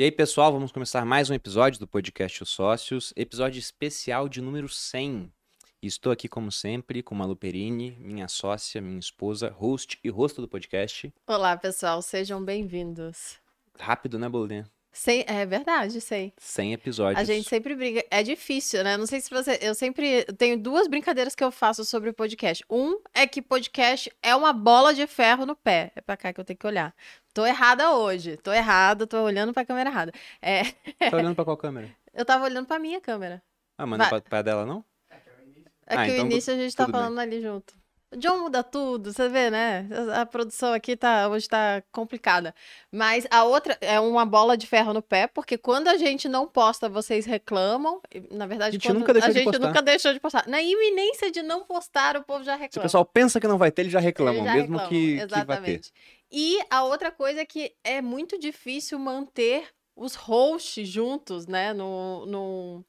E aí, pessoal, vamos começar mais um episódio do podcast Os Sócios, episódio especial de número 100. E estou aqui, como sempre, com Malu Perini, minha sócia, minha esposa, host e rosto do podcast. Olá, pessoal, sejam bem-vindos. Rápido, né, Bolinha? Sem, é verdade, sei. 100 episódios. A gente sempre briga. É difícil, né? Não sei se você. Eu sempre tenho duas brincadeiras que eu faço sobre podcast. Um é que podcast é uma bola de ferro no pé. É pra cá que eu tenho que olhar. Tô errada hoje. Tô errada, tô olhando pra câmera errada. É... Tá olhando pra qual câmera? Eu tava olhando pra minha câmera. Ah, mas não é pra, pra dela, não? É Ah, que então o início a gente tá bem. falando ali junto. O John muda tudo, você vê, né? A produção aqui tá, hoje tá complicada. Mas a outra é uma bola de ferro no pé, porque quando a gente não posta, vocês reclamam. Na verdade, A gente quando nunca deixou a de gente postar. nunca deixou de postar. Na iminência de não postar, o povo já Se o reclama. pessoal pensa que não vai ter, eles já Eles reclamam, já mesmo reclamam, que, que vai ter. Exatamente. E a outra coisa é que é muito difícil manter os hosts juntos, né? No, no,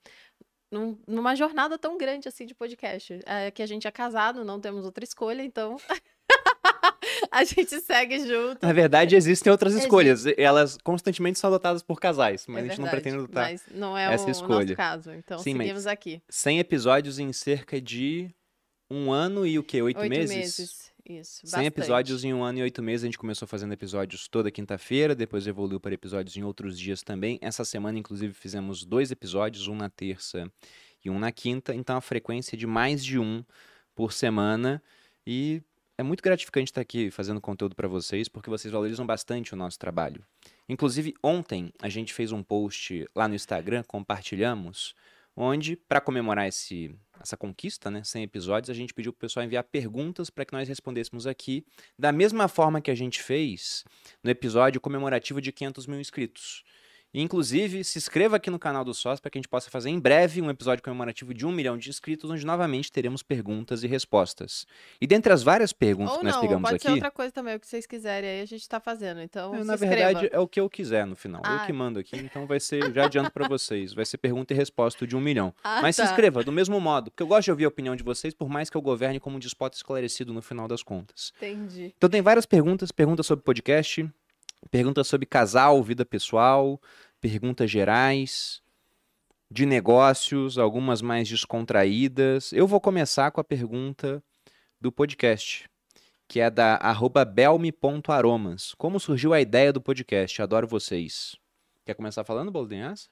num- numa jornada tão grande assim de podcast. É que a gente é casado, não temos outra escolha, então a gente segue junto. Na verdade, existem outras Existe. escolhas. Elas constantemente são adotadas por casais, mas É a gente não verdade, pretende adotar. Mas não é essa o escolha. nosso caso, então Sim, seguimos aqui. 100 episódios em cerca de um ano e o quê? Oito, Oito meses? meses. Isso, 100 bastante. episódios em um ano e oito meses. A gente começou fazendo episódios toda quinta-feira, depois evoluiu para episódios em outros dias também. Essa semana, inclusive, fizemos dois episódios, um na terça e um na quinta. Então, a frequência é de mais de um por semana. E é muito gratificante estar aqui fazendo conteúdo para vocês, porque vocês valorizam bastante o nosso trabalho. Inclusive, ontem a gente fez um post lá no Instagram, compartilhamos, onde, para comemorar esse, essa conquista, né, 100 episódios, a gente pediu para o pessoal enviar perguntas para que nós respondêssemos aqui, da mesma forma que a gente fez no episódio comemorativo de 500 mil inscritos. Inclusive, se inscreva aqui no canal do Sócio para que a gente possa fazer em breve um episódio comemorativo de um milhão de inscritos, onde novamente teremos perguntas e respostas. E dentre as várias perguntas Ou que nós não, pegamos pode ser aqui, outra coisa também, o que vocês quiserem aí a gente tá fazendo. Então, é, se na inscreva. verdade, é o que eu quiser no final. Eu Ah. que mando aqui, então vai ser, já adianto pra vocês, vai ser pergunta e resposta de um milhão. Ah, Mas se tá. inscreva do mesmo modo, porque eu gosto de ouvir a opinião de vocês, por mais que eu governe como um despota esclarecido no final das contas. Entendi. Então tem várias perguntas, perguntas sobre podcast, perguntas sobre casal, vida pessoal, perguntas gerais, de negócios, algumas mais descontraídas. Eu vou começar com a pergunta do podcast, que é da belme.aromas. Como surgiu a ideia do podcast? Adoro vocês. Quer começar falando, Boldenhaça?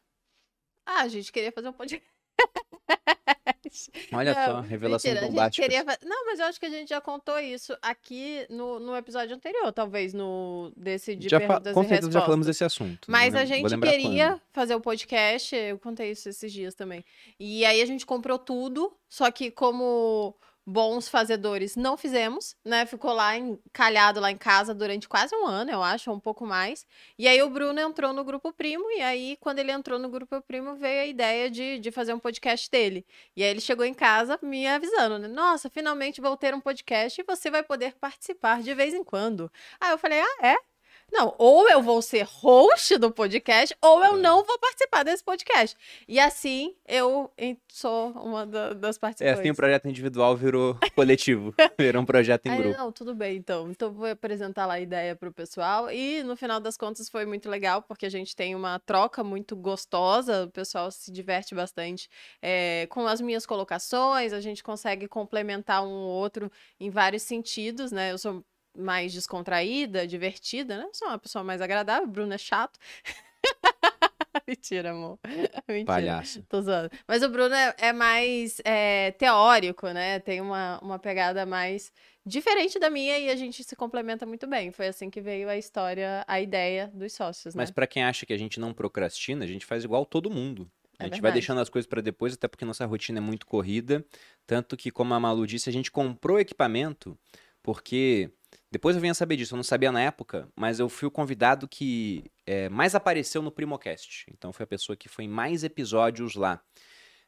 Ah, a gente queria fazer um podcast. Olha Não, só, revelação mentira, bombástica. queria fa- Não, mas eu acho que a gente já contou isso aqui no, no episódio anterior, talvez, no desse de Já fa- perguntas com e certeza já falamos respostas. desse assunto. Mas não a gente queria quando. fazer o podcast, eu contei isso esses dias também. E aí a gente comprou tudo, só que como bons fazedores não fizemos, né? Ficou lá encalhado lá em casa durante quase um ano, eu acho, um pouco mais. E aí o Bruno entrou no grupo primo, e aí quando ele entrou no grupo primo veio a ideia de, de fazer um podcast dele. E aí ele chegou em casa me avisando, né? Nossa, finalmente vou ter um podcast e você vai poder participar de vez em quando. Aí eu falei, ah, é? Não, ou eu vou ser host do podcast, ou eu É. não vou participar desse podcast. E assim eu sou uma da- das É, participantes. assim o projeto individual virou coletivo, virou um projeto em Aí, grupo. não, tudo bem, então. Então, vou apresentar lá a ideia pro pessoal. E no final das contas foi muito legal, porque a gente tem uma troca muito gostosa, o pessoal se diverte bastante é, com as minhas colocações, a gente consegue complementar um ou outro em vários sentidos, né? Eu sou mais descontraída, divertida, né? Sou uma pessoa mais agradável, o Bruno é chato. Mentira, amor. Mentira. Palhaço. Tô zoando. Mas o Bruno é, é mais é, teórico, né? Tem uma, uma pegada mais diferente da minha e a gente se complementa muito bem. Foi assim que veio a história, a ideia dos sócios, né? Mas pra quem acha que a gente não procrastina, a gente faz igual todo mundo. A É gente vai deixando as coisas pra depois, até porque nossa rotina é muito corrida. Tanto que, como a Malu disse, a gente comprou equipamento porque. Depois eu vim a saber disso, eu não sabia na época, mas eu fui o convidado que é, mais apareceu no Primocast. Então foi a pessoa que foi em mais episódios lá.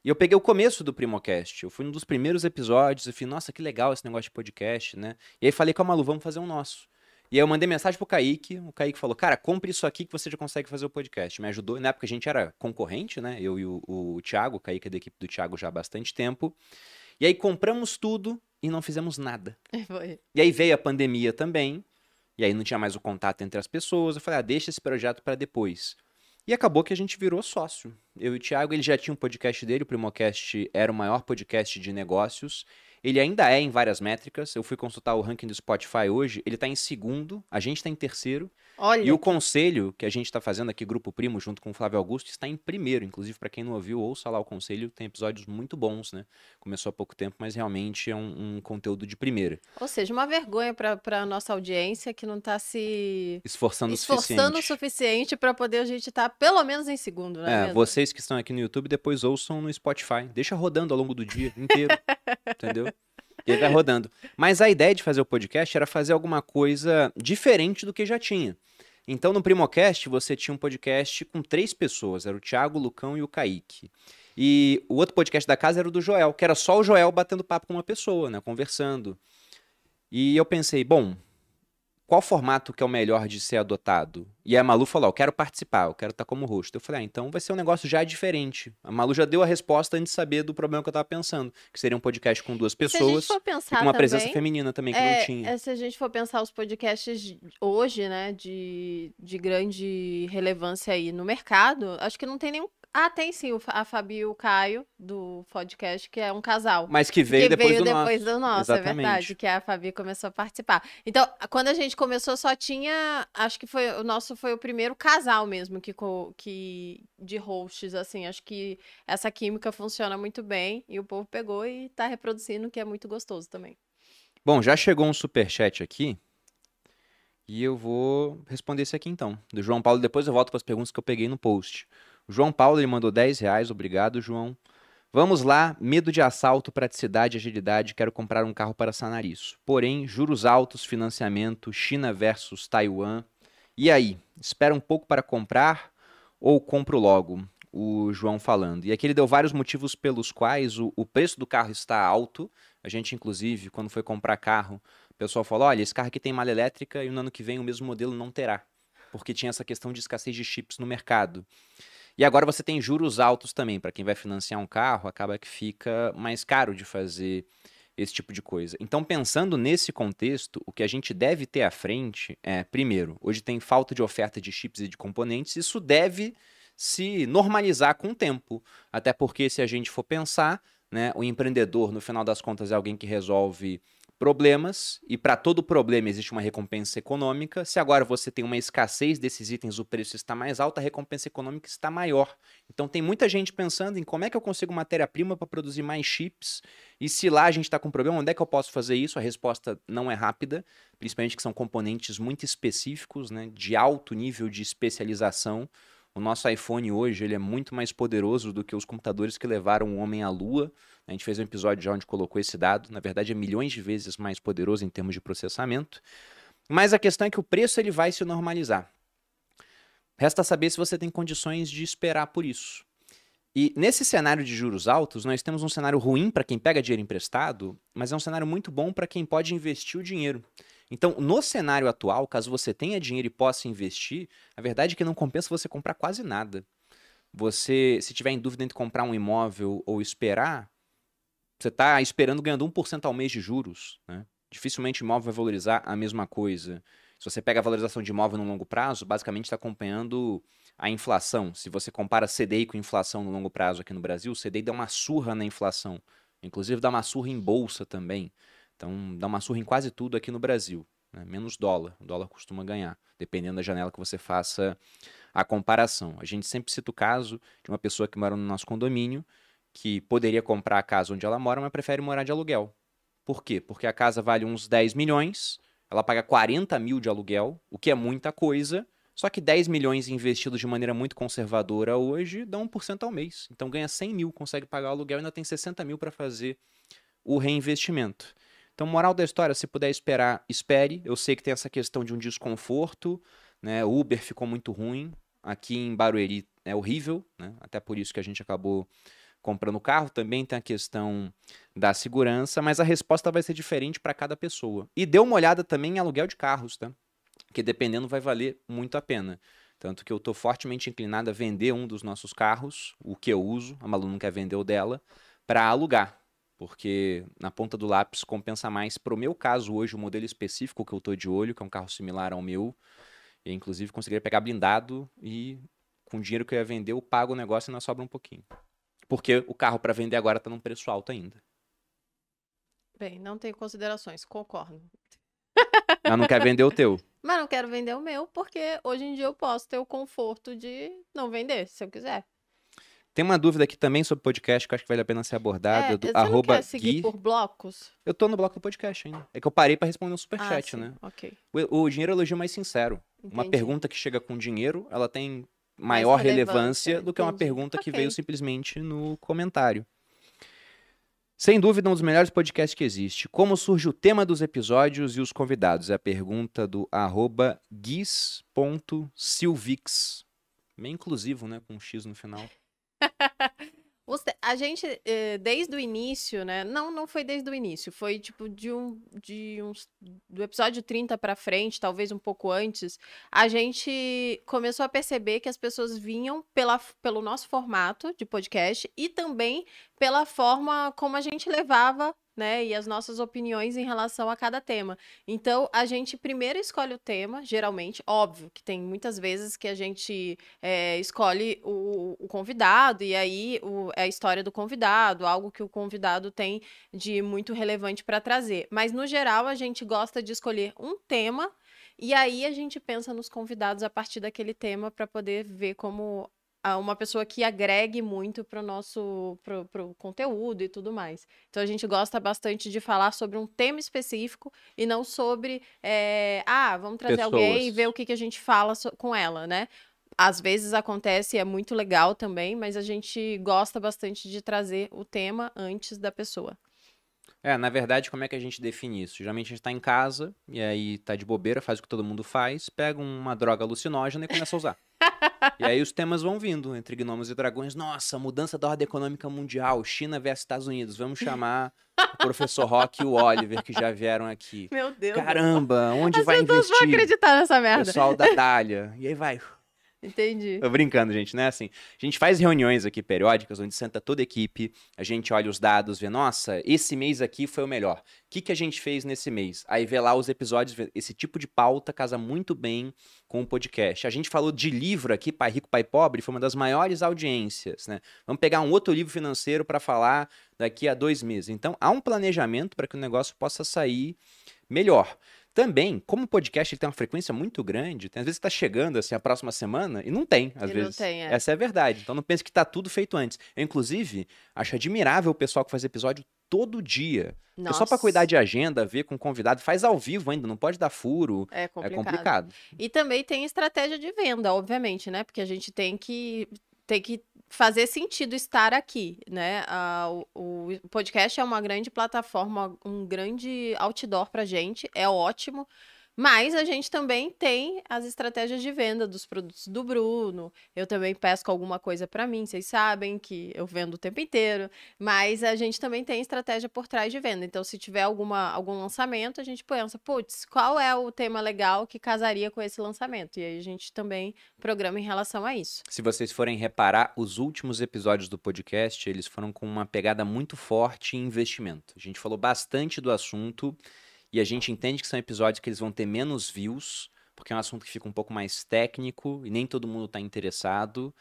E eu peguei o começo do Primocast. Eu fui um dos primeiros episódios e falei, nossa, que legal esse negócio de podcast, né? E aí falei com a Malu, vamos fazer um nosso. E aí eu mandei mensagem pro Kaique, o Kaique falou, cara, compre isso aqui que você já consegue fazer o podcast. Me ajudou, na época a gente era concorrente, né? Eu e o, o Thiago, o Kaique é da equipe do Thiago já há bastante tempo. E aí compramos tudo e não fizemos nada. Foi. E aí veio a pandemia também, e aí não tinha mais o contato entre as pessoas. Eu falei, ah, deixa esse projeto para depois. E acabou que a gente virou sócio. Eu e o Thiago, ele já tinha um podcast dele, o Primocast era o maior podcast de negócios. Ele ainda é em várias métricas. Eu fui consultar o ranking do Spotify hoje, ele está em segundo, a gente está em terceiro. Olha. E o conselho que a gente está fazendo aqui, Grupo Primo, junto com o Flávio Augusto, está em primeiro. Inclusive, para quem não ouviu, ouça lá o conselho, tem episódios muito bons, né? Começou há pouco tempo, mas realmente é um, um conteúdo de primeira. Ou seja, uma vergonha para a nossa audiência que não está se Esforçando, esforçando o suficiente. para poder a gente estar pelo menos em segundo, né? É, vocês que estão aqui no YouTube, depois ouçam no Spotify. Deixa rodando ao longo do dia inteiro. entendeu? E aí vai rodando. Mas a ideia de fazer o podcast era fazer alguma coisa diferente do que já tinha. Então, no Primocast, você tinha um podcast com três pessoas. Era o Thiago, o Lucão e o Kaique. E o outro podcast da casa era o do Joel, que era só o Joel batendo papo com uma pessoa, né? Conversando. E eu pensei, bom, qual formato que é o melhor de ser adotado? E a Malu falou, eu quero participar, eu quero estar como host. Eu falei, ah, então vai ser um negócio já diferente. A Malu já deu a resposta antes de saber do problema que eu estava pensando, que seria um podcast com duas Se a gente pessoas for pensar com uma também, presença feminina também, que não é, tinha. é, se a gente for pensar os podcasts hoje, né, de, de grande relevância aí no mercado, acho que não tem nenhum. Ah, tem sim, a Fabi e o Caio, do podcast, que é um casal. Mas que veio que depois veio do depois nosso. do nosso, é Exatamente. verdade, que a Fabi começou a participar. Então, quando a gente começou, só tinha, acho que foi, o nosso foi o primeiro casal mesmo que, que de hosts, assim, acho que essa química funciona muito bem e o povo pegou e tá reproduzindo, que é muito gostoso também. Bom, já chegou um superchat aqui. E eu vou responder esse aqui então. Do João Paulo. Depois eu volto para as perguntas que eu peguei no post. João Paulo ele mandou 10 reais. Obrigado, João. Vamos lá. Medo de assalto, praticidade, agilidade. Quero comprar um carro para sanar isso. Porém, juros altos, financiamento, China versus Taiwan. E aí? Espera um pouco para comprar ou compro logo? O João falando. E aqui ele deu vários motivos pelos quais o, o preço do carro está alto. A gente, inclusive, quando foi comprar carro, o pessoal falou: olha, esse carro aqui tem malha elétrica e no ano que vem o mesmo modelo não terá. Porque tinha essa questão de escassez de chips no mercado. E agora você tem juros altos também. Para quem vai financiar um carro, acaba que fica mais caro de fazer esse tipo de coisa. Então, pensando nesse contexto, o que a gente deve ter à frente é, primeiro, hoje tem falta de oferta de chips e de componentes, isso deve se normalizar com o tempo. Até porque, se a gente for pensar, né, o empreendedor, no final das contas, é alguém que resolve problemas e para todo problema existe uma recompensa econômica. Se agora você tem uma escassez desses itens, o preço está mais alto, a recompensa econômica está maior. Então tem muita gente pensando em como é que eu consigo matéria-prima para produzir mais chips e se lá a gente está com problema, onde é que eu posso fazer isso? A resposta não é rápida, principalmente que são componentes muito específicos, né, de alto nível de especialização. O nosso iPhone hoje ele é muito mais poderoso do que os computadores que levaram o homem à Lua. A gente fez um episódio já onde colocou esse dado. Na verdade, é milhões de vezes mais poderoso em termos de processamento. Mas a questão é que o preço ele vai se normalizar. Resta saber se você tem condições de esperar por isso. E nesse cenário de juros altos, nós temos um cenário ruim para quem pega dinheiro emprestado, mas é um cenário muito bom para quem pode investir o dinheiro. Então, no cenário atual, caso você tenha dinheiro e possa investir, a verdade é que não compensa você comprar quase nada. Você, se tiver em dúvida entre comprar um imóvel ou esperar, você está esperando ganhando 1% ao mês de juros. Né? Dificilmente imóvel vai valorizar a mesma coisa. Se você pega a valorização de imóvel no longo prazo, basicamente está acompanhando a inflação. Se você compara CDI com inflação no longo prazo aqui no Brasil, o CDI dá uma surra na inflação. Inclusive dá uma surra em bolsa também. Então dá uma surra em quase tudo aqui no Brasil. Né? Menos dólar. O dólar costuma ganhar, dependendo da janela que você faça a comparação. A gente sempre cita o caso de uma pessoa que mora no nosso condomínio que poderia comprar a casa onde ela mora, mas prefere morar de aluguel. Por quê? Porque a casa vale uns 10 milhões, ela paga 40 mil de aluguel, o que é muita coisa, só que 10 milhões investidos de maneira muito conservadora hoje dão 1% ao mês. Então ganha 100 mil, consegue pagar o aluguel e ainda tem 60 mil para fazer o reinvestimento. Então, moral da história, se puder esperar, espere. Eu sei que tem essa questão de um desconforto, né? Uber ficou muito ruim. Aqui em Barueri é horrível, né? Até por isso que a gente acabou comprando carro. Também tem a questão da segurança, mas a resposta vai ser diferente para cada pessoa. E dê uma olhada também em aluguel de carros, tá? Que dependendo vai valer muito a pena. Tanto que eu estou fortemente inclinado a vender um dos nossos carros, o que eu uso, a Malu não quer vender o dela, para alugar. Porque na ponta do lápis compensa mais. Para o meu caso hoje, o modelo específico que eu estou de olho, que é um carro similar ao meu, e inclusive conseguiria pegar blindado e Com o dinheiro que eu ia vender, eu pago o negócio e ainda sobra um pouquinho. Porque o carro para vender agora tá num preço alto ainda. Bem, não tenho considerações, concordo. Mas não quer vender o teu. Mas não quero vender o meu, porque hoje em dia eu posso ter o conforto de não vender, se eu quiser. Tem uma dúvida aqui também sobre podcast que eu acho que vale a pena ser abordada. É, do você arroba não quer seguir Gui. por blocos? Eu tô no bloco do podcast ainda. É que eu parei pra responder um superchat, ah, sim. né? Ok. O, o dinheiro é o elogio mais sincero. Uma entendi. pergunta que chega com dinheiro, ela tem maior relevância, relevância do que uma pergunta que Ok. veio simplesmente no comentário. Sem dúvida, um dos melhores podcasts que existe. Como surge o tema dos episódios e os convidados? É a pergunta do arroba guis.silvix. Meio inclusivo, né? Com um X no final. Te- A gente, eh, desde o início, né? Não, não foi desde o início. Foi tipo de um, de uns, do episódio 30 pra frente, talvez um pouco antes, a gente começou a perceber que as pessoas vinham pela, pelo nosso formato de podcast e também pela forma como a gente levava, né? E as nossas opiniões em relação a cada tema. Então, a gente primeiro escolhe o tema, geralmente. Óbvio que tem muitas vezes que a gente é, escolhe o, o convidado, e aí o- é a história do convidado, algo que o convidado tem de muito relevante para trazer. Mas, no geral, a gente gosta de escolher um tema, e aí a gente pensa nos convidados a partir daquele tema para poder ver como uma pessoa que agregue muito para o nosso pro, pro conteúdo e tudo mais. Então a gente gosta bastante de falar sobre um tema específico e não sobre é, ah, vamos trazer alguém e Pessoas. ver o que, que a gente fala so- com ela, né? Às vezes acontece e é muito legal também, mas a gente gosta bastante de trazer o tema antes da pessoa. É, na verdade, como é que a gente define isso? Geralmente a gente tá em casa, e aí tá de bobeira, faz o que todo mundo faz, pega uma droga alucinógena e começa a usar. E aí os temas vão vindo, entre gnomos e dragões. Nossa, mudança da ordem econômica mundial, China versus Estados Unidos. Vamos chamar o professor Rock e o Oliver, que já vieram aqui. Meu Deus. Caramba, onde As vai pessoas vão investir? acreditar nessa merda. Pessoal da Dália. E aí vai. Entendi. Tô brincando, gente, né? Assim, a gente faz reuniões aqui periódicas, onde senta toda a equipe, a gente olha os dados, vê, nossa, esse mês aqui foi o melhor. O que, que a gente fez nesse mês? Aí vê lá os episódios, esse tipo de pauta casa muito bem com o podcast. A gente falou de livro aqui, Pai Rico, Pai Pobre, foi uma das maiores audiências, né? Vamos pegar um outro livro financeiro para falar daqui a dois meses. Então, há um planejamento para que o negócio possa sair melhor. Também, como o podcast ele tem uma frequência muito grande, tem, às vezes está chegando assim a próxima semana e não tem, às E não vezes. tem, é. Essa é a verdade. Então não pense que tá tudo feito antes. Eu, inclusive, acho admirável o pessoal que faz episódio todo dia. Porque só para cuidar de agenda, ver com convidado, faz ao vivo ainda, não pode dar furo. É É complicado. complicado. E também tem estratégia de venda, obviamente, né? Porque a gente tem que, tem que fazer sentido estar aqui, né? Ah, o, o podcast é uma grande plataforma, um grande outdoor pra gente, é ótimo. Mas a gente também tem as estratégias de venda dos produtos do Bruno. Eu também pesco alguma coisa pra mim, vocês sabem que eu vendo o tempo inteiro. Mas a gente também tem estratégia por trás de venda. Então, se tiver alguma, algum lançamento, a gente pensa, putz, qual é o tema legal que casaria com esse lançamento? E aí a gente também programa em relação a isso. Se vocês forem reparar, os últimos episódios do podcast, eles foram com uma pegada muito forte em investimento. A gente falou bastante do assunto e a gente entende que são episódios que eles vão ter menos views, porque é um assunto que fica um pouco mais técnico e nem todo mundo está interessado.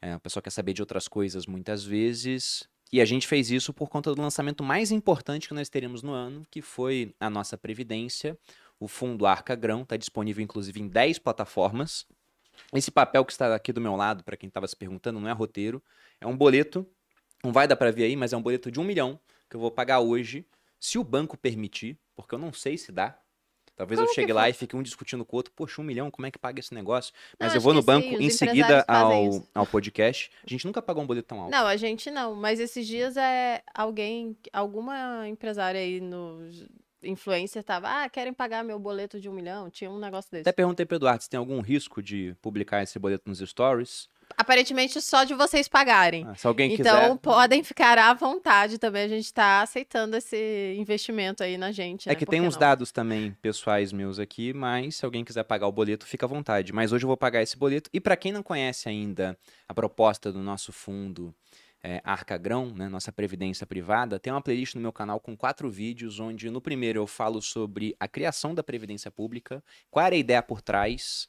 É, o pessoal quer saber de outras coisas muitas vezes. E a gente fez isso por conta do lançamento mais importante que nós teremos no ano, que foi a nossa Previdência. O fundo Arca Grão está disponível inclusive em 10 plataformas. Esse papel que está aqui do meu lado, para quem estava se perguntando, não é roteiro, é um boleto. Não vai dar para ver aí, mas é um boleto de um milhão que eu vou pagar hoje, se o banco permitir, porque eu não sei se dá. Talvez Como eu chegue foi? lá e fique um discutindo com o outro, poxa, um milhão, como é que paga esse negócio? Mas Não, eu vou no banco sim, em seguida ao, isso. ao podcast. A gente nunca pagou um boleto tão alto. Não, a gente não, mas esses dias é alguém, alguma empresária aí no influencer tava, ah, querem pagar meu boleto de um milhão? Tinha um negócio desse. Até perguntei pro Eduardo se tem algum risco de publicar esse boleto nos stories. Aparentemente só de vocês pagarem. Ah, se alguém Então quiser. podem ficar à vontade também. A gente tá aceitando esse investimento aí na gente. É né? que Por tem uns não? dados também pessoais meus aqui, mas se alguém quiser pagar o boleto, fica à vontade. Mas hoje eu vou pagar esse boleto. E para quem não conhece ainda a proposta do nosso fundo é, Arca Grão, né, nossa previdência privada, tem uma playlist no meu canal com quatro vídeos, onde no primeiro eu falo sobre a criação da previdência pública, qual era a ideia por trás,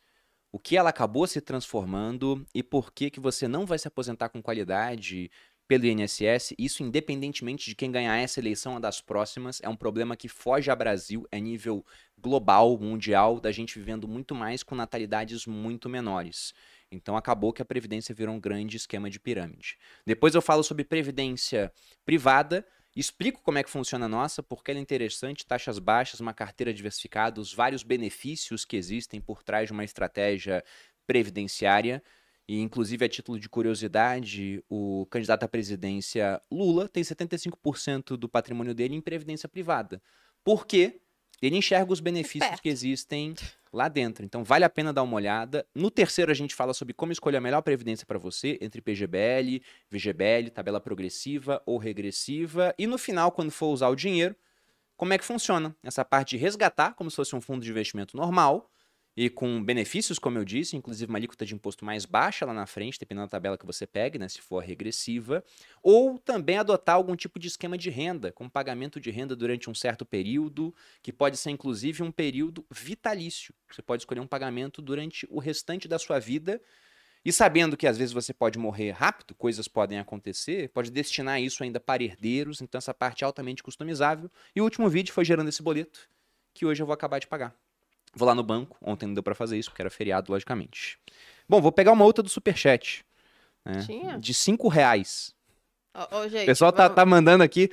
o que ela acabou se transformando e por que que você não vai se aposentar com qualidade pelo INSS, isso independentemente de quem ganhar essa eleição ou das próximas, é um problema que foge a Brasil, é nível global, mundial, da gente vivendo muito mais com natalidades muito menores. Então acabou que a previdência virou um grande esquema de pirâmide. Depois eu falo sobre previdência privada, explico como é que funciona a nossa, porque ela é interessante, taxas baixas, uma carteira diversificada, os vários benefícios que existem por trás de uma estratégia previdenciária. E, inclusive, a título de curiosidade, o candidato à presidência Lula tem 75% do patrimônio dele em previdência privada. Por quê? Ele enxerga os benefícios Esperto. que existem lá dentro. Então, vale a pena dar uma olhada. No terceiro, a gente fala sobre como escolher a melhor previdência para você, entre PGBL, VGBL, tabela progressiva ou regressiva. E no final, quando for usar o dinheiro, como é que funciona essa parte de resgatar, como se fosse um fundo de investimento normal, e com benefícios, como eu disse, inclusive uma alíquota de imposto mais baixa lá na frente, dependendo da tabela que você pegue, né, se for regressiva, ou também adotar algum tipo de esquema de renda, com pagamento de renda durante um certo período, que pode ser inclusive um período vitalício. Você pode escolher um pagamento durante o restante da sua vida. E sabendo que às vezes você pode morrer rápido, coisas podem acontecer, pode destinar isso ainda para herdeiros, então essa parte é altamente customizável. E o último vídeo foi gerando esse boleto, que hoje eu vou acabar de pagar. Vou lá no banco, ontem não deu pra fazer isso, porque era feriado, logicamente. Bom, vou pegar uma outra do Superchat. né, Tinha? De 5 reais. Ô, ô, gente, O pessoal tá, vamos- tá mandando aqui.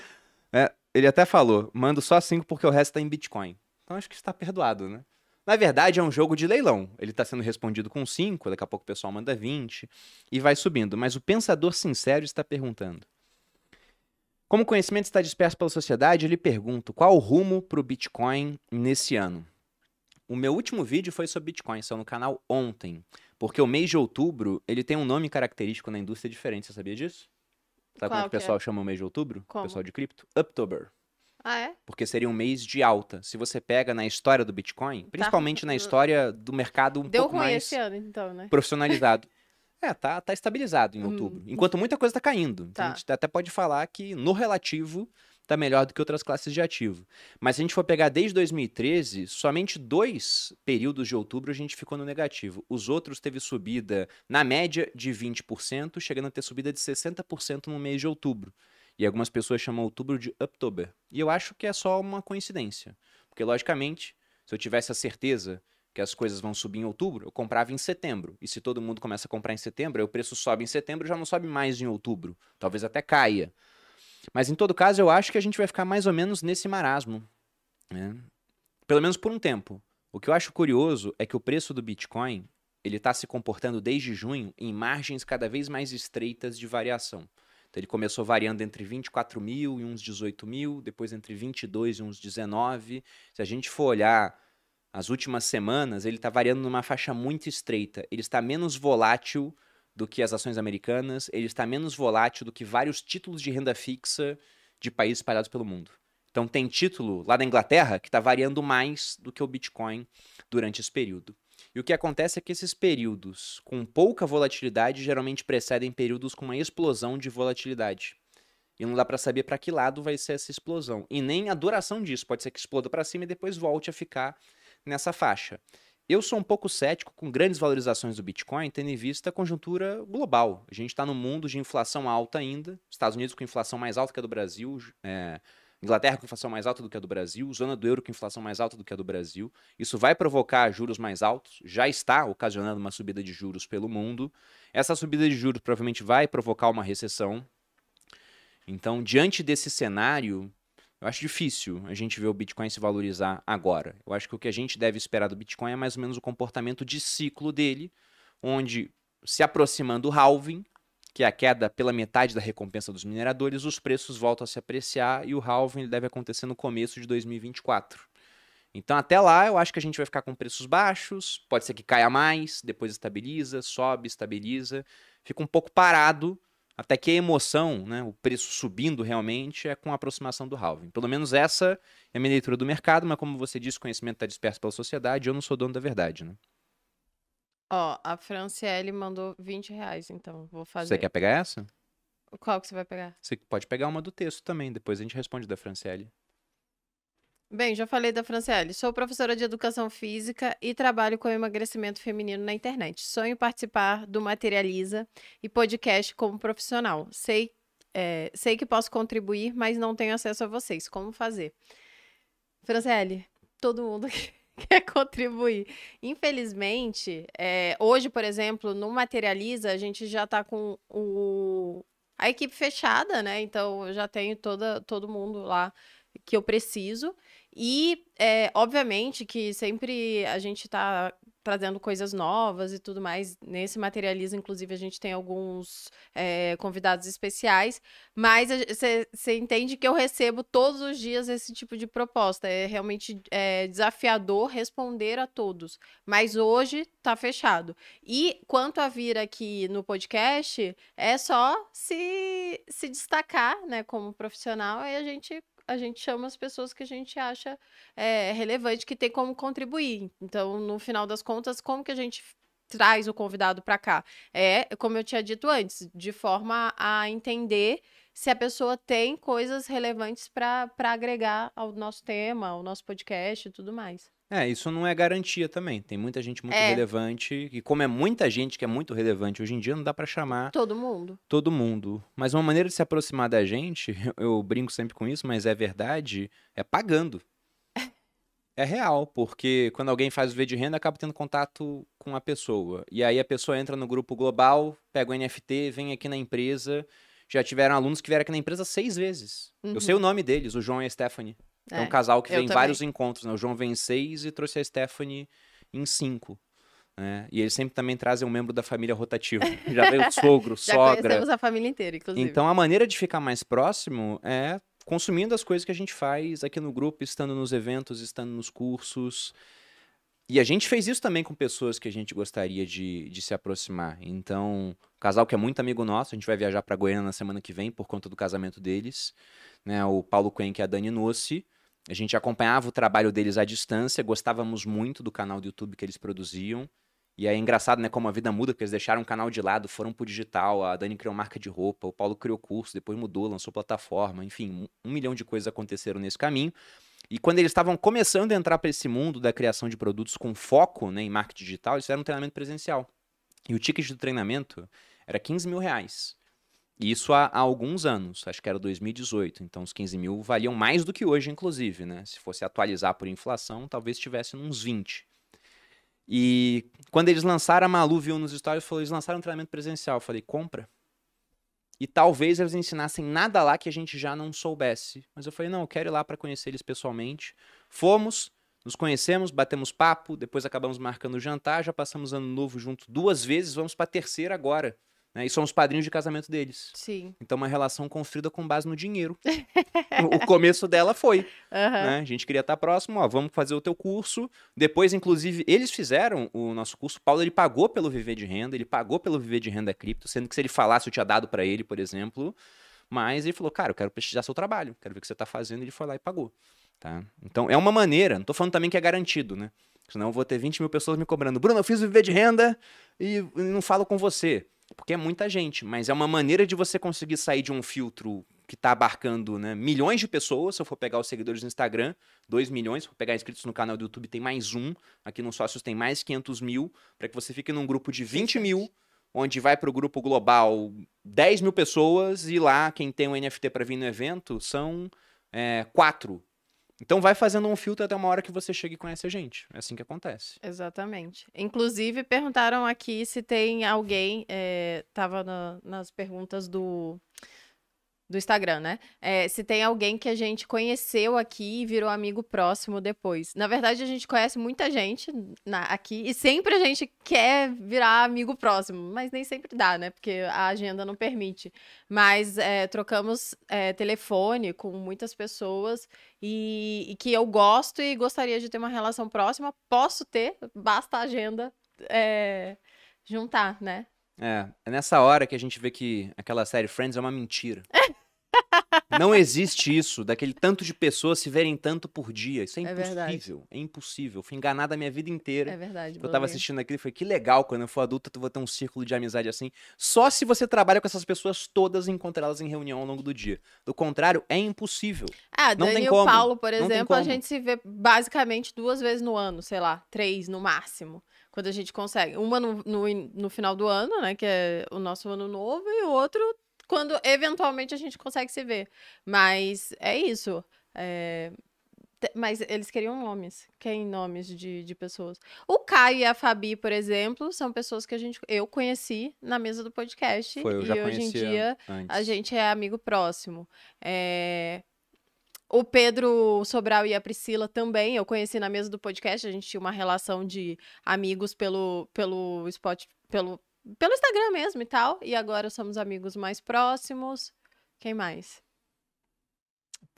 né, ele até falou: mando só 5 porque o resto tá em Bitcoin. Então acho que está perdoado, né? Na verdade, é um jogo de leilão. Ele está sendo respondido com 5, daqui a pouco o pessoal manda 20 e vai subindo. Mas o pensador sincero está perguntando. Como o conhecimento está disperso pela sociedade, eu lhe pergunto qual o rumo para o Bitcoin nesse ano. O meu último vídeo foi sobre Bitcoin, saiu no canal ontem. Porque o mês de outubro, ele tem um nome característico na indústria diferente, você sabia disso? Sabe como é Qual que o é? pessoal chama o mês de outubro? Como? O pessoal de cripto? Uptober. Ah, é? Porque seria um mês de alta. Se você pega na história do Bitcoin, principalmente na história do mercado um Deu pouco ruim mais esse ano, então, né? profissionalizado. É, tá, tá estabilizado em Hum. outubro. Enquanto muita coisa tá caindo. Então Tá. a gente até pode falar que, no relativo, tá melhor do que outras classes de ativo. Mas se a gente for pegar desde 2013, somente dois períodos de outubro a gente ficou no negativo. Os outros teve subida, na média, de 20%, chegando a ter subida de 60% no mês de outubro. E algumas pessoas chamam outubro de Uptober. E eu acho que é só uma coincidência. Porque, logicamente, se eu tivesse a certeza que as coisas vão subir em outubro, eu comprava em setembro. E se todo mundo começa a comprar em setembro, aí o preço sobe em setembro, já não sobe mais em outubro. Talvez até caia. Mas em todo caso, eu acho que a gente vai ficar mais ou menos nesse marasmo. né? Pelo menos por um tempo. O que eu acho curioso é que o preço do Bitcoin ele está se comportando desde junho em margens cada vez mais estreitas de variação. Então ele começou variando entre 24 mil e uns 18 mil, depois entre 22 e uns 19. Se a gente for olhar as últimas semanas, ele está variando numa faixa muito estreita. Ele está menos volátil do que as ações americanas, ele está menos volátil do que vários títulos de renda fixa de países espalhados pelo mundo. Então tem título lá da Inglaterra que está variando mais do que o Bitcoin durante esse período. E o que acontece é que esses períodos com pouca volatilidade geralmente precedem períodos com uma explosão de volatilidade. E não dá para saber para que lado vai ser essa explosão. E nem a duração disso. Pode ser que exploda para cima e depois volte a ficar nessa faixa. Eu sou um pouco cético com grandes valorizações do Bitcoin, tendo em vista a conjuntura global. A gente está num mundo de inflação alta ainda, Estados Unidos com inflação mais alta que a do Brasil, é, Inglaterra com inflação mais alta do que a do Brasil, zona do euro com inflação mais alta do que a do Brasil. Isso vai provocar juros mais altos, já está ocasionando uma subida de juros pelo mundo. Essa subida de juros provavelmente vai provocar uma recessão. Então, diante desse cenário, eu acho difícil a gente ver o Bitcoin se valorizar agora. Eu acho que o que a gente deve esperar do Bitcoin é mais ou menos o comportamento de ciclo dele, onde se aproximando o halving, que é a queda pela metade da recompensa dos mineradores, os preços voltam a se apreciar e o halving deve acontecer no começo de 2024. Então, até lá, eu acho que a gente vai ficar com preços baixos, pode ser que caia mais, depois estabiliza, sobe, estabiliza, fica um pouco parado, até que a emoção, né, o preço subindo realmente, é com a aproximação do halving. Pelo menos essa é a minha leitura do mercado, mas como você disse, o conhecimento está disperso pela sociedade, eu não sou dono da verdade. Né? Ó, a Franciele mandou 20 reais, então vou fazer. Você quer pegar essa? Qual que você vai pegar? Você pode pegar uma do texto também, depois a gente responde da Franciele. Bem, já falei da Franciele. Sou professora de educação física e trabalho com emagrecimento feminino na internet. Sonho participar do Materializa e podcast como profissional. Sei, é, sei que posso contribuir, mas não tenho acesso a vocês. Como fazer? Franciele, todo mundo quer contribuir. Infelizmente, é, hoje, por exemplo, no Materializa, a gente já está com o, a equipe fechada, né? Então, eu já tenho toda, todo mundo lá que eu preciso. E, é, obviamente, que sempre a gente está trazendo coisas novas e tudo mais. Nesse materialismo, inclusive, a gente tem alguns é, convidados especiais, mas você entende que eu recebo todos os dias esse tipo de proposta. É realmente é, desafiador responder a todos. Mas hoje está fechado. E quanto a vir aqui no podcast, é só se, se destacar né, como profissional e a gente a gente chama as pessoas que a gente acha é, relevante, que tem como contribuir. Então, no final das contas, como que a gente traz o convidado para cá? É, como eu tinha dito antes, de forma a entender se a pessoa tem coisas relevantes para agregar ao nosso tema, ao nosso podcast e tudo mais. É, isso não é garantia também. Tem muita gente muito é. relevante, e como é muita gente que é muito relevante hoje em dia, não dá para chamar todo mundo. Todo mundo. Mas uma maneira de se aproximar da gente, eu brinco sempre com isso, mas é verdade, é pagando. É real, porque quando alguém faz o V de renda, acaba tendo contato com a pessoa. E aí a pessoa entra no grupo global, pega o NFT, vem aqui na empresa. Já tiveram alunos que vieram aqui na empresa seis vezes. Uhum. Eu sei o nome deles, o João e a Stephanie. É, é um casal que vem em vários encontros, né? O João vem em seis e trouxe a Stephanie em cinco. Né? E eles sempre também trazem um membro da família rotativa. Já veio o sogro, Já sogra. Já conhecemos a família inteira, inclusive. Então a maneira de ficar mais próximo é consumindo as coisas que a gente faz aqui no grupo, estando nos eventos, estando nos cursos. E a gente fez isso também com pessoas que a gente gostaria de, de se aproximar. Então, um casal que é muito amigo nosso, a gente vai viajar para Goiânia na semana que vem por conta do casamento deles. Né? O Paulo Quen e a Dani Nossi. A gente acompanhava o trabalho deles à distância, gostávamos muito do canal do YouTube que eles produziam. E é engraçado, né, como a vida muda, porque eles deixaram o canal de lado, foram pro digital, a Dani criou marca de roupa, o Paulo criou curso, depois mudou, lançou plataforma, enfim, um milhão de coisas aconteceram nesse caminho. E quando eles estavam começando a entrar para esse mundo da criação de produtos com foco né, em marketing digital, eles fizeram um treinamento presencial. E o ticket do treinamento era 15 mil reais. Isso há, há, alguns anos, acho que era 2018. Então, os 15 mil valiam mais do que hoje, inclusive, né? Se fosse atualizar por inflação, talvez estivesse uns 20. E quando eles lançaram, a Malu viu nos stories e falou: eles lançaram um treinamento presencial. Eu falei: compra. E talvez eles ensinassem nada lá que a gente já não soubesse. Mas eu falei: não, eu quero ir lá para conhecer eles pessoalmente. Fomos, nos conhecemos, batemos papo, depois acabamos marcando o jantar, já passamos ano novo junto duas vezes, vamos para a terceira agora. Né? E somos padrinhos de casamento deles. Sim. Então, uma relação construída com base no dinheiro. o começo dela foi. Uhum. Né? A gente queria estar próximo, ó, vamos fazer o teu curso. Depois, inclusive, eles fizeram o nosso curso. O Paulo, ele pagou pelo Viver de Renda, ele pagou pelo Viver de Renda Cripto, sendo que se ele falasse, eu tinha dado para ele, por exemplo. Mas ele falou, cara, eu quero prestigiar seu trabalho, quero ver o que você está fazendo. Ele foi lá e pagou. Tá? Então, é uma maneira. Não estou falando também que é garantido, né? Senão eu vou ter 20 mil pessoas me cobrando. Bruno, eu fiz o Viver de Renda e não falo com você. Porque é muita gente, mas é uma maneira de você conseguir sair de um filtro que está abarcando né, milhões de pessoas. Se eu for pegar os seguidores no Instagram, 2 milhões. Se eu for pegar inscritos no canal do YouTube, tem mais um. Aqui no Sócios tem mais 500 mil. Para que você fique num grupo de 20 mil, onde vai para o grupo global 10 mil pessoas e lá quem tem um NFT para vir no evento são é, quatro então vai fazendo um filtro até uma hora que você chega e conhece a gente. É assim que acontece. Exatamente. Inclusive, perguntaram aqui se tem alguém. É, tava na, nas perguntas do do Instagram, né? É, se tem alguém que a gente conheceu aqui e virou amigo próximo depois. Na verdade, a gente conhece muita gente na, aqui e sempre a gente quer virar amigo próximo, mas nem sempre dá, né? Porque a agenda não permite. Mas é, trocamos é, telefone com muitas pessoas e, e, que eu gosto e gostaria de ter uma relação próxima. Posso ter, basta a agenda é, juntar, né? É, é nessa hora que a gente vê que aquela série Friends é uma mentira. Não existe isso, daquele tanto de pessoas se verem tanto por dia. Isso é É verdade. impossível. É, impossível. Fui enganado a minha vida inteira. É verdade. Eu tava assistindo aquilo e falei, que legal, quando eu for adulta, tu vou ter um círculo de amizade assim. Só se você trabalha com essas pessoas todas e encontrar elas em reunião ao longo do dia. Do contrário, é impossível. Ah, Não Dani e o Paulo, por exemplo, a gente se vê basicamente duas vezes no ano, sei lá, três no máximo. Quando a gente consegue. Uma no, no, no final do ano, né? Que é o nosso ano novo, e o outro quando eventualmente a gente consegue se ver. Mas é isso. é, Mas eles queriam nomes. Quem nomes de, de pessoas? O Caio e a Fabi, por exemplo, são pessoas que a gente, eu conheci na mesa do podcast. Foi, e hoje em dia antes. a gente é amigo próximo. É, O Pedro Sobral e a Priscila também, eu conheci na mesa do podcast, a gente tinha uma relação de amigos pelo, pelo, spot, pelo, pelo Instagram mesmo e tal, e agora somos amigos mais próximos. Quem mais?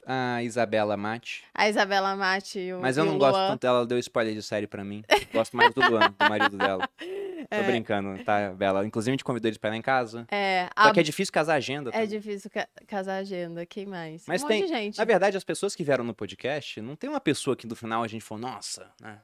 A Isabela Mate. A Isabela Mate e o Mas eu não gosto Luan. tanto dela, ela deu spoiler de série pra mim. Gosto mais do Luan, do marido dela. Tô É, brincando, tá, Bela? Inclusive, a gente convidou eles pra ir lá em casa. É, Só a- que é difícil casar a agenda. é também. difícil ca- casar a agenda. Quem mais? Mas um tem- gente. Na verdade, as pessoas que vieram no podcast, não tem uma pessoa que no final a gente falou, nossa, né?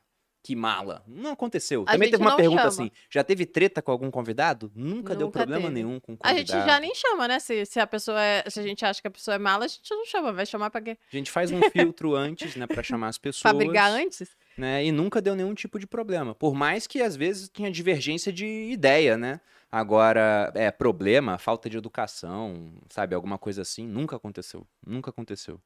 Que mala. Não aconteceu. A Também teve uma pergunta chama. assim: já teve treta com algum convidado? Nunca, deu Nunca problema teve. nenhum com o A convidado. gente já nem chama, né? Se, se a pessoa é. Se a gente acha que a pessoa é mala, a gente não chama. Vai chamar pra quê? A gente faz um filtro antes, né, pra chamar as pessoas. Pra brigar antes? Né? E nunca deu nenhum tipo de problema. Por mais que às vezes tinha divergência de ideia, né? Agora, é problema, falta de educação, sabe? Alguma coisa assim, nunca aconteceu. Nunca aconteceu.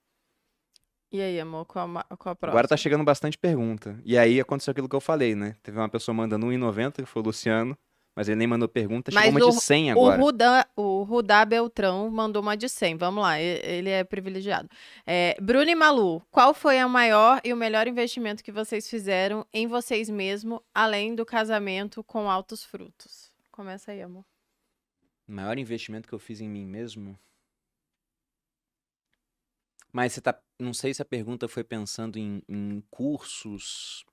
E aí, amor, qual a, qual a próxima? Agora tá chegando bastante pergunta. E aí aconteceu aquilo que eu falei, né? Teve uma pessoa mandando 1,90, que foi o Luciano, mas ele nem mandou pergunta, chegou Mas uma o- de 100 O agora. Rudá, o Rudá Beltrão mandou uma de 100. Vamos lá, ele é privilegiado. É, Bruno e Malu, qual foi o maior e o melhor investimento que vocês fizeram em vocês mesmos, além do casamento com altos frutos? Começa aí, amor. O maior investimento que eu fiz em mim mesmo. Mas você tá. Não sei se a pergunta foi pensando em, em cursos,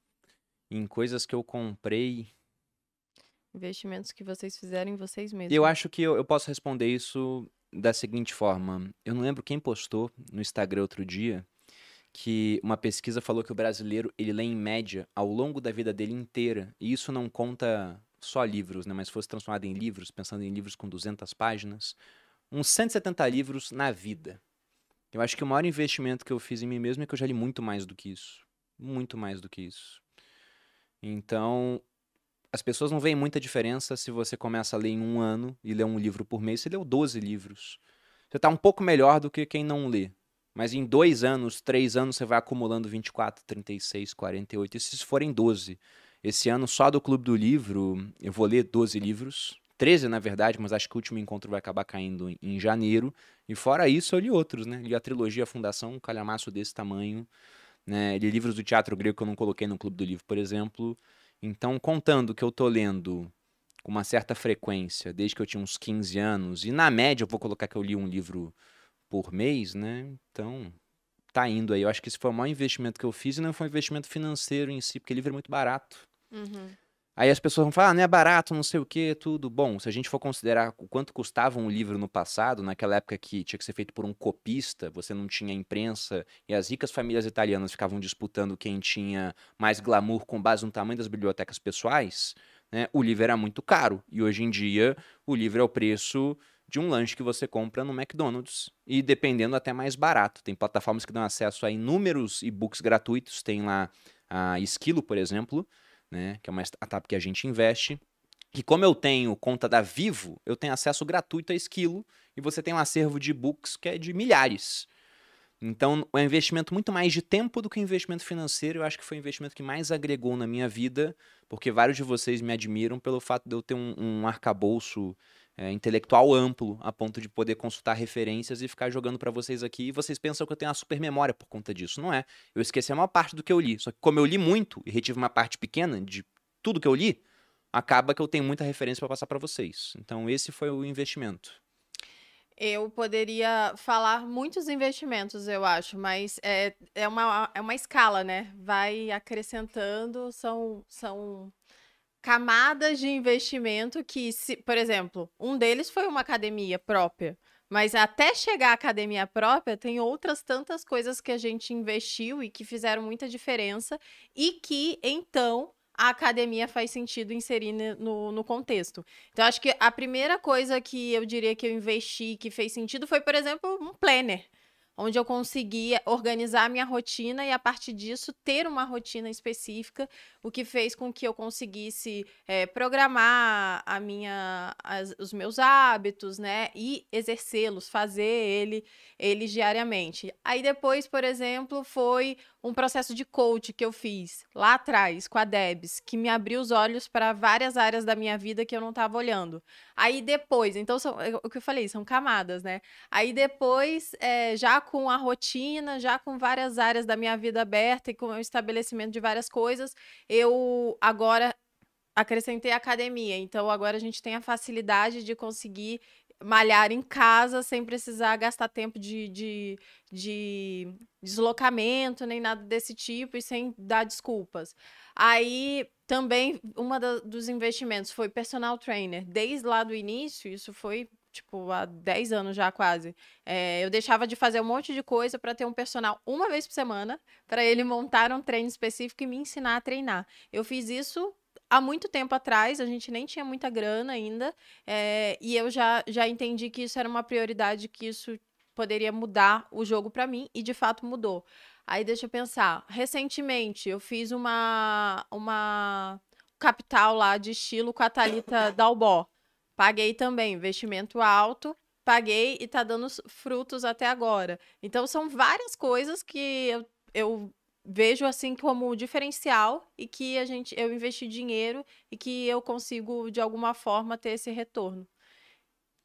em coisas que eu comprei. Investimentos que vocês fizeram em vocês mesmos. Eu acho que eu, eu posso responder isso da seguinte forma. Eu não lembro quem postou no Instagram outro dia que uma pesquisa falou que o brasileiro ele lê em média ao longo da vida dele inteira. E isso não conta só livros, né? Mas se fosse transformado em livros, pensando em livros com 200 páginas, uns 170 livros na vida. Eu acho que o maior investimento que eu fiz em mim mesmo é que eu já li muito mais do que isso. Muito mais do que isso. Então, as pessoas não veem muita diferença se você começa a ler em um ano e lê um livro por mês. Você leu 12 livros. Você está um pouco melhor do que quem não lê. Mas em dois anos, três anos, você vai acumulando 24, 36, 48. E se forem 12? Esse ano, só do Clube do Livro, eu vou ler 12 livros. 13, na verdade, mas acho que o último encontro vai acabar caindo em- janeiro. E fora isso, eu li outros, né? Li a trilogia Fundação, um calhamaço desse tamanho. Né? Li livros do teatro grego que eu não coloquei no Clube do Livro, por exemplo. Então, contando que eu tô lendo com uma certa frequência, desde que eu tinha uns 15 anos, e na média eu vou colocar que eu li um livro por mês, né? Então, tá indo aí. Eu acho que esse foi o maior investimento que eu fiz e não foi um investimento financeiro em si, porque livro é muito barato. Uhum. Aí as pessoas vão falar, ah, não é barato, não sei o que, tudo. Bom, se a gente for considerar o quanto custava um livro no passado, naquela época que tinha que ser feito por um copista, você não tinha imprensa, e as ricas famílias italianas ficavam disputando quem tinha mais glamour com base no tamanho das bibliotecas pessoais, né, o livro era muito caro. E hoje em dia, o livro é o preço de um lanche que você compra no McDonald's. E dependendo até mais barato. Tem plataformas que dão acesso a inúmeros e-books gratuitos. Tem lá a Esquilo, por exemplo, né, que é uma startup que a gente investe. E como eu tenho conta da Vivo, eu tenho acesso gratuito a Esquilo e você tem um acervo de e-books que é de milhares. Então, é um investimento muito mais de tempo do que um investimento financeiro. Eu acho que foi o investimento que mais agregou na minha vida, porque vários de vocês me admiram pelo fato de eu ter um, um arcabouço é, intelectual amplo, a ponto de poder consultar referências e ficar jogando para vocês aqui. E vocês pensam que eu tenho uma super memória por conta disso. Não é. Eu esqueci a maior parte do que eu li. Só que como eu li muito e retive uma parte pequena de tudo que eu li, acaba que eu tenho muita referência para passar para vocês. Então esse foi o investimento. Eu poderia falar muitos investimentos, eu acho, mas é, é, uma, é uma escala, né? Vai acrescentando, são, são camadas de investimento que, se, por exemplo, um deles foi uma academia própria. Mas até chegar à academia própria, tem outras tantas coisas que a gente investiu e que fizeram muita diferença e que, então, a academia faz sentido inserir no, no contexto. Então, acho que a primeira coisa que eu diria que eu investi que fez sentido foi, por exemplo, um planner onde eu conseguia organizar a minha rotina e, a partir disso, ter uma rotina específica, o que fez com que eu conseguisse é, programar a minha, as, os meus hábitos, né? E exercê-los, fazer ele, eles diariamente. Aí depois, por exemplo, foi um processo de coach que eu fiz lá atrás com a Debs, que me abriu os olhos para várias áreas da minha vida que eu não estava olhando. Aí depois, então são, é o que eu falei, são camadas, né? Aí depois, é, já com a rotina, já com várias áreas da minha vida aberta e com o estabelecimento de várias coisas, eu agora acrescentei academia. Então agora a gente tem a facilidade de conseguir malhar em casa sem precisar gastar tempo de, de, de deslocamento, nem nada desse tipo, e sem dar desculpas. Aí também uma dos investimentos foi personal trainer. Desde lá do início, isso foi tipo, há 10 anos já quase. É, eu deixava de fazer um monte de coisa para ter um personal uma vez por semana, para ele montar um treino específico e me ensinar a treinar. Eu fiz isso há muito tempo atrás, a gente nem tinha muita grana ainda, é, e eu já, já entendi que isso era uma prioridade, que isso poderia mudar o jogo para mim, e de fato mudou. Aí deixa eu pensar. Recentemente eu fiz uma, uma capital lá de estilo com a Thalita Dalbó. Paguei também, investimento alto, paguei e tá dando frutos até agora. Então são várias coisas que eu, eu vejo assim como diferencial e que a gente eu investi dinheiro e que eu consigo de alguma forma ter esse retorno.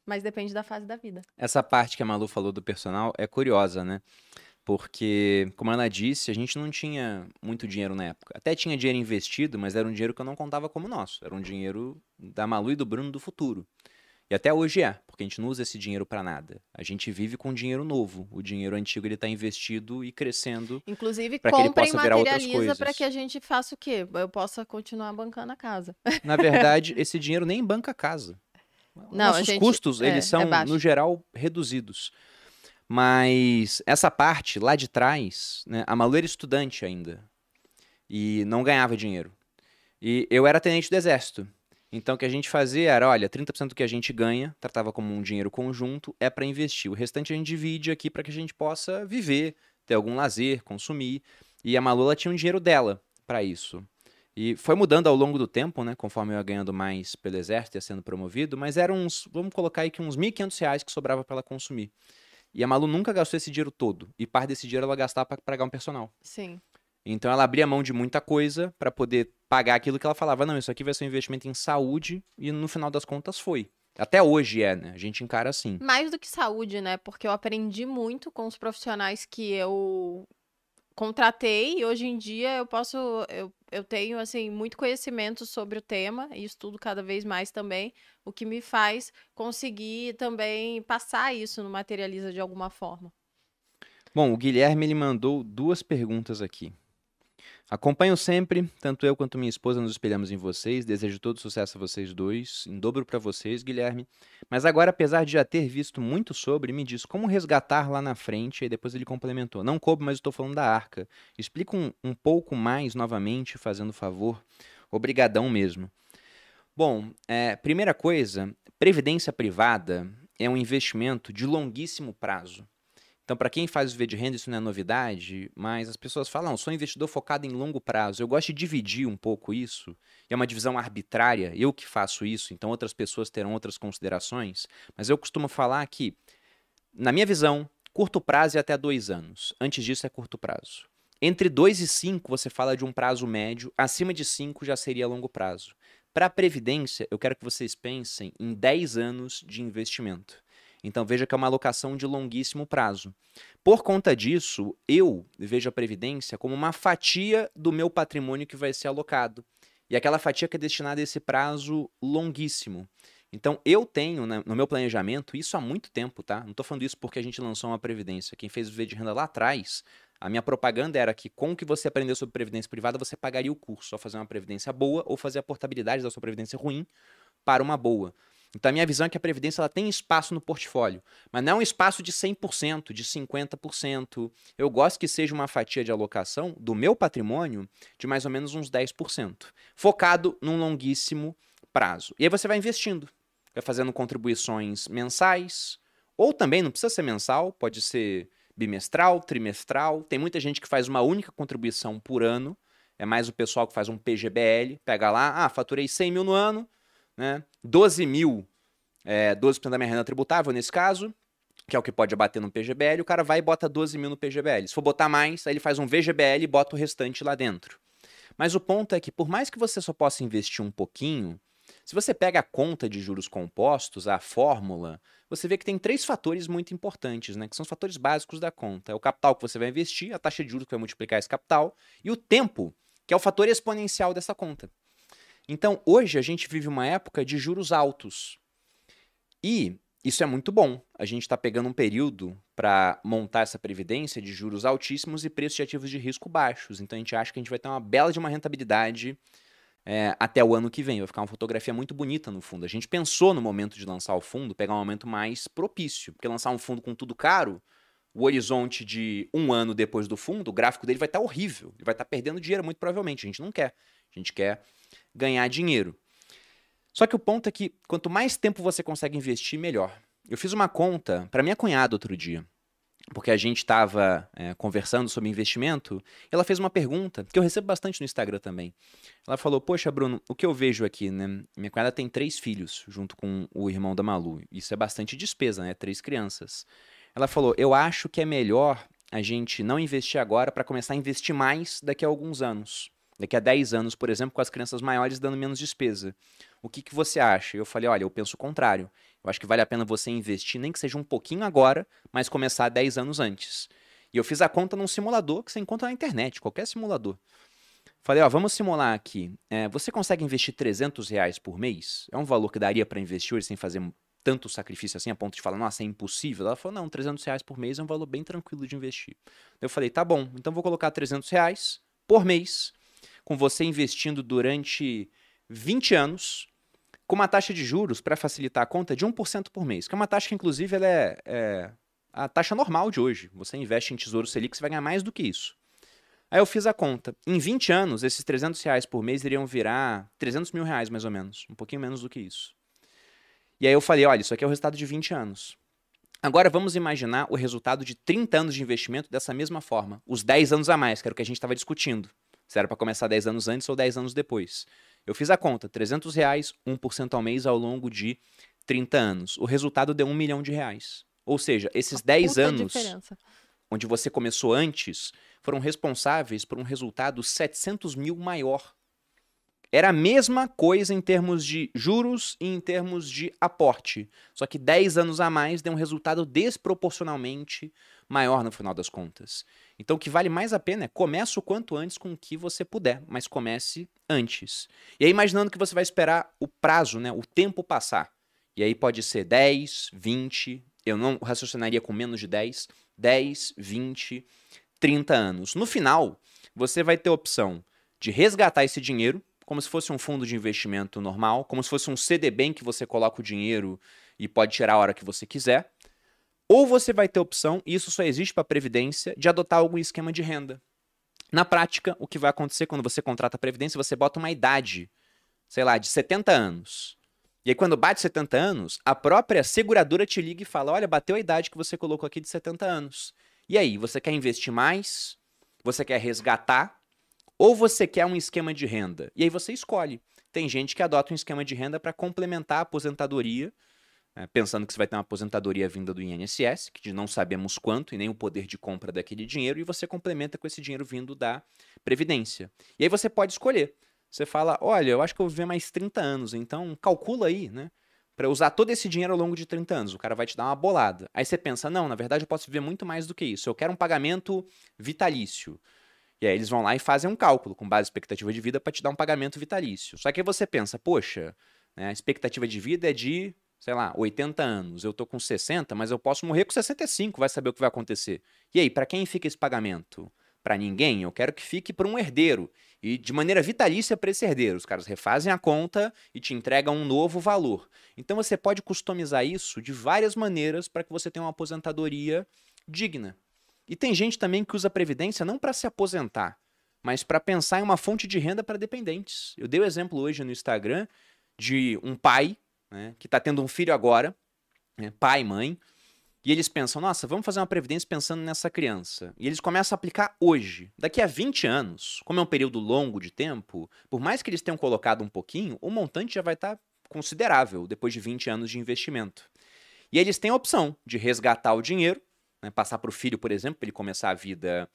Mas depende da fase da vida. Essa parte que a Malu falou do personal é curiosa, né? Porque, como a Ana disse, a gente não tinha muito dinheiro na época. Até tinha dinheiro investido, mas era um dinheiro que eu não contava como nosso. Era um dinheiro da Malu e do Bruno do futuro. E até hoje é, porque a gente não usa esse dinheiro para nada. A gente vive com dinheiro novo. O dinheiro antigo ele está investido e crescendo. Inclusive, compra e materializa para que a gente faça o quê? Eu possa continuar bancando a casa. Na verdade, esse dinheiro nem banca a casa. Não, Nossos gente, custos, é, eles são, é no geral, reduzidos. Mas essa parte lá de trás, né, a Malu era estudante ainda. E não ganhava dinheiro. E eu era tenente do exército. Então, o que a gente fazia era, olha, 30% do que a gente ganha, tratava como um dinheiro conjunto, é para investir. O restante a gente divide aqui para que a gente possa viver, ter algum lazer, consumir. E a Malu, tinha um dinheiro dela para isso. E foi mudando ao longo do tempo, né, conforme eu ia ganhando mais pelo exército, ia sendo promovido, mas eram uns, vamos colocar aí que uns 1.500 reais que sobrava para ela consumir. E a Malu nunca gastou esse dinheiro todo. E parte desse dinheiro ela gastava para pagar um personal. Sim. Então ela abria mão de muita coisa para poder pagar aquilo que ela falava, não, isso aqui vai ser um investimento em saúde e no final das contas foi. Até hoje é, né? A gente encara assim. Mais do que saúde, né? Porque eu aprendi muito com os profissionais que eu contratei e hoje em dia eu posso eu, eu tenho assim muito conhecimento sobre o tema e estudo cada vez mais também, o que me faz conseguir também passar isso no materializa de alguma forma. Bom, o Guilherme ele mandou duas perguntas aqui. Acompanho sempre, tanto eu quanto minha esposa nos espelhamos em vocês. Desejo todo sucesso a vocês dois, em dobro para vocês, Guilherme. Mas agora, apesar de já ter visto muito sobre, me diz como resgatar lá na frente. E depois ele complementou: Não coube, mas estou falando da arca. Explica um, um pouco mais novamente, fazendo favor. Obrigadão mesmo. Bom, é, primeira coisa: previdência privada é um investimento de longuíssimo prazo. Então, para quem faz o V de renda, isso não é novidade, mas as pessoas falam, sou investidor focado em longo prazo. Eu gosto de dividir um pouco isso, é uma divisão arbitrária, eu que faço isso, então outras pessoas terão outras considerações, mas eu costumo falar que, na minha visão, curto prazo é até dois anos. Antes disso é curto prazo. Entre dois e cinco você fala de um prazo médio, acima de cinco já seria longo prazo. Para a Previdência, eu quero que vocês pensem em 10 anos de investimento. Então veja que é uma alocação de longuíssimo prazo. Por conta disso, eu vejo a previdência como uma fatia do meu patrimônio que vai ser alocado. E aquela fatia que é destinada a esse prazo longuíssimo. Então, eu tenho né, no meu planejamento isso há muito tempo, tá? Não estou falando isso porque a gente lançou uma previdência. Quem fez o V de renda lá atrás, a minha propaganda era que com o que você aprendeu sobre previdência privada, você pagaria o curso. Só fazer uma previdência boa ou fazer a portabilidade da sua previdência ruim para uma boa. Então a minha visão é que a previdência ela tem espaço no portfólio, mas não é um espaço de 100%, de 50%. Eu gosto que seja uma fatia de alocação do meu patrimônio de mais ou menos uns 10%, focado num longuíssimo prazo. E aí você vai investindo, vai fazendo contribuições mensais, ou também não precisa ser mensal, pode ser bimestral, trimestral. Tem muita gente que faz uma única contribuição por ano. É mais o pessoal que faz um PGBL, pega lá, ah, faturei 100 mil no ano, né? 12 mil, é, 12% da minha renda tributável nesse caso, que é o que pode abater no PGBL, o cara vai e bota 12 mil no PGBL. Se for botar mais, aí ele faz um VGBL e bota o restante lá dentro. Mas o ponto é que, por mais que você só possa investir um pouquinho, se você pega a conta de juros compostos, a fórmula, você vê que tem três fatores muito importantes, né? Que são os fatores básicos da conta. É o capital que você vai investir, a taxa de juros que vai multiplicar esse capital, e o tempo, que é o fator exponencial dessa conta. Então, hoje a gente vive uma época de juros altos. E isso é muito bom. A gente está pegando um período para montar essa previdência de juros altíssimos e preços de ativos de risco baixos. Então a gente acha que a gente vai ter uma bela de uma rentabilidade é, até o ano que vem. Vai ficar uma fotografia muito bonita no fundo. A gente pensou no momento de lançar o fundo, pegar um momento mais propício, porque lançar um fundo com tudo caro, o horizonte de um ano depois do fundo, o gráfico dele vai estar tá horrível. Ele vai estar tá perdendo dinheiro, muito provavelmente. A gente não quer. A gente quer ganhar dinheiro. Só que o ponto é que quanto mais tempo você consegue investir, melhor. Eu fiz uma conta para minha cunhada outro dia, porque a gente estava é, conversando sobre investimento. ela fez uma pergunta que eu recebo bastante no Instagram também. Ela falou: Poxa, Bruno, o que eu vejo aqui, né? Minha cunhada tem três filhos junto com o irmão da Malu. Isso é bastante despesa, né? Três crianças. Ela falou: Eu acho que é melhor a gente não investir agora para começar a investir mais daqui a alguns anos. Daqui a 10 anos, por exemplo, com as crianças maiores dando menos despesa. O que, que você acha? Eu falei, olha, eu penso o contrário. Eu acho que vale a pena você investir, nem que seja um pouquinho agora, mas começar 10 anos antes. E eu fiz a conta num simulador que você encontra na internet, qualquer simulador. Falei, ó, vamos simular aqui. É, você consegue investir 300 reais por mês? É um valor que daria para investir hoje sem fazer tanto sacrifício assim, a ponto de falar, nossa, é impossível. Ela falou, não, 300 reais por mês é um valor bem tranquilo de investir. Eu falei, tá bom, então vou colocar 300 reais por mês com você investindo durante 20 anos, com uma taxa de juros, para facilitar a conta, de 1% por mês, que é uma taxa que, inclusive, ela é, é a taxa normal de hoje. Você investe em Tesouro Selic, você vai ganhar mais do que isso. Aí eu fiz a conta. Em 20 anos, esses 300 reais por mês iriam virar 300 mil reais, mais ou menos. Um pouquinho menos do que isso. E aí eu falei, olha, isso aqui é o resultado de 20 anos. Agora vamos imaginar o resultado de 30 anos de investimento dessa mesma forma. Os 10 anos a mais, que era o que a gente estava discutindo. Se era para começar 10 anos antes ou 10 anos depois. Eu fiz a conta, 300 reais, 1% ao mês ao longo de 30 anos. O resultado deu 1 milhão de reais. Ou seja, esses 10 anos diferença. onde você começou antes foram responsáveis por um resultado 700 mil maior era a mesma coisa em termos de juros e em termos de aporte. Só que 10 anos a mais deu um resultado desproporcionalmente maior no final das contas. Então o que vale mais a pena é comece o quanto antes com o que você puder, mas comece antes. E aí imaginando que você vai esperar o prazo, né, o tempo passar. E aí pode ser 10, 20, eu não raciocinaria com menos de 10, 10, 20, 30 anos. No final, você vai ter a opção de resgatar esse dinheiro como se fosse um fundo de investimento normal, como se fosse um CDB em que você coloca o dinheiro e pode tirar a hora que você quiser. Ou você vai ter a opção, e isso só existe para a Previdência, de adotar algum esquema de renda. Na prática, o que vai acontecer quando você contrata a Previdência, você bota uma idade, sei lá, de 70 anos. E aí, quando bate 70 anos, a própria seguradora te liga e fala: olha, bateu a idade que você colocou aqui de 70 anos. E aí, você quer investir mais? Você quer resgatar? Ou você quer um esquema de renda? E aí você escolhe. Tem gente que adota um esquema de renda para complementar a aposentadoria, né, pensando que você vai ter uma aposentadoria vinda do INSS, que não sabemos quanto e nem o poder de compra daquele dinheiro, e você complementa com esse dinheiro vindo da Previdência. E aí você pode escolher. Você fala: olha, eu acho que eu vou viver mais 30 anos, então calcula aí, né? Para usar todo esse dinheiro ao longo de 30 anos. O cara vai te dar uma bolada. Aí você pensa: não, na verdade eu posso viver muito mais do que isso. Eu quero um pagamento vitalício. E aí eles vão lá e fazem um cálculo com base expectativa de vida para te dar um pagamento vitalício. Só que aí você pensa, poxa, né, a expectativa de vida é de, sei lá, 80 anos. Eu tô com 60, mas eu posso morrer com 65, vai saber o que vai acontecer. E aí, para quem fica esse pagamento? Para ninguém? Eu quero que fique para um herdeiro. E de maneira vitalícia para esse herdeiro. Os caras refazem a conta e te entregam um novo valor. Então você pode customizar isso de várias maneiras para que você tenha uma aposentadoria digna. E tem gente também que usa a previdência não para se aposentar, mas para pensar em uma fonte de renda para dependentes. Eu dei o um exemplo hoje no Instagram de um pai né, que está tendo um filho agora, né, pai, mãe, e eles pensam, nossa, vamos fazer uma previdência pensando nessa criança. E eles começam a aplicar hoje. Daqui a 20 anos, como é um período longo de tempo, por mais que eles tenham colocado um pouquinho, o montante já vai estar tá considerável depois de 20 anos de investimento. E eles têm a opção de resgatar o dinheiro, né, passar para o filho, por exemplo, para ele começar a vida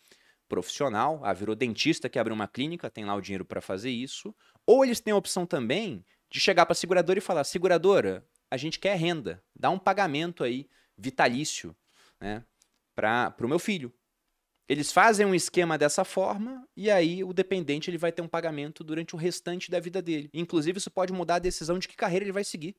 profissional. Ah, virou dentista que abriu uma clínica, tem lá o dinheiro para fazer isso. Ou eles têm a opção também de chegar para a seguradora e falar: seguradora, a gente quer renda, dá um pagamento aí vitalício né, para o meu filho. Eles fazem um esquema dessa forma e aí o dependente ele vai ter um pagamento durante o restante da vida dele. Inclusive, isso pode mudar a decisão de que carreira ele vai seguir.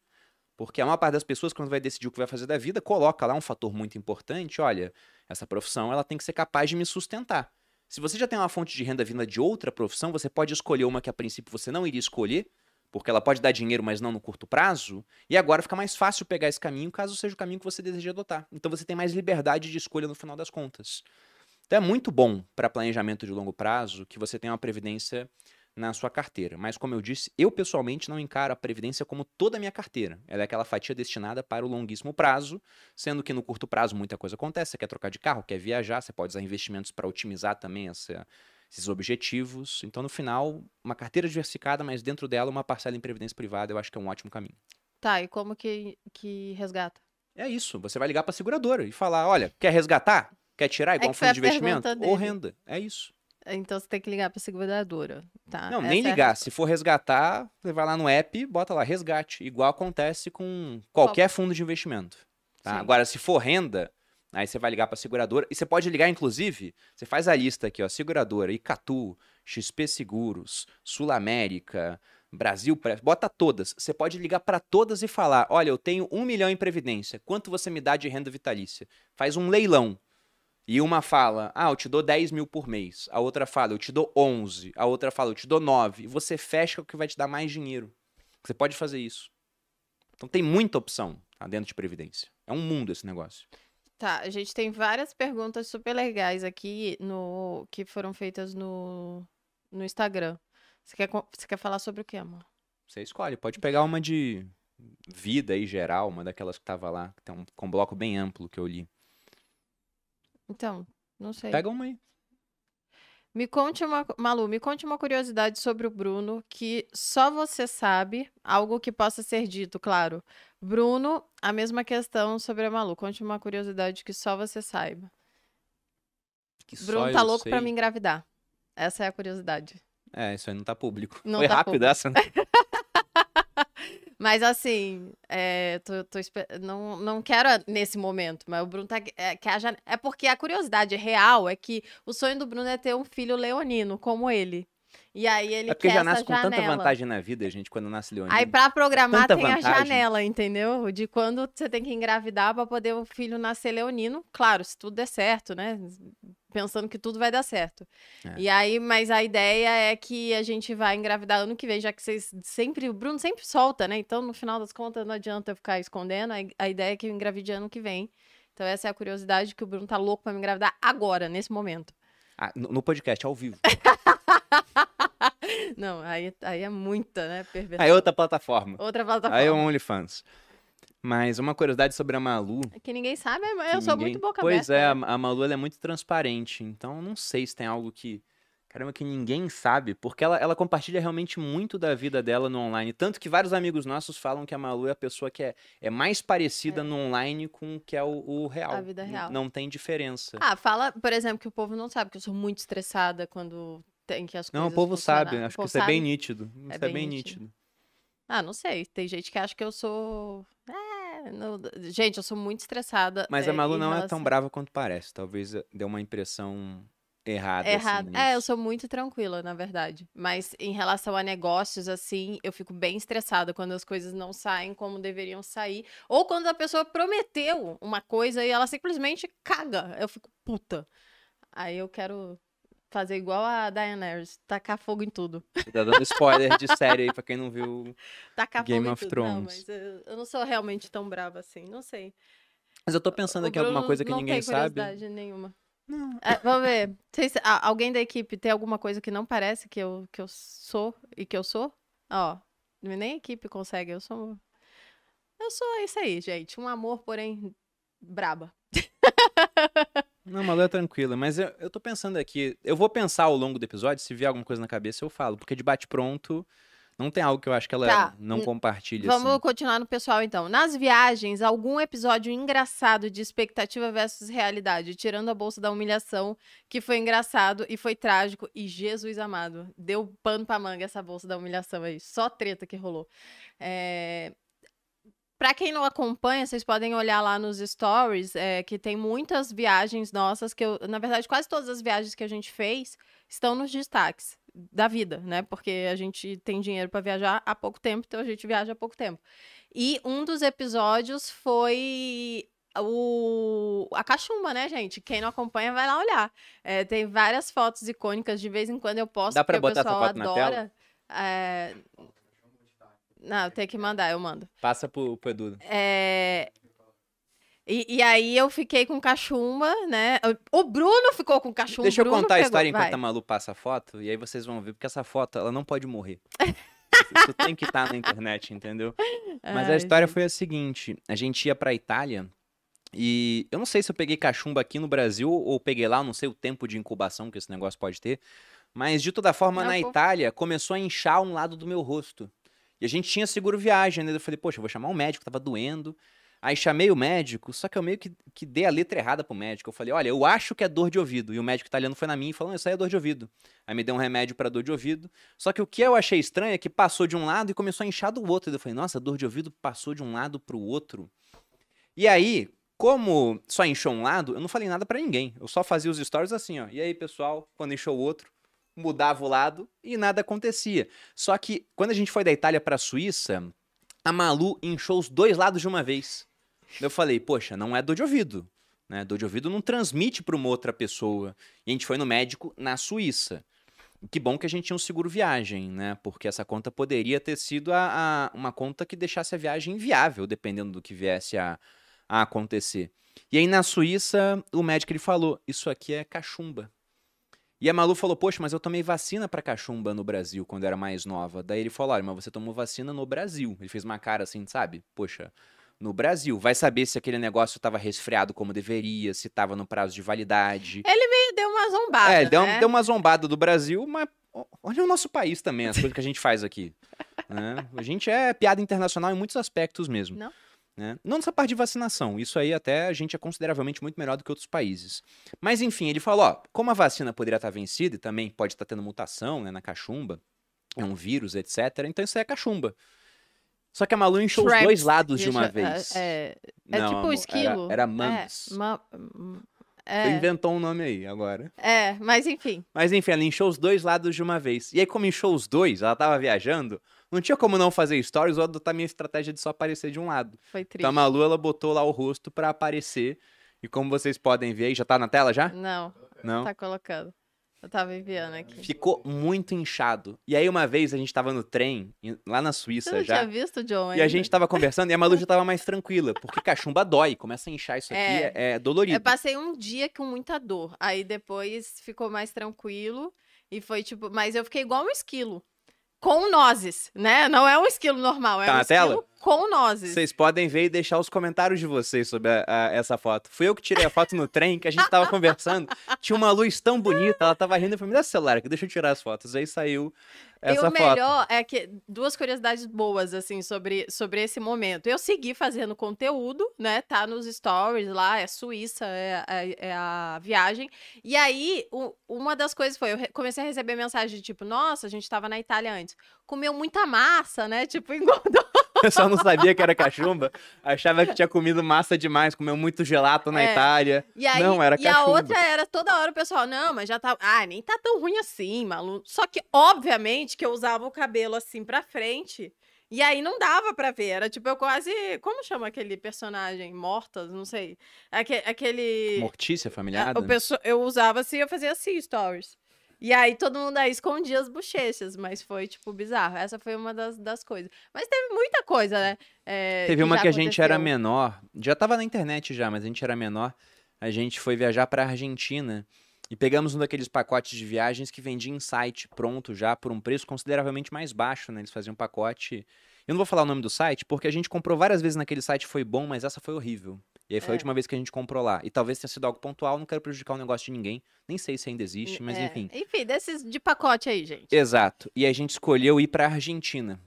Porque a maior parte das pessoas, quando vai decidir o que vai fazer da vida, coloca lá um fator muito importante: olha, essa profissão ela tem que ser capaz de me sustentar. Se você já tem uma fonte de renda vinda de outra profissão, você pode escolher uma que a princípio você não iria escolher, porque ela pode dar dinheiro, mas não no curto prazo, e agora fica mais fácil pegar esse caminho, caso seja o caminho que você deseja adotar. Então você tem mais liberdade de escolha no final das contas. Então é muito bom para planejamento de longo prazo que você tenha uma previdência na sua carteira. Mas, como eu disse, eu pessoalmente não encaro a previdência como toda a minha carteira. Ela é aquela fatia destinada para o longuíssimo prazo, sendo que no curto prazo muita coisa acontece. Você quer trocar de carro, quer viajar, você pode usar investimentos para otimizar também essa, esses objetivos. Então, no final, uma carteira diversificada, mas dentro dela uma parcela em previdência privada, eu acho que é um ótimo caminho. Tá, e como que, que resgata? É isso, você vai ligar para a seguradora e falar, olha, quer resgatar? Quer tirar igual é um fundo de investimento? Ou renda, é isso. Então você tem que ligar para a seguradora, tá? Não, nem é ligar. É Se for resgatar, você vai lá no app, bota lá resgate, igual acontece com qualquer fundo de investimento. Tá? Agora, se for renda, Aí você vai ligar para a seguradora. E você pode ligar, inclusive, você faz a lista aqui, ó, seguradora, Icatu, XP Seguros, Sul América, Brasil, bota todas. Você pode ligar para todas e falar: olha, eu tenho um milhão em previdência, quanto você me dá de renda vitalícia? Faz um leilão. E uma fala: ah, eu te dou 10 mil por mês. A outra fala: eu te dou 11. A outra fala: eu te dou 9. E você fecha o que vai te dar mais dinheiro. Você pode fazer isso. Então tem muita opção tá, dentro de previdência. É um mundo esse negócio. Tá, a gente tem várias perguntas super legais aqui no que foram feitas no, no Instagram. Você quer, você quer falar sobre o que, amor? Você escolhe. Pode pegar uma de vida aí geral, uma daquelas que tava lá, que tem um, com um bloco bem amplo que eu li. Então, não sei. Pega uma aí. Me conte uma, Malu, me conte uma curiosidade sobre o Bruno que só você sabe, algo que possa ser dito, claro. Bruno, a mesma questão sobre a Malu. Conte uma curiosidade que só você saiba. Que Bruno tá louco sei. pra me engravidar. Essa é a curiosidade. É, isso aí não tá público. Não Foi tá rápido público. essa, né? Mas assim, é, tô, tô, não, não quero nesse momento, mas o Bruno tá. É, que a, é porque a curiosidade real é que o sonho do Bruno é ter um filho leonino como ele. E aí ele é porque já nasce com janela. tanta vantagem na vida, gente, quando nasce leonino. Aí pra programar tem vantagem. a janela, entendeu? De quando você tem que engravidar pra poder o filho nascer leonino. Claro, se tudo der certo, né? Pensando que tudo vai dar certo. É. E aí, mas a ideia é que a gente vai engravidar ano que vem, já que vocês sempre. O Bruno sempre solta, né? Então, no final das contas, não adianta eu ficar escondendo. A ideia é que eu engravide ano que vem. Então, essa é a curiosidade que o Bruno tá louco pra me engravidar agora, nesse momento. Ah, no podcast, ao vivo. Não, aí, aí é muita, né? Perversão. Aí é outra plataforma. Outra plataforma. Aí é o OnlyFans. Mas uma curiosidade sobre a Malu. É que ninguém sabe, eu sou ninguém... muito boca pois aberta. Pois é, né? a Malu é muito transparente. Então não sei se tem algo que. Caramba, que ninguém sabe, porque ela, ela compartilha realmente muito da vida dela no online. Tanto que vários amigos nossos falam que a Malu é a pessoa que é, é mais parecida é. no online com o que é o, o real. A vida real. Não, não tem diferença. Ah, fala, por exemplo, que o povo não sabe que eu sou muito estressada quando tem que as Não, o povo sabe, acho que isso sabe? é bem nítido. Isso é, é bem, bem nítido. nítido. Ah, não sei. Tem gente que acha que eu sou. É, não... Gente, eu sou muito estressada. Mas a é, Malu não relação... é tão brava quanto parece. Talvez deu uma impressão errada. Errada. Assim, é, eu sou muito tranquila, na verdade. Mas em relação a negócios, assim, eu fico bem estressada quando as coisas não saem como deveriam sair. Ou quando a pessoa prometeu uma coisa e ela simplesmente caga. Eu fico puta. Aí eu quero fazer igual a Daenerys, tacar fogo em tudo. Você tá dando spoiler de série aí pra quem não viu. Tacar Game fogo of. Não, Thrones. mas eu, eu não sou realmente tão brava assim, não sei. Mas eu tô pensando O aqui em alguma coisa que não ninguém tem sabe. curiosidade nenhuma. Não. É, vamos ver. Vocês- alguém da equipe tem alguma coisa que não parece que eu, que eu sou e que eu sou? Ó, nem a equipe consegue. Eu sou. Eu sou isso aí, gente. Um amor, porém, braba. Não, Malu é tranquila, mas eu, eu tô pensando aqui. Eu vou pensar ao longo do episódio, se vier alguma coisa na cabeça, eu falo. Porque de bate-pronto, não tem algo que eu acho que ela Tá. não compartilha. Vamos assim. continuar no pessoal, então. Nas viagens, algum episódio engraçado de expectativa versus realidade, tirando a bolsa da humilhação, que foi engraçado e foi trágico. E Jesus amado, deu pano pra manga essa bolsa da humilhação aí. Só treta que rolou. É... Pra quem não acompanha, vocês podem olhar lá nos stories, é, que tem muitas viagens nossas, que eu, na verdade, quase todas as viagens que a gente fez estão nos destaques da vida, né? Porque a gente tem dinheiro pra viajar há pouco tempo, então a gente viaja há pouco tempo. E um dos episódios foi o a cachumba, né, gente? Quem não acompanha vai lá olhar. É, tem várias fotos icônicas, de vez em quando eu posto, Dá pra porque botar o pessoal adora. É, Não, tem que mandar, eu mando. Passa pro, pro Edu. É, E, e aí eu fiquei com cachumba, né? O Bruno ficou com cachumba. Deixa eu Bruno contar a pegou- história enquanto vai. a Malu passa a foto, e aí vocês vão ver, porque essa foto, ela não pode morrer. Isso tem que estar na internet, entendeu? Mas a Ai, história gente. foi a seguinte: a gente ia pra Itália e eu não sei se eu peguei cachumba aqui no Brasil ou peguei lá, não sei o tempo de incubação que esse negócio pode ter. Mas de toda forma, Não, na pô. Itália, começou a inchar um lado do meu rosto. E a gente tinha seguro viagem, né? Eu falei, poxa, eu vou chamar um médico, tava doendo. Aí chamei o médico, só que eu meio que, que dei a letra errada pro médico. Eu falei, olha, eu acho que é dor de ouvido. E o médico italiano foi na minha e falou, isso aí é dor de ouvido. Aí me deu um remédio pra dor de ouvido. Só que o que eu achei estranho é que passou de um lado e começou a inchar do outro. Eu falei, nossa, dor de ouvido passou de um lado pro outro. E aí, como só inchou um lado, eu não falei nada pra ninguém. Eu só fazia os stories assim, ó. E aí, pessoal, quando inchou o outro, mudava o lado e nada acontecia. Só que quando a gente foi da Itália pra Suíça, a Malu inchou os dois lados de uma vez. Eu falei, poxa, não é dor de ouvido. Né? Dor de ouvido não transmite pra uma outra pessoa. E a gente foi no médico na Suíça. Que bom que a gente tinha um seguro viagem, né? Porque essa conta poderia ter sido a, a- uma conta que deixasse a viagem inviável, dependendo do que viesse a, a acontecer. E aí na Suíça, o médico ele falou: Isso aqui é cachumba. E a Malu falou: Poxa, mas eu tomei vacina pra cachumba no Brasil quando era mais nova. Daí ele falou: Olha, mas você tomou vacina no Brasil. Ele fez uma cara assim, sabe? Poxa, no Brasil. Vai saber se aquele negócio tava resfriado como deveria, se tava no prazo de validade. Ele deu uma zombada. É, ele deu, né? deu uma zombada do Brasil, mas olha o nosso país também, as coisas que a gente faz aqui. né? A gente é piada internacional em muitos aspectos mesmo. Não? Né? Não nessa parte de vacinação, isso aí até a gente é consideravelmente muito melhor do que outros países. Mas enfim, ele falou, ó, como a vacina poderia estar vencida e também pode estar tendo mutação né, na cachumba, é um vírus, etc., então isso aí é cachumba. Só que a Malu inchou os dois lados de uma vez. É, é Não, tipo amor, esquilo. Era, era É, ma- hum, é, inventou um nome aí agora. é, mas enfim. Mas enfim, ela inchou os dois lados de uma vez. E aí, como inchou os dois, ela tava viajando, não tinha como não fazer stories ou adotar minha estratégia de só aparecer de um lado. Foi triste. Então a Malu, ela botou lá o rosto pra aparecer. E como vocês podem ver aí, já tá na tela já? Não, Não? tá colocando. Eu tava enviando aqui. Ficou muito inchado. E aí, uma vez, a gente tava no trem, em- lá na Você Suíça não já. tinha visto, John? E a ainda? gente tava conversando e a Malu já tava mais tranquila, porque cachumba dói, começa a inchar isso aqui, É. é, é dolorido. Eu passei um dia com muita dor. Aí depois ficou mais tranquilo. E foi tipo. Mas eu fiquei igual um esquilo. Com nozes, né? Não é um esquilo normal, é Tá um na esquilo tela? com nozes. Vocês podem ver e deixar os comentários de vocês sobre a- a- essa foto. Fui eu que tirei a foto no trem, que a gente tava conversando. Tinha uma luz tão bonita, ela tava rindo. Eu falei, me dá celular aqui, deixa eu tirar as fotos. Aí saiu e essa o foto. melhor é que duas curiosidades boas assim sobre, sobre esse momento. Eu segui fazendo conteúdo, né? Tá nos stories lá, é Suíça, é, é- é a viagem. E aí, o- uma das coisas foi, eu comecei a receber mensagem de tipo, nossa, a gente tava na Itália antes. Comeu muita massa, né? Tipo, engordou. Eu só não sabia que era cachumba. Achava que tinha comido massa demais, comeu muito gelato na É. Itália. E aí, Não, era e a cachumba. outra era toda hora o pessoal, não, mas já tá. Ah, nem tá tão ruim assim, maluco. Só que, obviamente, que eu usava o cabelo assim pra frente. E aí não dava pra ver. Era tipo, eu quase. Como chama aquele personagem? Mortas? Não sei. Aque- aquele. Mortícia o pesso- eu usava assim, eu fazia assim, stories. E aí todo mundo aí escondia as bochechas, mas foi, tipo, bizarro. Essa foi uma das, das coisas. Mas teve muita coisa, né? É, Teve uma já que a gente era menor, já tava na internet já, mas a gente era menor. A gente foi viajar pra Argentina e pegamos um daqueles pacotes de viagens que vendia em site pronto já por um preço consideravelmente mais baixo, né? Eles faziam um pacote. Eu não vou falar o nome do site porque a gente comprou várias vezes naquele site foi bom, mas essa foi horrível. E aí foi a É. última vez que a gente comprou lá. E talvez tenha sido algo pontual, não quero prejudicar o negócio de ninguém. Nem sei se ainda existe, mas É, enfim. Enfim, desses de pacote aí, gente. Exato. E a gente escolheu ir pra Argentina.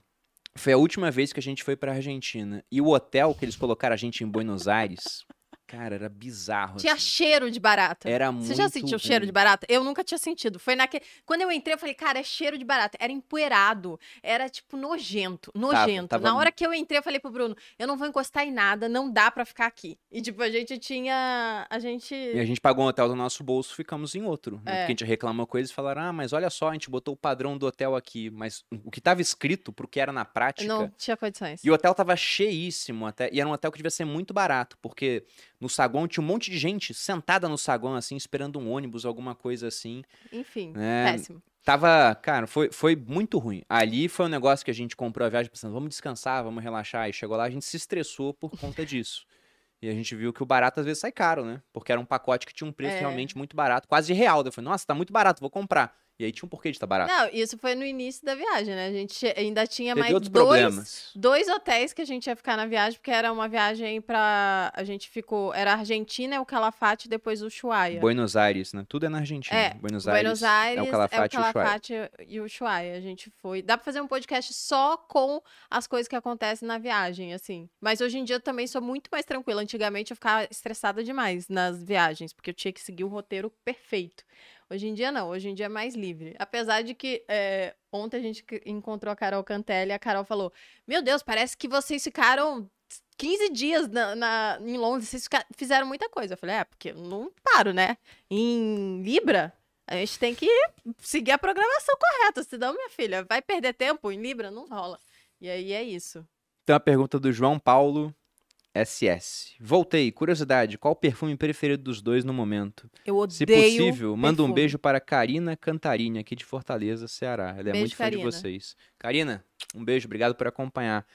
Foi a última vez que a gente foi pra Argentina. E o hotel que eles colocaram a gente em Buenos Aires, cara, era bizarro. Tinha assim. cheiro de barata. Era Você já muito sentiu cheiro ruim. de barata? Eu nunca tinha sentido. Foi naquele. Quando eu entrei, eu falei, cara, é cheiro de barata. Era empoeirado. Era, tipo, nojento. Nojento. tava Na mu- hora que eu entrei, eu falei pro Bruno, eu não vou encostar em nada, não dá pra ficar aqui. E, tipo, a gente tinha. A gente. E a gente pagou um hotel do nosso bolso, ficamos em outro. né? É. Porque a gente reclamou coisas e falaram: ah, mas olha só, a gente botou o padrão do hotel aqui. Mas o que tava escrito pro que era na prática. Não tinha condições. E o hotel tava cheíssimo até. E era um hotel que devia ser muito barato, porque no saguão tinha um monte de gente sentada no saguão, assim, esperando um ônibus, alguma coisa assim. Enfim, É, péssimo. Tava, cara, foi, foi muito ruim. Ali foi um negócio que a gente comprou a viagem pensando, vamos descansar, vamos relaxar. E chegou lá, a gente se estressou por conta disso. E a gente viu que o barato às vezes sai caro, né? Porque era um pacote que tinha um preço É. realmente muito barato, quase real. Daí Eu falei, nossa, tá muito barato, vou comprar. E aí tinha um porquê de estar barato. Não, isso foi no início da viagem, né? A gente ainda tinha Teve mais dois, problemas. dois hotéis que a gente ia ficar na viagem, porque era uma viagem pra. A gente ficou. Era Argentina, o Calafate e depois o Ushuaia. Buenos Aires, né? Tudo é na Argentina. É, Buenos Aires, Buenos Aires é o Calafate, e o Ushuaia. Calafate e o Ushuaia. A gente foi. Dá pra fazer um podcast só com as coisas que acontecem na viagem, assim. Mas hoje em dia eu também sou muito mais tranquila. Antigamente eu ficava estressada demais nas viagens, porque eu tinha que seguir o roteiro perfeito. Hoje em dia não, hoje em dia é mais livre. Apesar de que é, ontem a gente encontrou a Carol Cantelli e a Carol falou: Meu Deus, parece que vocês ficaram 15 dias na, na- em Londres, vocês fizeram muita coisa. Eu falei: É, porque eu não paro, né? Em Libra, a gente tem que seguir a programação correta, senão, minha filha, vai perder tempo em Libra? Não rola. E aí é isso. Então a pergunta do João Paulo SS. Voltei, curiosidade, qual o perfume preferido dos dois no momento? Eu odeio. Se possível, manda um beijo para Karina Cantarini, aqui de Fortaleza, Ceará. Ela é Beijo, muito fã de vocês. Karina, um beijo, obrigado por acompanhar.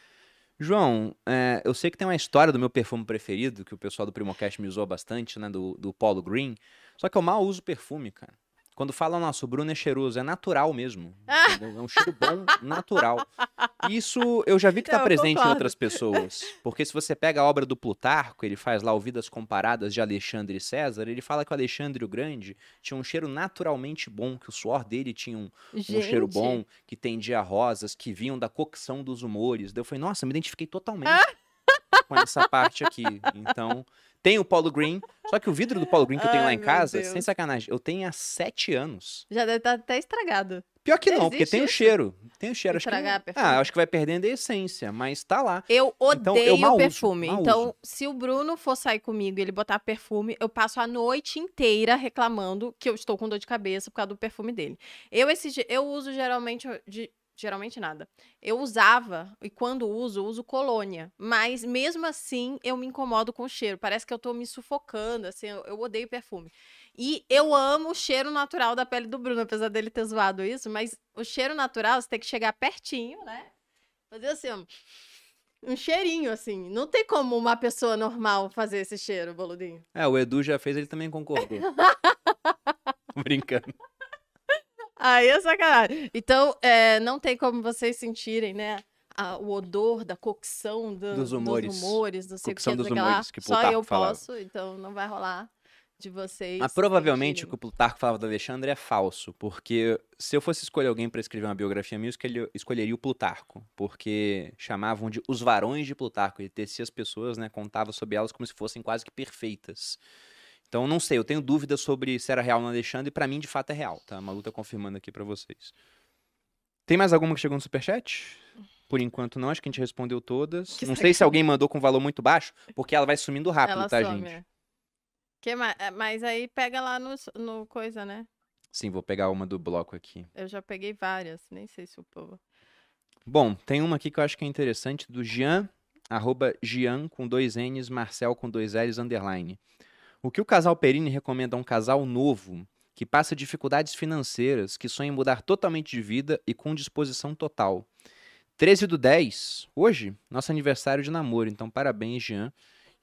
João, é, eu sei que tem uma história do meu perfume preferido, que o pessoal do Primocast me usou bastante, né, do, do Polo Green, só que eu mal uso perfume, cara. Quando falam, nossa, o Bruno é cheiroso, é natural mesmo. Ah! entendeu? É um cheiro bom, natural. Isso eu já vi que está eu presente em concordo. outras pessoas. Porque se você pega a obra do Plutarco, ele faz lá o Vidas Comparadas de Alexandre e César, ele fala que o Alexandre o Grande tinha um cheiro naturalmente bom, que o suor dele tinha um, um cheiro bom, que tendia a rosas, que vinham da cocção dos humores. Daí eu falei, nossa, me identifiquei totalmente Ah! com essa parte aqui. Então, tem o Polo Green, só que o vidro do Polo Green que eu tenho lá Ai, em meu casa, Deus. sem sacanagem, eu tenho há sete anos. Já deve estar até estragado. Pior que não, porque Existe tem o cheiro. Tem o cheiro. Acho que, Estragar não- perfume? ah, acho que vai perdendo a essência, mas tá lá. Eu Então, odeio eu mal uso, perfume. mal então, uso. se o Bruno for sair comigo e ele botar perfume, eu passo a noite inteira reclamando que eu estou com dor de cabeça por causa do perfume dele. Eu, esse, eu uso geralmente. De, geralmente nada. Eu usava, e quando uso, uso colônia. Mas mesmo assim, eu me incomodo com o cheiro. Parece que eu tô me sufocando, assim, eu, eu odeio perfume. E eu amo o cheiro natural da pele do Bruno, apesar dele ter zoado isso, mas o cheiro natural, você tem que chegar pertinho, né? Fazer assim, ó. Um cheirinho, assim. Não tem como uma pessoa normal fazer esse cheiro, boludinho. É, o Edu já fez, ele também concordou. Brincando. Aí é sacanagem. Então, é, não tem como vocês sentirem, né? a- o odor da cocção do- Dos humores. dos humores, sei Cocção o que, dos o humores, que Só Plutarco eu falava. posso, então não vai rolar de vocês. Mas provavelmente o sentirem. que o Plutarco falava do Alexandre é falso, porque se eu fosse escolher alguém pra escrever uma biografia minha, eu escolhe- escolheria o Plutarco, porque chamavam de os varões de Plutarco, ele tecia as pessoas, né, contava sobre elas como se fossem quase que perfeitas. Então, não sei, eu tenho dúvidas sobre se era real no Alexandre, e pra mim, de fato, é real, tá? A Malu tá confirmando aqui pra vocês. Tem mais alguma que chegou no Superchat? Por enquanto não, acho que a gente respondeu todas. Que não sei se sacanagem. alguém mandou com valor muito baixo, porque ela vai sumindo rápido, Ela tá, some, gente? é. Que mais? É, Mas aí pega lá no, no coisa, né? Sim, vou pegar uma do bloco aqui. Eu já peguei várias, nem sei se o povo. Bom, tem uma aqui que eu acho que é interessante, do Jean, arroba Jean com dois N's, Marcel com dois L's, underline. O que o casal Perini recomenda a um casal novo que passa dificuldades financeiras, que sonha em mudar totalmente de vida e com disposição total. 13 do 10, hoje, nosso aniversário de namoro. Então, parabéns, Jean.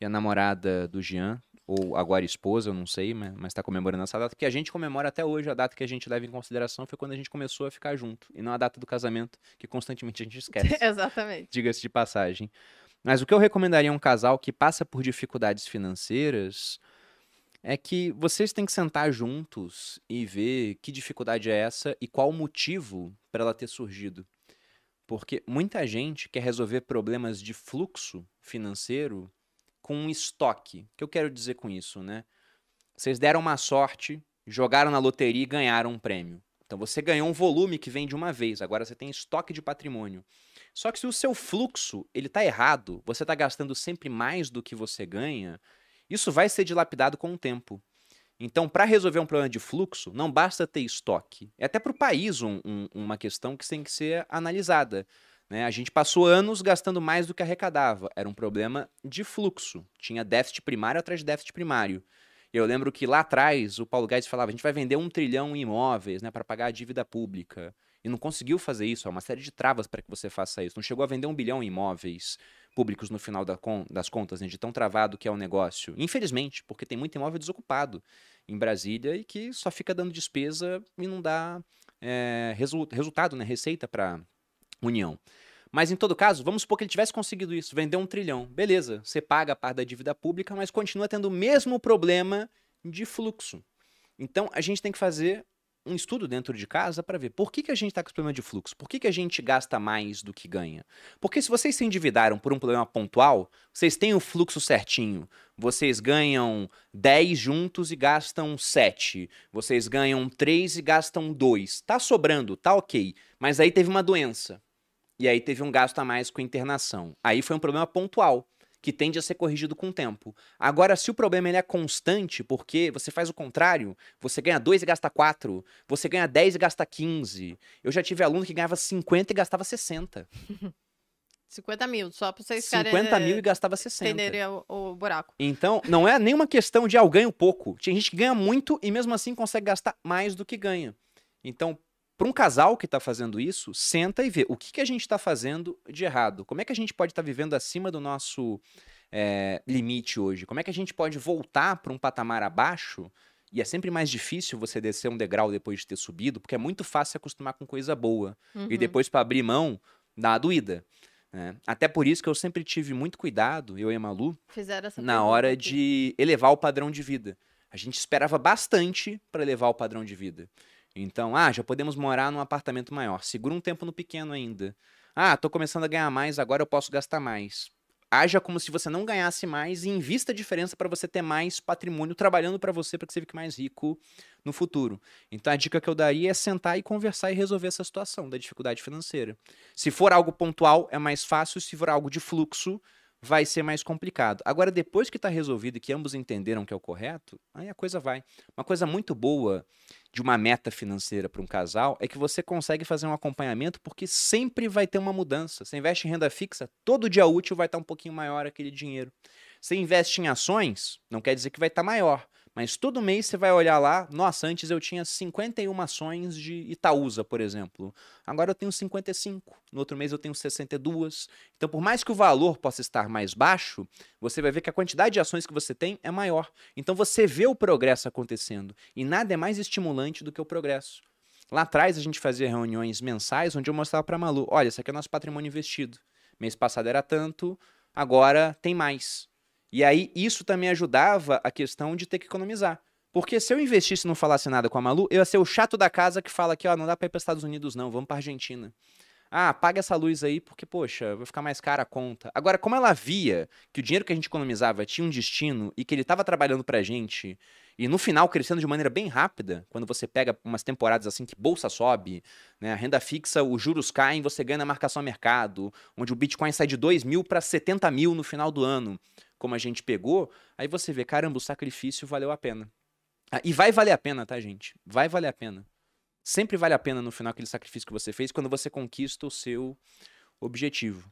E a namorada do Jean, ou agora esposa, eu não sei, mas está comemorando essa data, que a gente comemora até hoje. A data que a gente leva em consideração foi quando a gente começou a ficar junto, e não a data do casamento, que constantemente a gente esquece. Exatamente. Diga-se de passagem. Mas o que eu recomendaria a um casal que passa por dificuldades financeiras é que vocês têm que sentar juntos e ver que dificuldade é essa e qual o motivo para ela ter surgido. Porque muita gente quer resolver problemas de fluxo financeiro com um estoque. O que eu quero dizer com isso, né? Vocês deram uma sorte, jogaram na loteria e ganharam um prêmio. Então você ganhou um volume que vem de uma vez, agora você tem estoque de patrimônio. Só que se o seu fluxo ele está errado, você está gastando sempre mais do que você ganha, isso vai ser dilapidado com o tempo. Então, para resolver um problema de fluxo, não basta ter estoque. É até para o país um, um, uma questão que tem que ser analisada. Né? A gente passou anos gastando mais do que arrecadava. Era um problema de fluxo. Tinha déficit primário atrás de déficit primário. Eu lembro que lá atrás o Paulo Guedes falava: a gente vai vender um trilhão em imóveis né, para pagar a dívida pública. E não conseguiu fazer isso. Há uma série de travas para que você faça isso. Não chegou a vender um bilhão em imóveis públicos no final das contas, né, de tão travado que é o negócio. Infelizmente, porque tem muito imóvel desocupado em Brasília e que só fica dando despesa e não dá é, resu resultado, né, receita para União. Mas em todo caso, vamos supor que ele tivesse conseguido isso, vender um trilhão. Beleza, você paga a parte da dívida pública, mas continua tendo o mesmo problema de fluxo. Então a gente tem que fazer um estudo dentro de casa para ver por que, que a gente está com esse problema de fluxo, por que, que a gente gasta mais do que ganha. Porque se vocês se endividaram por um problema pontual, vocês têm o fluxo certinho. Vocês ganham 10 juntos e gastam 7. Vocês ganham 3 e gastam 2. Tá sobrando, tá ok. Mas aí teve uma doença. E aí teve um gasto a mais com internação. Aí foi um problema pontual que tende a ser corrigido com o tempo. Agora, se o problema ele é constante, porque você faz o contrário, você ganha 2 e gasta 4, você ganha 10 e gasta 15. Eu já tive aluno que ganhava 50 e gastava 60. 50 mil, só para vocês 50 ficarem, mil e gastava 60. entenderem o, o buraco. Então, não é nenhuma questão de ah, eu ganho pouco. Tem gente que ganha muito e mesmo assim consegue gastar mais do que ganha. Então, para um casal que está fazendo isso, senta e vê o que, que a gente está fazendo de errado. Como é que a gente pode estar tá vivendo acima do nosso é, limite hoje? Como é que a gente pode voltar para um patamar abaixo? E é sempre mais difícil você descer um degrau depois de ter subido, porque é muito fácil se acostumar com coisa boa. Uhum. E depois, para abrir mão, dá uma doída. Né? Até por isso que eu sempre tive muito cuidado, eu e a Malu, na hora aqui. de elevar o padrão de vida. A gente esperava bastante para elevar o padrão de vida. Então, ah, já podemos morar num apartamento maior. Segura um tempo no pequeno ainda. Ah, tô começando a ganhar mais, agora eu posso gastar mais. Haja como se você não ganhasse mais e invista a diferença para você ter mais patrimônio trabalhando para você para que você fique mais rico no futuro. Então a dica que eu daria é sentar e conversar e resolver essa situação da dificuldade financeira. Se for algo pontual, é mais fácil, se for algo de fluxo, vai ser mais complicado. Agora, depois que está resolvido e que ambos entenderam que é o correto, aí a coisa vai. Uma coisa muito boa de uma meta financeira para um casal é que você consegue fazer um acompanhamento porque sempre vai ter uma mudança. Você investe em renda fixa, todo dia útil vai estar um pouquinho maior aquele dinheiro. Você investe em ações, não quer dizer que vai estar maior, mas todo mês você vai olhar lá, nossa, antes eu tinha 51 ações de Itaúsa, por exemplo. Agora eu tenho 55. No outro mês eu tenho 62. Então, por mais que o valor possa estar mais baixo, você vai ver que a quantidade de ações que você tem é maior. Então você vê o progresso acontecendo. E nada é mais estimulante do que o progresso. Lá atrás a gente fazia reuniões mensais onde eu mostrava para Malu: olha, esse aqui é nosso patrimônio investido. Mês passado era tanto, agora tem mais. E aí isso também ajudava a questão de ter que economizar. Porque se eu investisse e não falasse nada com a Malu, eu ia ser o chato da casa que fala que, ó, não dá pra ir para Estados Unidos não, vamos pra Argentina. Ah, paga essa luz aí porque, poxa, vai ficar mais cara a conta. Agora, como ela via que o dinheiro que a gente economizava tinha um destino e que ele estava trabalhando pra gente e no final crescendo de maneira bem rápida, quando você pega umas temporadas assim que bolsa sobe, né, a renda fixa, os juros caem, você ganha na marcação a mercado, onde o Bitcoin sai de 2 mil para 70 mil no final do ano como a gente pegou, aí você vê, caramba, o sacrifício valeu a pena. Ah, e vai valer a pena, tá, gente? Vai valer a pena. Sempre vale a pena no final aquele sacrifício que você fez quando você conquista o seu objetivo.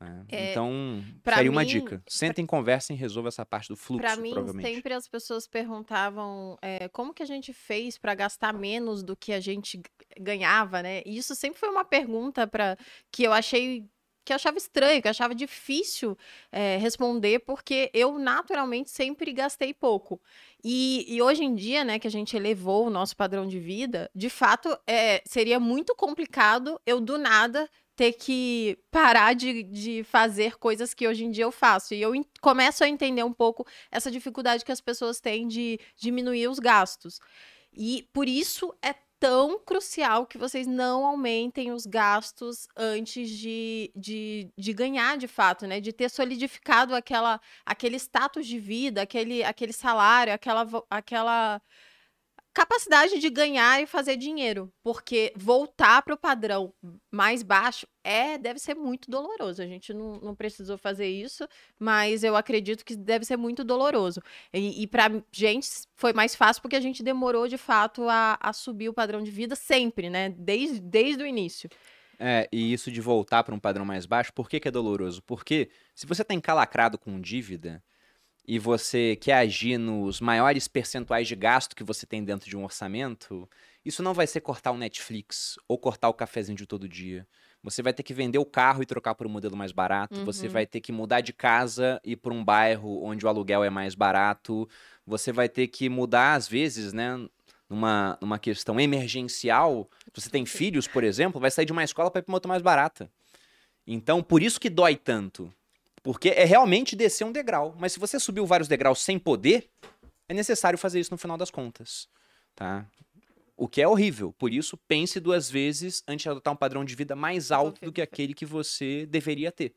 né? É, então, pra seria uma mim- dica. Sentem, conversem e resolvam essa parte do fluxo, Pra mim, sempre as pessoas perguntavam é, como que a gente fez pra gastar menos do que a gente ganhava, né? E isso sempre foi uma pergunta para que eu achei que achava estranho, que achava difícil é, responder, porque eu naturalmente sempre gastei pouco. E, e hoje em dia, né, que a gente elevou o nosso padrão de vida, de fato, é, seria muito complicado eu do nada ter que parar de, de fazer coisas que hoje em dia eu faço. E eu começo a entender um pouco essa dificuldade que as pessoas têm de diminuir os gastos. E por isso é tão crucial que vocês não aumentem os gastos antes de, de, de ganhar de fato, né? De ter solidificado aquela, aquele status de vida, aquele, aquele salário, aquela, aquela capacidade de ganhar e fazer dinheiro. Porque voltar para o padrão mais baixo é deve ser muito doloroso. A gente não, não precisou fazer isso, mas eu acredito que deve ser muito doloroso. E, e para gente foi mais fácil porque a gente demorou de fato a, a subir o padrão de vida sempre, né? Desde, desde o início. É, e isso de voltar para um padrão mais baixo, por que, que é doloroso? Porque se você está encalacrado com dívida e você quer agir nos maiores percentuais de gasto que você tem dentro de um orçamento, isso não vai ser cortar o Netflix ou cortar o cafezinho de todo dia. Você vai ter que vender o carro e trocar por um modelo mais barato. Você Uhum. vai ter que mudar de casa e ir para um bairro onde o aluguel é mais barato. Você vai ter que mudar, às vezes, né? Numa, numa questão emergencial, se você tem filhos, por exemplo, vai sair de uma escola para ir para uma outra mais barata. Então, por isso que dói tanto. Porque é realmente descer um degrau. Mas se você subiu vários degraus sem poder, é necessário fazer isso no final das contas. Tá? O que é horrível. Por isso, pense duas vezes antes de adotar um padrão de vida mais alto do que aquele que você deveria ter.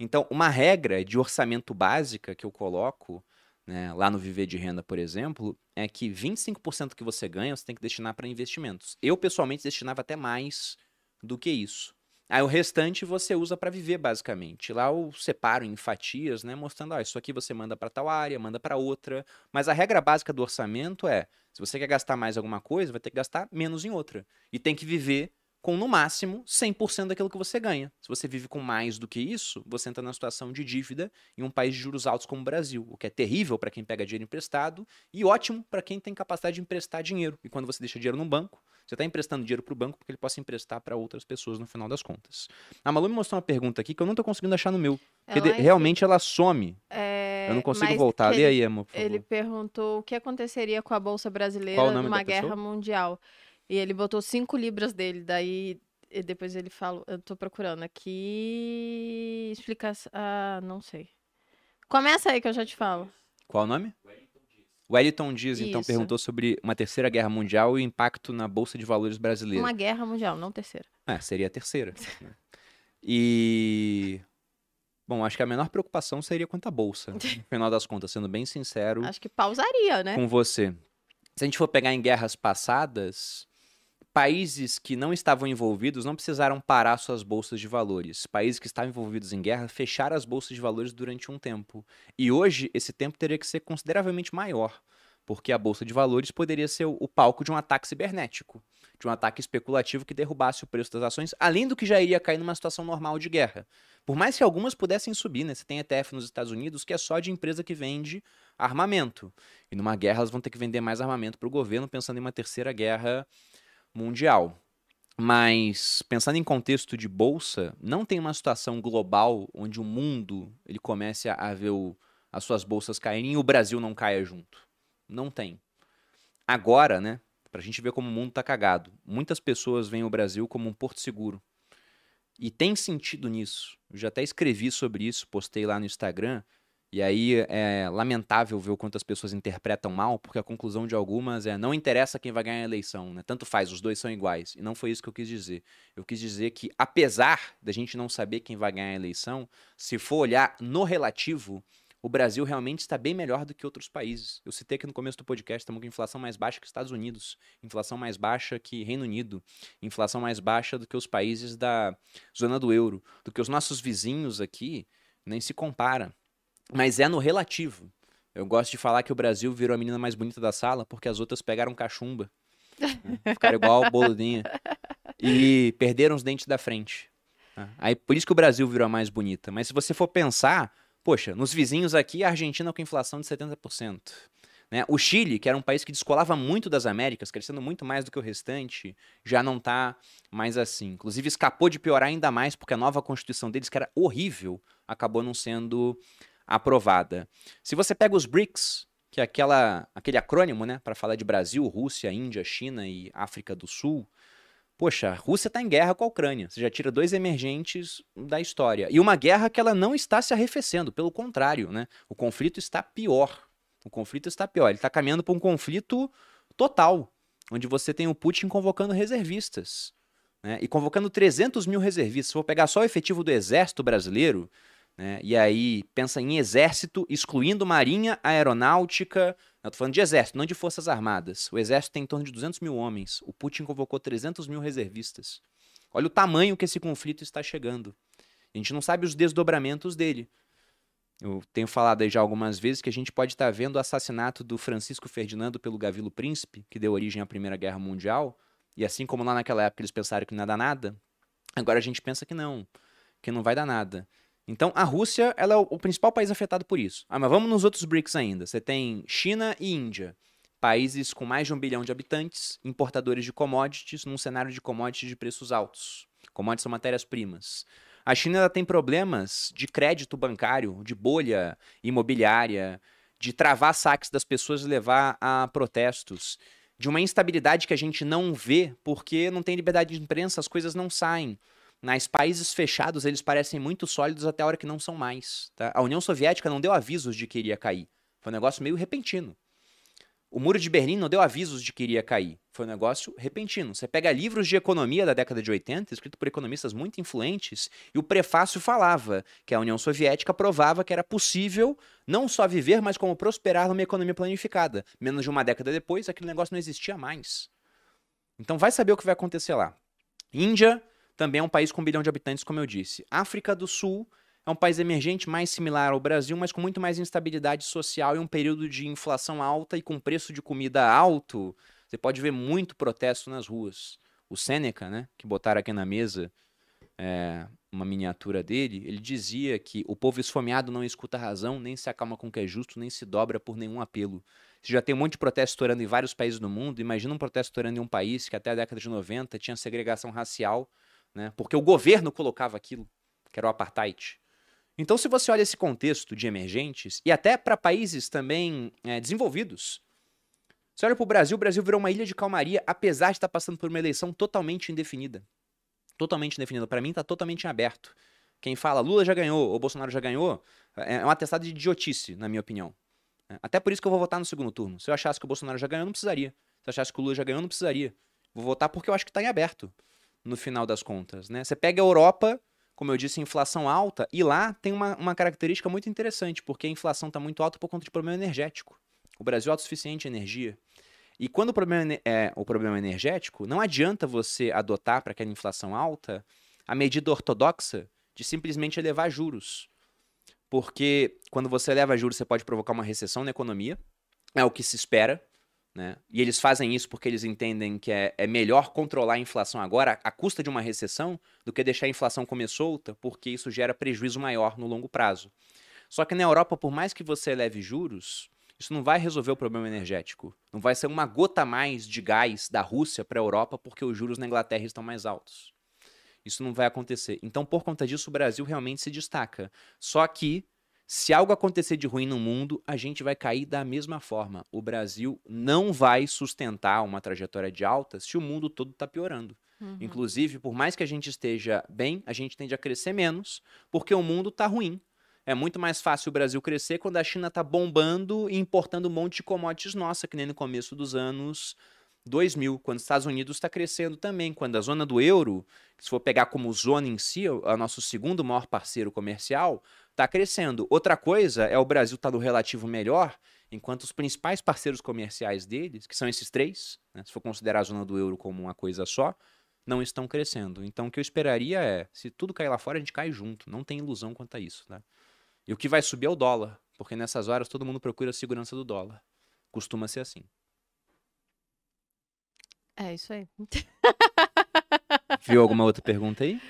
Então, uma regra de orçamento básica que eu coloco né, lá no Viver de Renda, por exemplo, é que 25% que você ganha você tem que destinar para investimentos. Eu, pessoalmente, destinava até mais do que isso. Aí o restante você usa para viver, basicamente. Lá eu separo em fatias, né, mostrando, ó, isso aqui você manda para tal área, manda para outra. Mas a regra básica do orçamento é, se você quer gastar mais alguma coisa, vai ter que gastar menos em outra. E tem que viver com, no máximo, 100% daquilo que você ganha. Se você vive com mais do que isso, você entra na situação de dívida em um país de juros altos como o Brasil, o que é terrível para quem pega dinheiro emprestado e ótimo para quem tem capacidade de emprestar dinheiro. E quando você deixa dinheiro no banco, você está emprestando dinheiro para o banco porque ele possa emprestar para outras pessoas no final das contas. A Malu me mostrou uma pergunta aqui que eu não estou conseguindo achar no meu. Porque Ela, de- realmente ela some. é, eu não consigo voltar. Lê ele- aí, amor. Ele perguntou o que aconteceria com a Bolsa Brasileira numa pessoa? guerra mundial. E ele botou cinco libras dele, daí e depois ele falou, eu tô procurando aqui, explicação, ah, não sei. Começa aí que eu já te falo. Qual o nome? Wellington Dias, então, Isso. perguntou sobre uma terceira guerra mundial e o impacto na Bolsa de Valores brasileira. Uma guerra mundial, não terceira. É, seria a terceira. né? E. Bom, acho que a menor preocupação seria quanto à bolsa. No final das contas, sendo bem sincero Acho que pausaria, né? com você. Se a gente for pegar em guerras passadas, países que não estavam envolvidos não precisaram parar suas bolsas de valores. Países que estavam envolvidos em guerra fecharam as bolsas de valores durante um tempo. E hoje, esse tempo teria que ser consideravelmente maior, porque a bolsa de valores poderia ser o palco de um ataque cibernético, de um ataque especulativo que derrubasse o preço das ações, além do que já iria cair numa situação normal de guerra. Por mais que algumas pudessem subir, né? Você tem ETF nos Estados Unidos que é só de empresa que vende armamento. E numa guerra elas vão ter que vender mais armamento para o governo, pensando em uma terceira guerra mundial. Mas pensando em contexto de bolsa, não tem uma situação global onde o mundo ele comece a, a ver o- as suas bolsas caírem e o Brasil não caia junto. Não tem. Agora, né? Pra gente ver como o mundo tá cagado. Muitas pessoas veem o Brasil como um porto seguro. E tem sentido nisso. Eu já até escrevi sobre isso, postei lá no Instagram. E aí é lamentável ver o quanto as pessoas interpretam mal, porque a conclusão de algumas é não interessa quem vai ganhar a eleição, né? Tanto faz, os dois são iguais. E não foi isso que eu quis dizer. Eu quis dizer que, apesar da gente não saber quem vai ganhar a eleição, se for olhar no relativo, o Brasil realmente está bem melhor do que outros países. Eu citei aqui no começo do podcast, estamos com inflação mais baixa que Estados Unidos, inflação mais baixa que Reino Unido, inflação mais baixa do que os países da zona do euro, do que os nossos vizinhos aqui, nem se compara. Mas é no relativo. Eu gosto de falar que o Brasil virou a menina mais bonita da sala porque as outras pegaram cachumba. né? Ficaram igual boludinha. E perderam os dentes da frente. Né? Aí por isso que o Brasil virou a mais bonita. Mas se você for pensar, poxa, nos vizinhos aqui, a Argentina com inflação de 70%. Né? O Chile, que era um país que descolava muito das Américas, crescendo muito mais do que o restante, já não está mais assim. Inclusive, escapou de piorar ainda mais, porque a nova Constituição deles, que era horrível, acabou não sendo aprovada. Se você pega os BRICS, que é aquela, aquele acrônimo né, para falar de Brasil, Rússia, Índia, China e África do Sul, Poxa, a Rússia está em guerra com a Ucrânia. Você já tira dois emergentes da história. E uma guerra que ela não está se arrefecendo, pelo contrário, né? O conflito está pior. O conflito está pior. Ele está caminhando para um conflito total, onde você tem o Putin convocando reservistas. Né? E convocando 300 mil reservistas. Se for pegar só o efetivo do exército brasileiro, né? e aí pensa em exército, excluindo marinha, aeronáutica. Eu tô falando de exército, não de forças armadas. O exército tem em torno de 200 mil homens. O Putin convocou 300 mil reservistas. Olha o tamanho que esse conflito está chegando. A gente não sabe os desdobramentos dele. Eu tenho falado aí já algumas vezes que a gente pode estar vendo o assassinato do Francisco Ferdinando pelo Gavilo Príncipe, que deu origem à Primeira Guerra Mundial. E assim como lá naquela época eles pensaram que não ia dar nada, agora a gente pensa que não, que não vai dar nada. Então a Rússia ela é o principal país afetado por isso. Ah, mas vamos nos outros BRICS ainda. Você tem China e Índia, países com mais de um bilhão de habitantes, importadores de commodities, num cenário de commodities de preços altos. Commodities são matérias-primas. A China tem problemas de crédito bancário, de bolha imobiliária, de travar saques das pessoas e levar a protestos, de uma instabilidade que a gente não vê porque não tem liberdade de imprensa, as coisas não saem. Nas países fechados, eles parecem muito sólidos até a hora que não são mais. Tá? A União Soviética não deu avisos de que iria cair. Foi um negócio meio repentino. O muro de Berlim não deu avisos de que iria cair. Foi um negócio repentino. Você pega livros de economia da década de 80, escrito por economistas muito influentes, e o prefácio falava que a União Soviética provava que era possível não só viver, mas como prosperar numa economia planificada. Menos de uma década depois, aquele negócio não existia mais. Então vai saber o que vai acontecer lá. Índia também é um país com um bilhão de habitantes, como eu disse. África do Sul é um país emergente mais similar ao Brasil, mas com muito mais instabilidade social e um período de inflação alta e com preço de comida alto. Você pode ver muito protesto nas ruas. O Sêneca, né, que botaram aqui na mesa é, uma miniatura dele, ele dizia que o povo esfomeado não escuta a razão, nem se acalma com o que é justo, nem se dobra por nenhum apelo. Você já tem um monte de protesto estourando em vários países do mundo. Imagina um protesto estourando em um país que até a década de 90 tinha segregação racial, né, porque o governo colocava aquilo, que era o apartheid. Então, se você olha esse contexto de emergentes, e até para países também é, desenvolvidos, você olha para o Brasil, o Brasil virou uma ilha de calmaria, apesar de estar tá passando por uma eleição totalmente indefinida. Totalmente indefinida. Para mim, está totalmente em aberto. Quem fala Lula já ganhou ou Bolsonaro já ganhou é, é um atestado de idiotice, na minha opinião. É, até por isso que eu vou votar no segundo turno. Se eu achasse que o Bolsonaro já ganhou, não precisaria. Se eu achasse que o Lula já ganhou, não precisaria. Vou votar porque eu acho que está em aberto, no final das contas. Né? Você pega a Europa, como eu disse, inflação alta, e lá tem uma, uma característica muito interessante, porque a inflação está muito alta por conta de problema energético. O Brasil é autossuficiente em energia. E quando o problema é o problema energético, não adianta você adotar para aquela inflação alta a medida ortodoxa de simplesmente elevar juros. Porque quando você eleva juros, você pode provocar uma recessão na economia, é o que se espera, né? E eles fazem isso porque eles entendem que é, é melhor controlar a inflação agora à custa de uma recessão do que deixar a inflação comer solta, porque isso gera prejuízo maior no longo prazo. Só que na Europa, por mais que você eleve juros, isso não vai resolver o problema energético. Não vai ser uma gota a mais de gás da Rússia para a Europa porque os juros na Inglaterra estão mais altos. Isso não vai acontecer. Então, por conta disso, o Brasil realmente se destaca. Só que se algo acontecer de ruim no mundo, a gente vai cair da mesma forma. O Brasil não vai sustentar uma trajetória de alta se o mundo todo está piorando. Uhum. Inclusive, por mais que a gente esteja bem, a gente tende a crescer menos, porque o mundo está ruim. É muito mais fácil o Brasil crescer quando a China está bombando e importando um monte de commodities nossa, que nem no começo dos anos 2000, quando os Estados Unidos está crescendo também, quando a zona do euro, se for pegar como zona em si, é o nosso segundo maior parceiro comercial, está crescendo. Outra coisa é o Brasil estar tá no relativo melhor, enquanto os principais parceiros comerciais deles, que são esses três, né, se for considerar a zona do euro como uma coisa só, não estão crescendo. Então o que eu esperaria é, se tudo cair lá fora, a gente cai junto. Não tem ilusão quanto a isso. Né? E o que vai subir é o dólar, porque nessas horas todo mundo procura a segurança do dólar. Costuma ser assim. É isso aí. Viu alguma outra pergunta aí?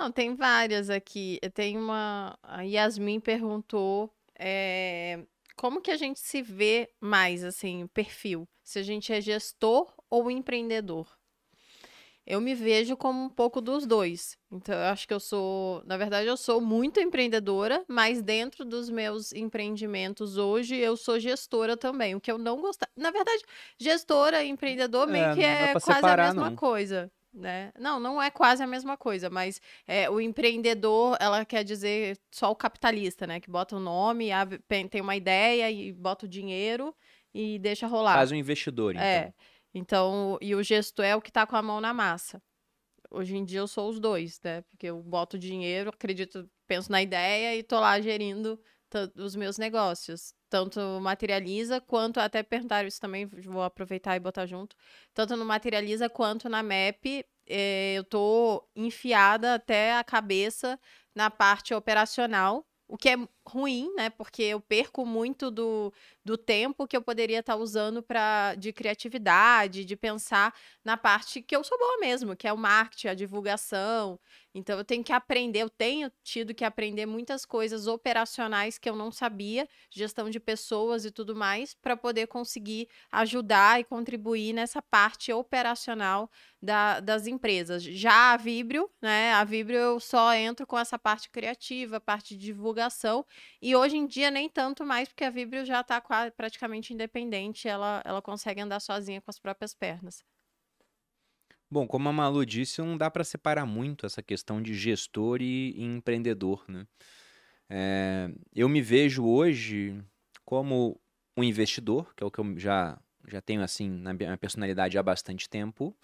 Não, tem várias aqui. Tem uma. A Yasmin perguntou é, como que a gente se vê mais, assim, perfil? Se a gente é gestor ou empreendedor? Eu me vejo como um pouco dos dois. Então, eu acho que eu sou, na verdade, eu sou muito empreendedora, mas dentro dos meus empreendimentos hoje, eu sou gestora também. O que eu não gosto. Na verdade, gestora e empreendedor meio É, que é quase separar, a mesma não. coisa. Né? Não, não é quase a mesma coisa, mas é, o empreendedor, ela quer dizer só o capitalista, né? Que bota o nome, abre- tem uma ideia e bota o dinheiro e deixa rolar. Faz um investidor, então. É. Então, e o gestor é o que tá com a mão na massa. Hoje em dia eu sou os dois, né? Porque eu boto dinheiro, acredito, penso na ideia e tô lá gerindo os meus negócios. Tanto materializa quanto até perguntaram isso também, vou aproveitar e botar junto. Tanto no materializa quanto na MAP, eh, eu tô enfiada até a cabeça na parte operacional. O que é ruim, né? Porque eu perco muito do, do tempo que eu poderia estar usando para de criatividade, de pensar na parte que eu sou boa mesmo, que é o marketing, a divulgação. Então eu tenho que aprender, eu tenho tido que aprender muitas coisas operacionais que eu não sabia, gestão de pessoas e tudo mais, para poder conseguir ajudar e contribuir nessa parte operacional da- das empresas. Já a Vibrio, né? A Vibrio eu só entro com essa parte criativa, parte de divulgação, e hoje em dia nem tanto mais, porque a Vibrio já está praticamente independente, ela, ela consegue andar sozinha com as próprias pernas. Bom, como a Malu disse, não dá para separar muito essa questão de gestor e, empreendedor, né? É, eu me vejo hoje como um investidor, que é o que eu já, já tenho assim na minha personalidade há bastante tempo,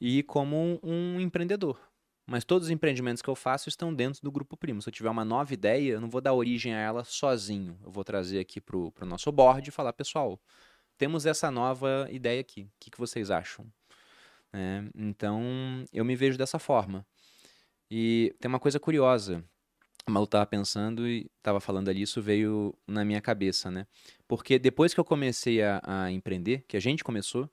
e como um, um empreendedor. Mas todos os empreendimentos que eu faço estão dentro do Grupo Primo. Se eu tiver uma nova ideia, eu não vou dar origem a ela sozinho. Eu vou trazer aqui para o nosso board e falar, pessoal, temos essa nova ideia aqui. O que, que vocês acham? Né? Então, eu me vejo dessa forma. E tem uma coisa curiosa. A Malu estava pensando e estava falando ali, isso veio na minha cabeça, né? Porque depois que eu comecei a, a empreender, que a gente começou,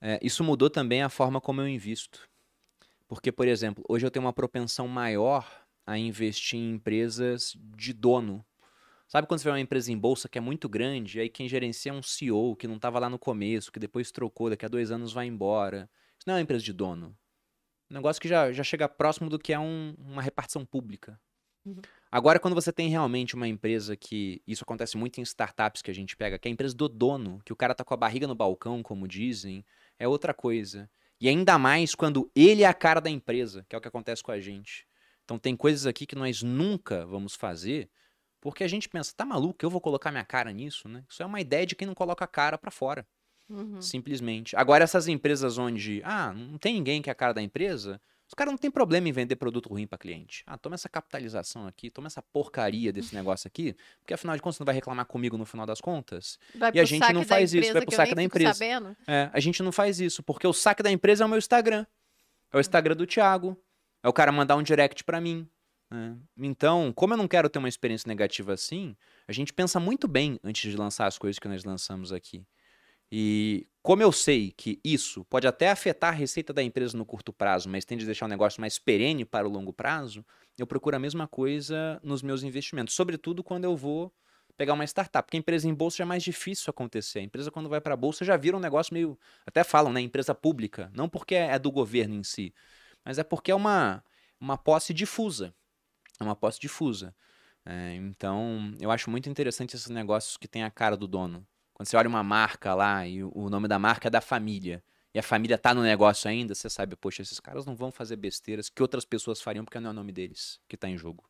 é, isso mudou também a forma como eu invisto. Porque, por exemplo, hoje eu tenho uma propensão maior a investir em empresas de dono. Sabe quando você vê uma empresa em bolsa que é muito grande, aí quem gerencia é um CEO que não estava lá no começo, que depois trocou, daqui a dois anos vai embora. Isso não é uma empresa de dono. Um negócio que já, já chega próximo do que é um- uma repartição pública. Uhum. Agora, quando você tem realmente uma empresa que. Isso acontece muito em startups que a gente pega, que é a empresa do dono, que o cara tá com a barriga no balcão, como dizem, é outra coisa. E ainda mais quando ele é a cara da empresa, que é o que acontece com a gente. Então tem coisas aqui que nós nunca vamos fazer, porque a gente pensa, tá maluco, eu vou colocar minha cara nisso, né? Isso é uma ideia de quem não coloca a cara pra fora, Uhum. simplesmente. Agora essas empresas onde, ah, não tem ninguém que é a cara da empresa, os caras não tem problema em vender produto ruim pra cliente. Ah, toma essa capitalização aqui, toma essa porcaria desse negócio aqui, porque afinal de contas você não vai reclamar comigo no final das contas. Vai E a gente não faz isso, vai pro saque da empresa. sabendo. É, a gente não faz isso, porque o saque da empresa é o meu Instagram. É o Instagram do Thiago. É o cara mandar um direct pra mim. Né? Então, como eu não quero ter uma experiência negativa assim, a gente pensa muito bem antes de lançar as coisas que nós lançamos aqui. E como eu sei que isso pode até afetar a receita da empresa no curto prazo, mas tende a deixar o negócio mais perene para o longo prazo, eu procuro a mesma coisa nos meus investimentos, sobretudo quando eu vou pegar uma startup, porque a empresa em bolsa já é mais difícil acontecer. A empresa quando vai para a bolsa já vira um negócio meio, até falam, né, empresa pública, não porque é do governo em si, mas é porque é uma uma posse difusa. É uma posse difusa. É, então, eu acho muito interessante esses negócios que tem a cara do dono. Quando você olha uma marca lá e o nome da marca é da família, e a família tá no negócio ainda, você sabe, poxa, esses caras não vão fazer besteiras que outras pessoas fariam porque não é o nome deles que tá em jogo.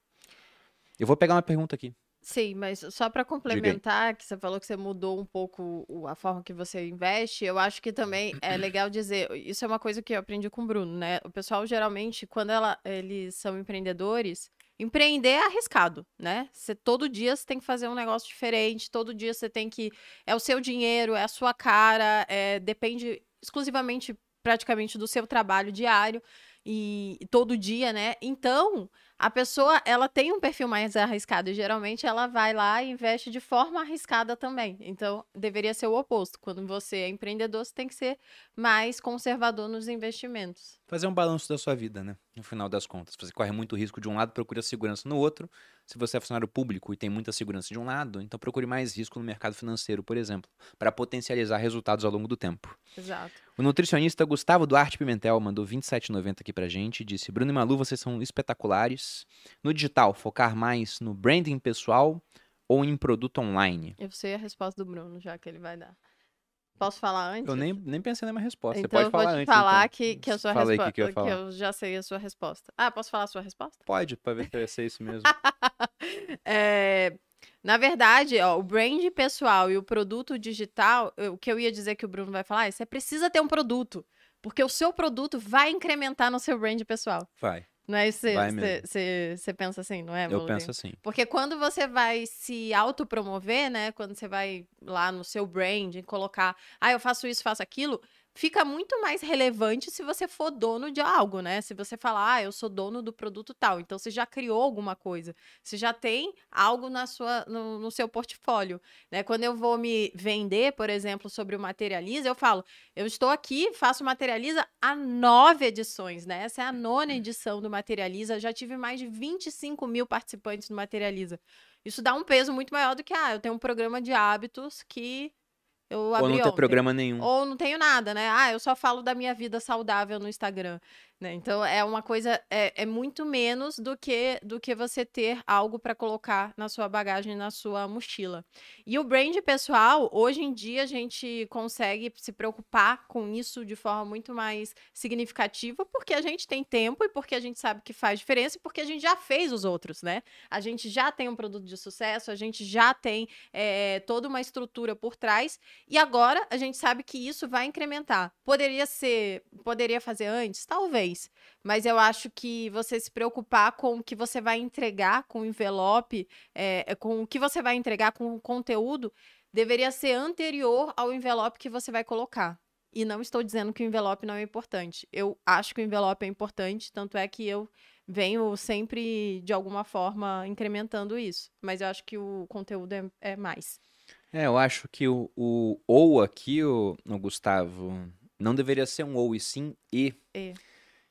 Eu vou pegar uma pergunta aqui. Sim, mas só para complementar, que você falou que você mudou um pouco a forma que você investe, eu acho que também é legal dizer, isso é uma coisa que eu aprendi com o Bruno, né? O pessoal geralmente, quando ela- eles são empreendedores, empreender é arriscado, né? Você todo dia você tem que fazer um negócio diferente, todo dia você tem que é o seu dinheiro, é a sua cara, é, depende exclusivamente praticamente do seu trabalho diário e todo dia, né? Então, a pessoa, ela tem um perfil mais arriscado e geralmente ela vai lá e investe de forma arriscada também. Então, deveria ser o oposto. Quando você é empreendedor, você tem que ser mais conservador nos investimentos. Fazer um balanço da sua vida, né? No final das contas. Você corre muito risco de um lado, procura segurança no outro. Se você é funcionário público e tem muita segurança de um lado, então procure mais risco no mercado financeiro, por exemplo, para potencializar resultados ao longo do tempo. Exato. O nutricionista Gustavo Duarte Pimentel mandou 27,90 aqui pra gente. Disse: Bruno e Malu, vocês são espetaculares. No digital, focar mais no branding pessoal ou em produto online? Eu sei a resposta do Bruno, já que ele vai dar. Posso falar antes? Eu nem, nem pensei numa resposta. Então Você pode falar antes. falar então. que, que a sua resposta. que, que eu falar. eu já sei a sua resposta. Ah, posso falar a sua resposta? Pode, pra ver se vai ser isso mesmo. É, na verdade, ó, o brand pessoal e o produto digital, o que eu ia dizer que o Bruno vai falar é: você precisa ter um produto. Porque o seu produto vai incrementar no seu brand pessoal. Vai. Não é isso? Você- pensa assim, não é? Eu penso assim. Porque quando você vai se autopromover, né? Quando você vai lá no seu brand colocar, ah, eu faço isso, faço aquilo, fica muito mais relevante se você for dono de algo, né? Se você falar, ah, eu sou dono do produto tal. Então você já criou alguma coisa. Você já tem algo na sua, no, no seu portfólio. Né? Quando eu vou me vender, por exemplo, sobre o Materializa, eu falo, eu estou aqui, faço Materializa há nove edições, né? Essa é a nona edição do Materializa. Já tive mais de 25 mil participantes no Materializa. Isso dá um peso muito maior do que, ah, eu tenho um programa de hábitos que eu Ou não ontem. programa nenhum. Ou não tenho nada, né? Ah, eu só falo da minha vida saudável no Instagram. Né? Então é uma coisa, é, é muito menos do que do que você ter algo para colocar na sua bagagem, na sua mochila. E o brand pessoal, hoje em dia a gente consegue se preocupar com isso de forma muito mais significativa, porque a gente tem tempo e porque a gente sabe que faz diferença e porque a gente já fez os outros, né? A gente já tem um produto de sucesso, a gente já tem é, toda uma estrutura por trás e agora a gente sabe que isso vai incrementar. Poderia ser, poderia fazer antes, talvez. Mas eu acho que você se preocupar com o que você vai entregar com o envelope, é, com o que você vai entregar com o conteúdo, deveria ser anterior ao envelope que você vai colocar. E não estou dizendo que o envelope não é importante. Eu acho que o envelope é importante, tanto é que eu venho sempre, de alguma forma, incrementando isso. Mas eu acho que o conteúdo é, é mais. É, eu acho que o, o ou aqui, o, o Gustavo, não deveria ser um ou, e sim e. E.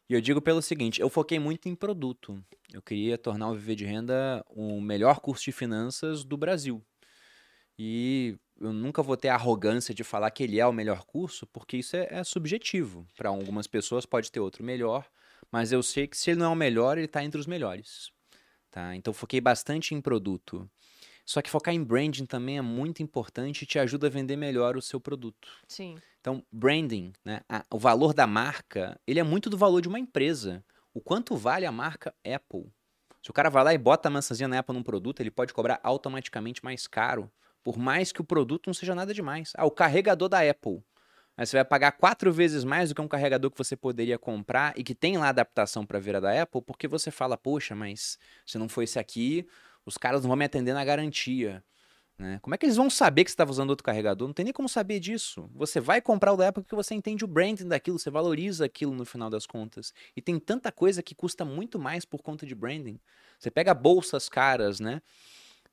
E eu digo pelo seguinte, eu foquei muito em produto. Eu queria tornar o Viver de Renda o melhor curso de finanças do Brasil. E eu nunca vou ter a arrogância de falar que ele é o melhor curso, porque isso é, é subjetivo. Para algumas pessoas pode ter outro melhor, mas eu sei que se ele não é o melhor, ele está entre os melhores. Tá? Então foquei bastante em produto. Só que focar em branding também é muito importante e te ajuda a vender melhor o seu produto. Sim. Então, branding, né? a- o valor da marca, ele é muito do valor de uma empresa. O quanto vale a marca Apple? Se o cara vai lá e bota a maçãzinha na Apple num produto, ele pode cobrar automaticamente mais caro, por mais que o produto não seja nada demais. Ah, o carregador da Apple. Aí você vai pagar quatro vezes mais do que um carregador que você poderia comprar e que tem lá adaptação para a da Apple, porque você fala, poxa, mas se não for esse aqui, os caras não vão me atender na garantia. Né? Como é que eles vão saber que você estava usando outro carregador? Não tem nem como saber disso. Você vai comprar o da Apple porque você entende o branding daquilo, você valoriza aquilo no final das contas. E tem tanta coisa que custa muito mais por conta de branding. Você pega bolsas caras, né?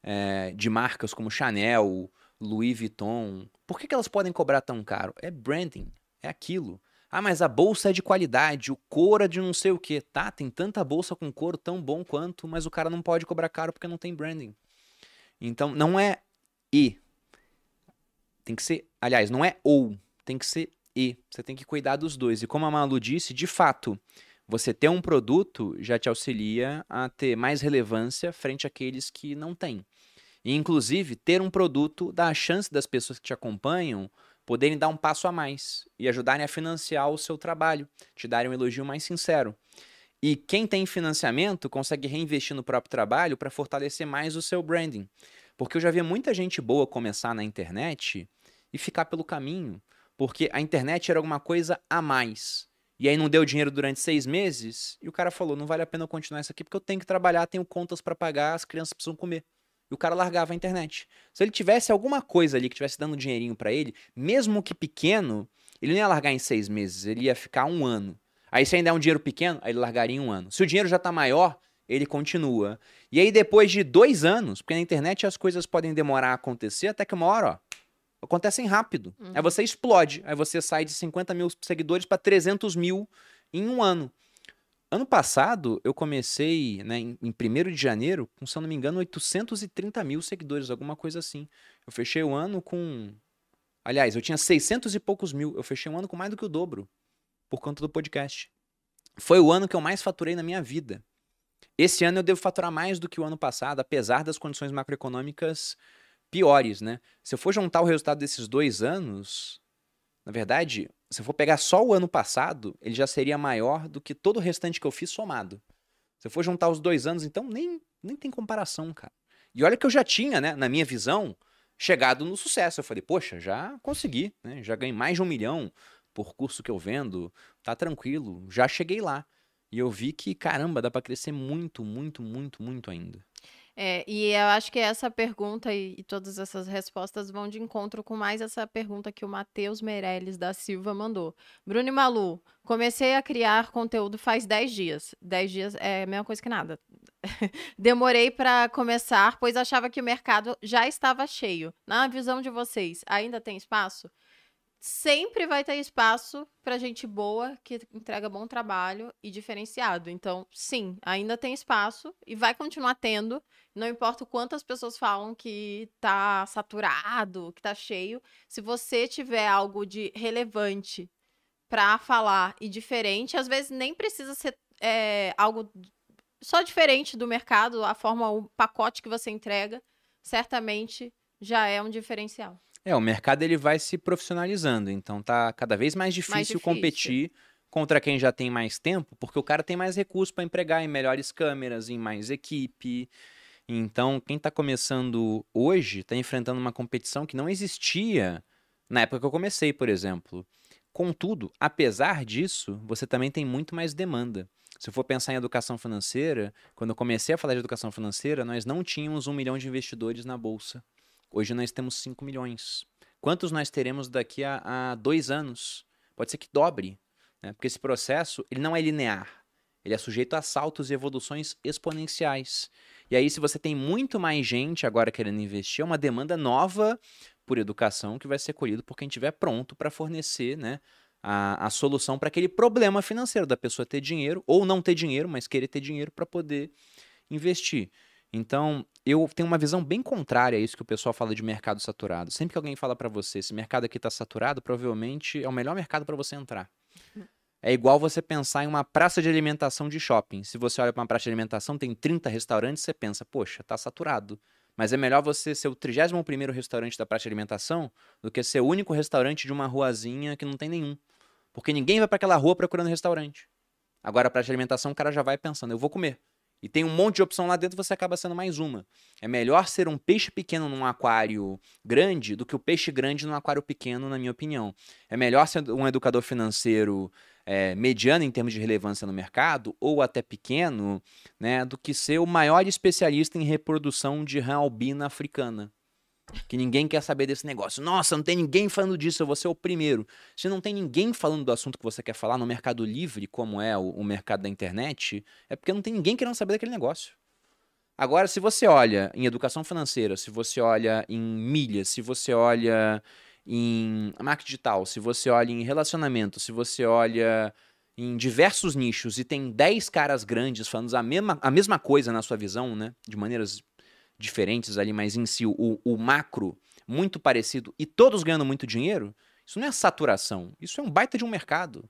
É, de marcas como Chanel, Louis Vuitton. Por que, que elas podem cobrar tão caro? É branding, é aquilo. Ah, mas a bolsa é de qualidade, o couro é de não sei o que. Tá, tem tanta bolsa com couro tão bom quanto, mas o cara não pode cobrar caro porque não tem branding. Então, não é e. Tem que ser, aliás, não é ou, tem que ser e. Você tem que cuidar dos dois. E como a Malu disse, de fato, você ter um produto já te auxilia a ter mais relevância frente àqueles que não têm. E, inclusive, ter um produto dá a chance das pessoas que te acompanham poderem dar um passo a mais e ajudarem a financiar o seu trabalho, te darem um elogio mais sincero. E quem tem financiamento consegue reinvestir no próprio trabalho para fortalecer mais o seu branding. Porque eu já vi muita gente boa começar na internet e ficar pelo caminho, porque a internet era alguma coisa a mais. E aí não deu dinheiro durante seis meses, e o cara falou: não vale a pena eu continuar isso aqui porque eu tenho que trabalhar, tenho contas para pagar, as crianças precisam comer. E o cara largava a internet. Se ele tivesse alguma coisa ali que tivesse dando dinheirinho para ele, mesmo que pequeno, ele não ia largar em seis meses, ele ia ficar um ano. Aí se ainda é um dinheiro pequeno, aí ele largaria em um ano. Se o dinheiro já tá maior, ele continua. E aí, depois de dois anos, porque na internet as coisas podem demorar a acontecer, até que uma hora, ó, acontecem rápido. Uhum. Aí você explode. Aí você sai de 50 mil seguidores para 300 mil em um ano. Ano passado, eu comecei, né, em, em 1 de janeiro, com, se eu não me engano, 830 mil seguidores, alguma coisa assim. Eu fechei o ano com. Aliás, eu tinha 600 e poucos mil. Eu fechei um ano com mais do que o dobro, por conta do podcast. Foi o ano que eu mais faturei na minha vida. Esse ano eu devo faturar mais do que o ano passado, apesar das condições macroeconômicas piores, né? Se eu for juntar o resultado desses dois anos, na verdade, se eu for pegar só o ano passado, ele já seria maior do que todo o restante que eu fiz somado. Se eu for juntar os dois anos, então nem, nem tem comparação, cara. E olha que eu já tinha, né, na minha visão, chegado no sucesso. Eu falei, poxa, já consegui, né? Já ganhei mais de um milhão por curso que eu vendo, tá tranquilo, já cheguei lá. E eu vi que, caramba, dá para crescer muito, muito, muito, muito ainda. É, e eu acho que essa pergunta e, e todas essas respostas vão de encontro com mais essa pergunta que o Matheus Meirelles da Silva mandou. Bruno e Malu, comecei a criar conteúdo faz 10 dias. 10 dias é a mesma coisa que nada. Demorei para começar, pois achava que o mercado já estava cheio. Na visão de vocês, ainda tem espaço? Sempre vai ter espaço para gente boa que entrega bom trabalho e diferenciado. Então, sim, ainda tem espaço e vai continuar tendo. Não importa quantas pessoas falam que tá saturado, que tá cheio. Se você tiver algo de relevante para falar e diferente, às vezes nem precisa ser é, algo só diferente do mercado, a forma, o pacote que você entrega, certamente já é um diferencial. É, o mercado ele vai se profissionalizando, então tá cada vez mais difícil, Mais difícil. competir contra quem já tem mais tempo, porque o cara tem mais recursos para empregar em melhores câmeras, em mais equipe. Então, quem está começando hoje está enfrentando uma competição que não existia na época que eu comecei, por exemplo. Contudo, apesar disso, você também tem muito mais demanda. Se eu for pensar em educação financeira, quando eu comecei a falar de educação financeira, nós não tínhamos um milhão de investidores na bolsa. Hoje nós temos 5 milhões. Quantos nós teremos daqui a, a dois anos? Pode ser que dobre, né? porque esse processo ele não é linear. Ele é sujeito a saltos e evoluções exponenciais. E aí, se você tem muito mais gente agora querendo investir, é uma demanda nova por educação que vai ser colhido por quem estiver pronto para fornecer né, a, a solução para aquele problema financeiro da pessoa ter dinheiro, ou não ter dinheiro, mas querer ter dinheiro para poder investir. Então, eu tenho uma visão bem contrária a isso que o pessoal fala de mercado saturado. Sempre que alguém fala para você, esse mercado aqui está saturado, provavelmente é o melhor mercado para você entrar. É igual você pensar em uma praça de alimentação de shopping. Se você olha para uma praça de alimentação, tem 30 restaurantes, você pensa, poxa, tá saturado. Mas é melhor você ser o 31º restaurante da praça de alimentação do que ser o único restaurante de uma ruazinha que não tem nenhum. Porque ninguém vai para aquela rua procurando restaurante. Agora, a praça de alimentação, o cara já vai pensando, eu vou comer e tem um monte de opção lá dentro, você acaba sendo mais uma. É melhor ser um peixe pequeno num aquário grande do que o peixe grande num aquário pequeno, na minha opinião. É melhor ser um educador financeiro é, mediano em termos de relevância no mercado, ou até pequeno, né, do que ser o maior especialista em reprodução de rã albina africana. Que ninguém quer saber desse negócio. Nossa, não tem ninguém falando disso, eu vou ser o primeiro. Se não tem ninguém falando do assunto que você quer falar no mercado livre, como é o, o mercado da internet, é porque não tem ninguém querendo saber daquele negócio. Agora, se você olha em educação financeira, se você olha em milhas, se você olha em marketing digital, se você olha em relacionamento, se você olha em diversos nichos e tem 10 caras grandes falando a mesma, a mesma coisa na sua visão, né? De maneiras diferentes ali, mas em si o, o macro muito parecido e todos ganhando muito dinheiro, isso não é saturação, isso é um baita de um mercado.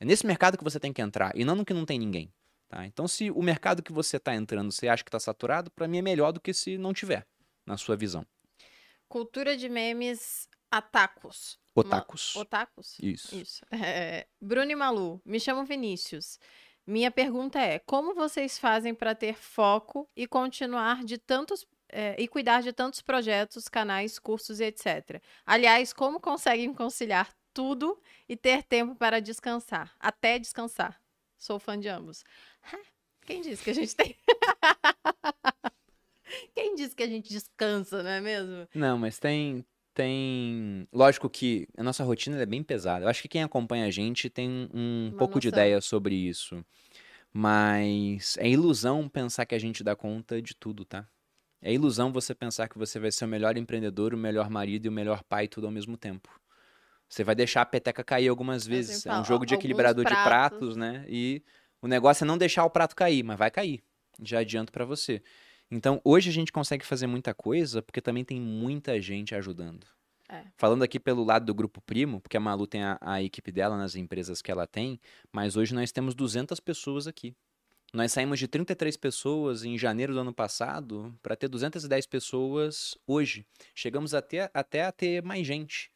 É nesse mercado que você tem que entrar e não no que não tem ninguém. Tá? Então, se o mercado que você está entrando você acha que está saturado, para mim é melhor do que se não tiver, na sua visão. Cultura de memes atacos. Otacos. Otacos? Isso. Isso. É, Bruno e Malu, me chamo Vinícius. Minha pergunta é: como vocês fazem para ter foco e continuar de tantos é, e cuidar de tantos projetos, canais, cursos e etc. Aliás, como conseguem conciliar tudo e ter tempo para descansar, até descansar? Sou fã de ambos. Quem disse que a gente tem? Quem disse que a gente descansa, não é mesmo? Não, mas tem tem. Lógico que a nossa rotina é bem pesada. Eu acho que quem acompanha a gente tem um Uma pouco de noção. ideia sobre isso. Mas é ilusão pensar que a gente dá conta de tudo, tá? É ilusão você pensar que você vai ser o melhor empreendedor, o melhor marido e o melhor pai tudo ao mesmo tempo. Você vai deixar a peteca cair algumas vezes. É um jogo de equilibrador pratos. de pratos, né? E o negócio é não deixar o prato cair, mas vai cair. Já adianto para você. Então, hoje a gente consegue fazer muita coisa porque também tem muita gente ajudando. É. Falando aqui pelo lado do Grupo Primo, porque a Malu tem a, a, equipe dela nas empresas que ela tem, mas hoje nós temos 200 pessoas aqui. Nós saímos de 33 pessoas em janeiro do ano passado para ter 210 pessoas hoje. Chegamos até, até a ter mais gente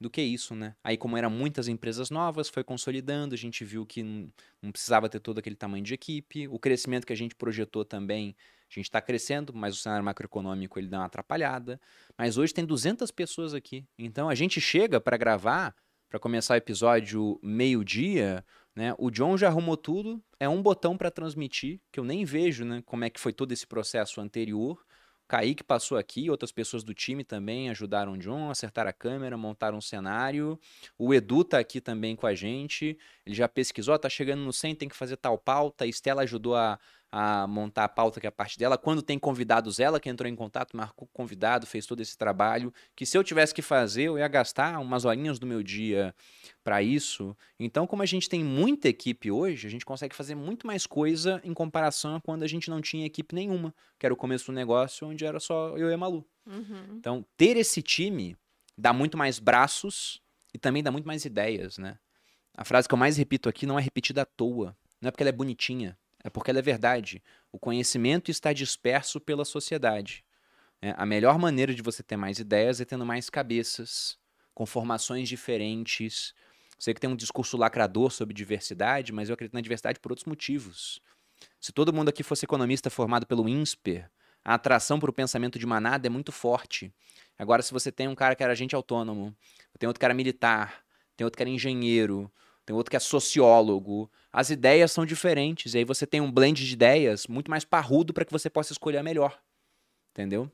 do que isso, né? Aí, como eram muitas empresas novas, foi consolidando, a gente viu que não, precisava ter todo aquele tamanho de equipe. O crescimento que a gente projetou também, a gente está crescendo, mas o cenário macroeconômico ele dá uma atrapalhada. Mas hoje tem 200 pessoas aqui. Então, a gente chega para gravar, para começar o episódio meio-dia, né? O John já arrumou tudo, é um botão para transmitir, que eu nem vejo né, como é que foi todo esse processo anterior. Kaique passou aqui, outras pessoas do time também ajudaram o John, acertar a câmera, montar um cenário. O Edu tá aqui também com a gente. Ele já pesquisou, tá chegando no 100, tem que fazer tal pauta. A Estela ajudou a, a montar a pauta que é a parte dela. Quando tem convidados, ela que entrou em contato, marcou o convidado, fez todo esse trabalho. Que se eu tivesse que fazer, eu ia gastar umas horinhas do meu dia para isso. Então, como a gente tem muita equipe hoje, a gente consegue fazer muito mais coisa em comparação a quando a gente não tinha equipe nenhuma, que era o começo do negócio, onde era só eu e a Malu. Uhum. Então, ter esse time dá muito mais braços e também dá muito mais ideias, né? A frase que eu mais repito aqui não é repetida à toa. Não é porque ela é bonitinha é porque ela é verdade. O conhecimento está disperso pela sociedade. É, a melhor maneira de você ter mais ideias é tendo mais cabeças, com formações diferentes. Sei que tem um discurso lacrador sobre diversidade, mas eu acredito na diversidade por outros motivos. Se todo mundo aqui fosse economista formado pelo INSPER, a atração para o pensamento de manada é muito forte. Agora, se você tem um cara que era agente autônomo, tem outro cara militar, tem outro era engenheiro, tem outro que é sociólogo. As ideias são diferentes. E aí você tem um blend de ideias muito mais parrudo para que você possa escolher a melhor. Entendeu?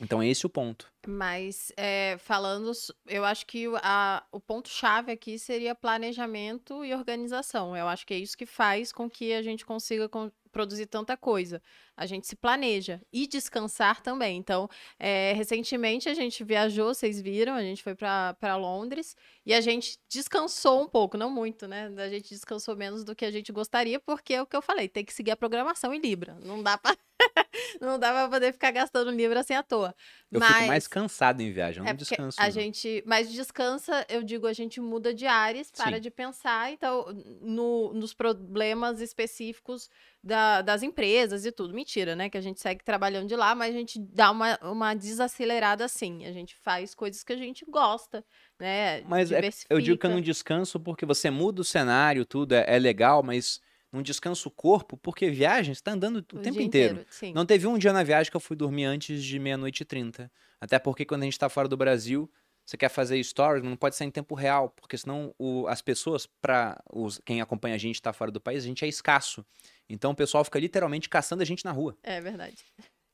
Então, é esse o ponto. Mas, é, falando, eu acho que a, o ponto-chave aqui seria planejamento e organização. Eu acho que é isso que faz com que a gente consiga produzir tanta coisa. A gente se planeja e descansar também. Então, é, recentemente a gente viajou, vocês viram, a gente foi para Londres e a gente descansou um pouco, não muito, né? A gente descansou menos do que a gente gostaria, porque é o que eu falei, tem que seguir a programação em Libra. Não dá para não dá pra poder ficar gastando Libra assim à toa. Eu mas... fico mais cansado em viagem, eu não é descanso. A não. gente, mas descansa, eu digo, a gente muda de áreas, para Sim. de pensar, então, no, nos problemas específicos da, das empresas e tudo. Mentira, né? Que a gente segue trabalhando de lá, mas a gente dá uma, uma desacelerada assim. A gente faz coisas que a gente gosta, né? Mas é, eu digo que eu não descanso porque você muda o cenário, tudo é, é legal, mas não descansa o corpo, porque viagem, você tá andando o, o tempo inteiro. inteiro não teve um dia na viagem que eu fui dormir antes de meia-noite e trinta. Até porque quando a gente tá fora do Brasil, você quer fazer stories, não pode ser em tempo real, porque senão o, as pessoas, para quem acompanha a gente está fora do país, a gente é escasso. Então o pessoal fica literalmente caçando a gente na rua. É verdade.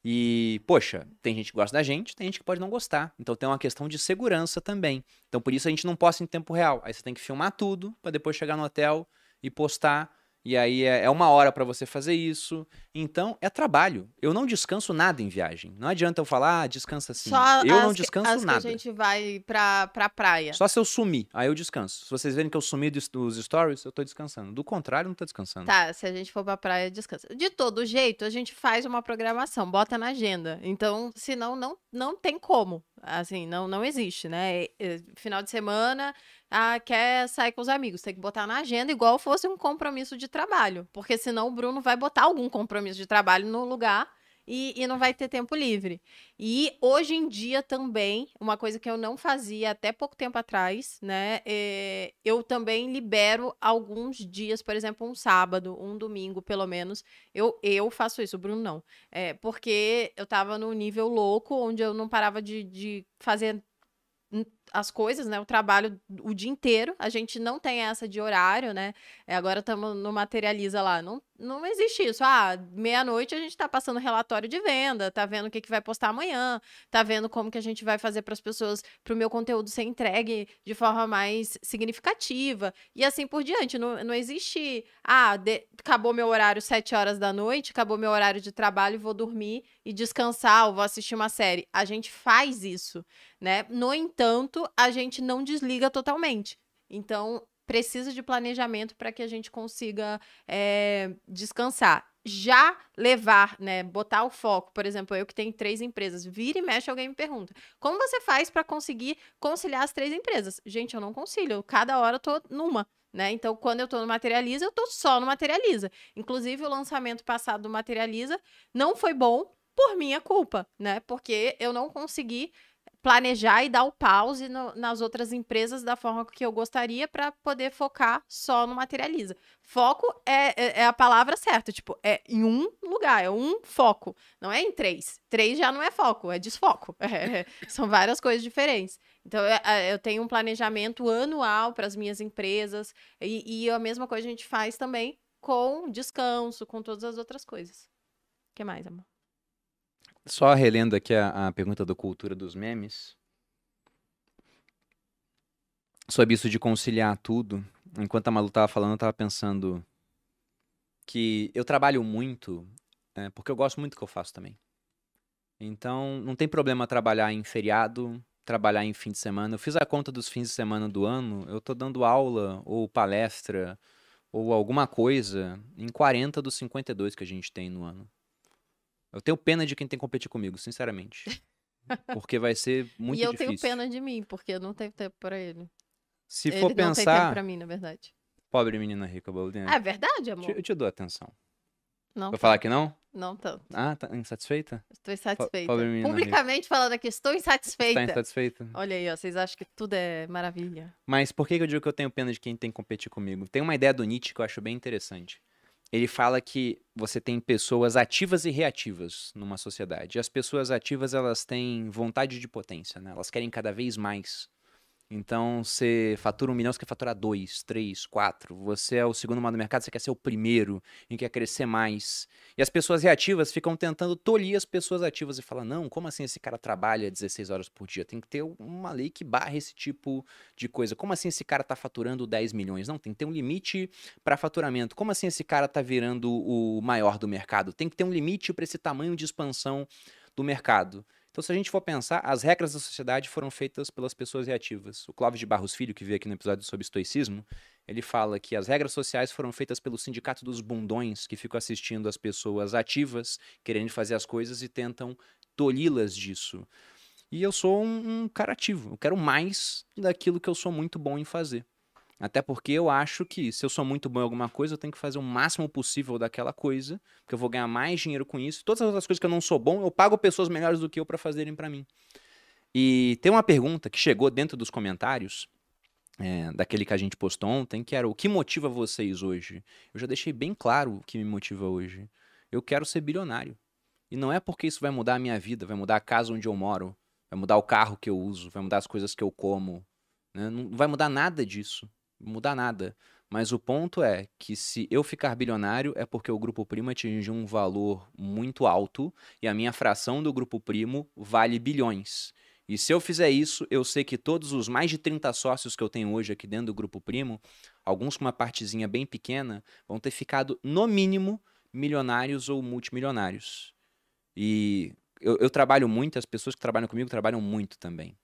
E, poxa, tem gente que gosta da gente, tem gente que pode não gostar. Então tem uma questão de segurança também. Então por isso a gente não posta em tempo real. Aí você tem que filmar tudo para depois chegar no hotel e postar e aí é, é uma hora para você fazer isso. Então é trabalho. Eu não descanso nada em viagem. Não adianta eu falar, ah, descansa assim. Só eu não descanso as nada. Que a gente vai pra, pra praia. Só se eu sumir, aí eu descanso. Se vocês verem que eu sumi dos, dos stories, eu tô descansando. Do contrário, não tô descansando. Tá, se a gente for pra praia, descansa. De todo jeito, a gente faz uma programação, bota na agenda. Então, senão não, não tem como. Assim, não, não existe, né? Final de semana ah, quer sair com os amigos, tem que botar na agenda igual fosse um compromisso de trabalho, porque senão o Bruno vai botar algum compromisso de trabalho no lugar e, e, não vai ter tempo livre. E hoje em dia também, uma coisa que eu não fazia até pouco tempo atrás, né? É, eu também libero alguns dias, por exemplo, um sábado, um domingo, pelo menos. Eu, eu faço isso, o Bruno não. É, porque eu tava num nível louco, onde eu não parava de, de fazer as coisas, né? O trabalho o dia inteiro. A gente não tem essa de horário, né? É, agora estamos no Materializa lá. Não, não existe isso. Ah, meia-noite a gente está passando relatório de venda, tá vendo o que, que vai postar amanhã, tá vendo como que a gente vai fazer para as pessoas, para o meu conteúdo ser entregue de forma mais significativa. E assim por diante. Não, não existe, ah, de, acabou meu horário sete horas da noite, acabou meu horário de trabalho, vou dormir e descansar, ou vou assistir uma série. A gente faz isso, né? No entanto, a gente não desliga totalmente. Então, precisa de planejamento para que a gente consiga é, descansar. Já levar, né, botar o foco, por exemplo, eu que tenho três empresas, vira e mexe, alguém me pergunta: como você faz para conseguir conciliar as três empresas? Gente, eu não concilio, cada hora eu tô numa. Né? Então, quando eu estou no Materializa, eu estou só no Materializa. Inclusive, o lançamento passado do Materializa não foi bom por minha culpa, né? Porque eu não consegui planejar e dar o pause no, nas outras empresas da forma que eu gostaria para poder focar só no materializa. Foco é, é, é, a palavra certa, tipo, é em um lugar, é um foco, não é em três. Três já não é foco, é desfoco. É, são várias coisas diferentes. Então, eu, é, é, eu tenho um planejamento anual para as minhas empresas e, e a mesma coisa a gente faz também com descanso, com todas as outras coisas. O que mais, amor? Só relendo aqui a, a pergunta do Cultura dos Memes. Sobre isso de conciliar tudo. Enquanto a Malu tava falando, eu tava pensando que eu trabalho muito, é, porque eu gosto muito do que eu faço também. Então, não tem problema trabalhar em feriado, trabalhar em fim de semana. Eu fiz a conta dos fins de semana do ano, eu tô dando aula ou palestra ou alguma coisa em 40 dos 52 que a gente tem no ano. Eu tenho pena de quem tem que competir comigo, sinceramente. Porque vai ser muito difícil. E eu difícil. tenho pena de mim, porque eu não tenho tempo para ele. Se ele for pensar. Não tem tempo pra mim, na verdade. Pobre menina rica, Boludinha. É verdade, amor. Eu te, dou atenção. Não. Vou falar que não? Não tanto. Ah, tá insatisfeita? Estou insatisfeita. Pobre menina Publicamente rica. falando aqui, estou insatisfeita. Está insatisfeita? Olha aí, ó, vocês acham que tudo é maravilha. Mas por que eu digo que eu tenho pena de quem tem que competir comigo? Tem uma ideia do Nietzsche que eu acho bem interessante ele fala que você tem pessoas ativas e reativas numa sociedade. E as pessoas ativas, elas têm vontade de potência, né? Elas querem cada vez mais. Então, você fatura um milhão, você quer faturar dois, três, quatro. Você é o segundo mal do mercado, você quer ser o primeiro e quer crescer mais. E as pessoas reativas ficam tentando tolir as pessoas ativas e falam: não, como assim esse cara trabalha 16 horas por dia? Tem que ter uma lei que barre esse tipo de coisa. Como assim esse cara tá faturando 10 milhões? Não, tem que ter um limite para faturamento. Como assim esse cara tá virando o maior do mercado? Tem que ter um limite para esse tamanho de expansão do mercado. Então, se a gente for pensar, as regras da sociedade foram feitas pelas pessoas reativas. O Clóvis de Barros Filho, que veio aqui no episódio sobre estoicismo, ele fala que as regras sociais foram feitas pelo sindicato dos bundões, que ficam assistindo as pessoas ativas, querendo fazer as coisas e tentam tolhi-las disso. E eu sou um, um cara ativo, eu quero mais daquilo que eu sou muito bom em fazer. Até porque eu acho que se eu sou muito bom em alguma coisa, eu tenho que fazer o máximo possível daquela coisa, porque eu vou ganhar mais dinheiro com isso. Todas as outras coisas que eu não sou bom, eu pago pessoas melhores do que eu para fazerem para mim. E tem uma pergunta que chegou dentro dos comentários, é, daquele que a gente postou ontem, que era o que motiva vocês hoje? Eu já deixei bem claro o que me motiva hoje. Eu quero ser bilionário. E não é porque isso vai mudar a minha vida, vai mudar a casa onde eu moro, vai mudar o carro que eu uso, vai mudar as coisas que eu como. Né? Não vai mudar nada disso mudar nada. Mas o ponto é que se eu ficar bilionário é porque o grupo primo atingiu um valor muito alto e a minha fração do grupo primo vale bilhões. E se eu fizer isso, eu sei que todos os mais de 30 sócios que eu tenho hoje aqui dentro do grupo primo, alguns com uma partezinha bem pequena, vão ter ficado, no mínimo, milionários ou multimilionários. E eu, eu trabalho muito, as pessoas que trabalham comigo trabalham muito também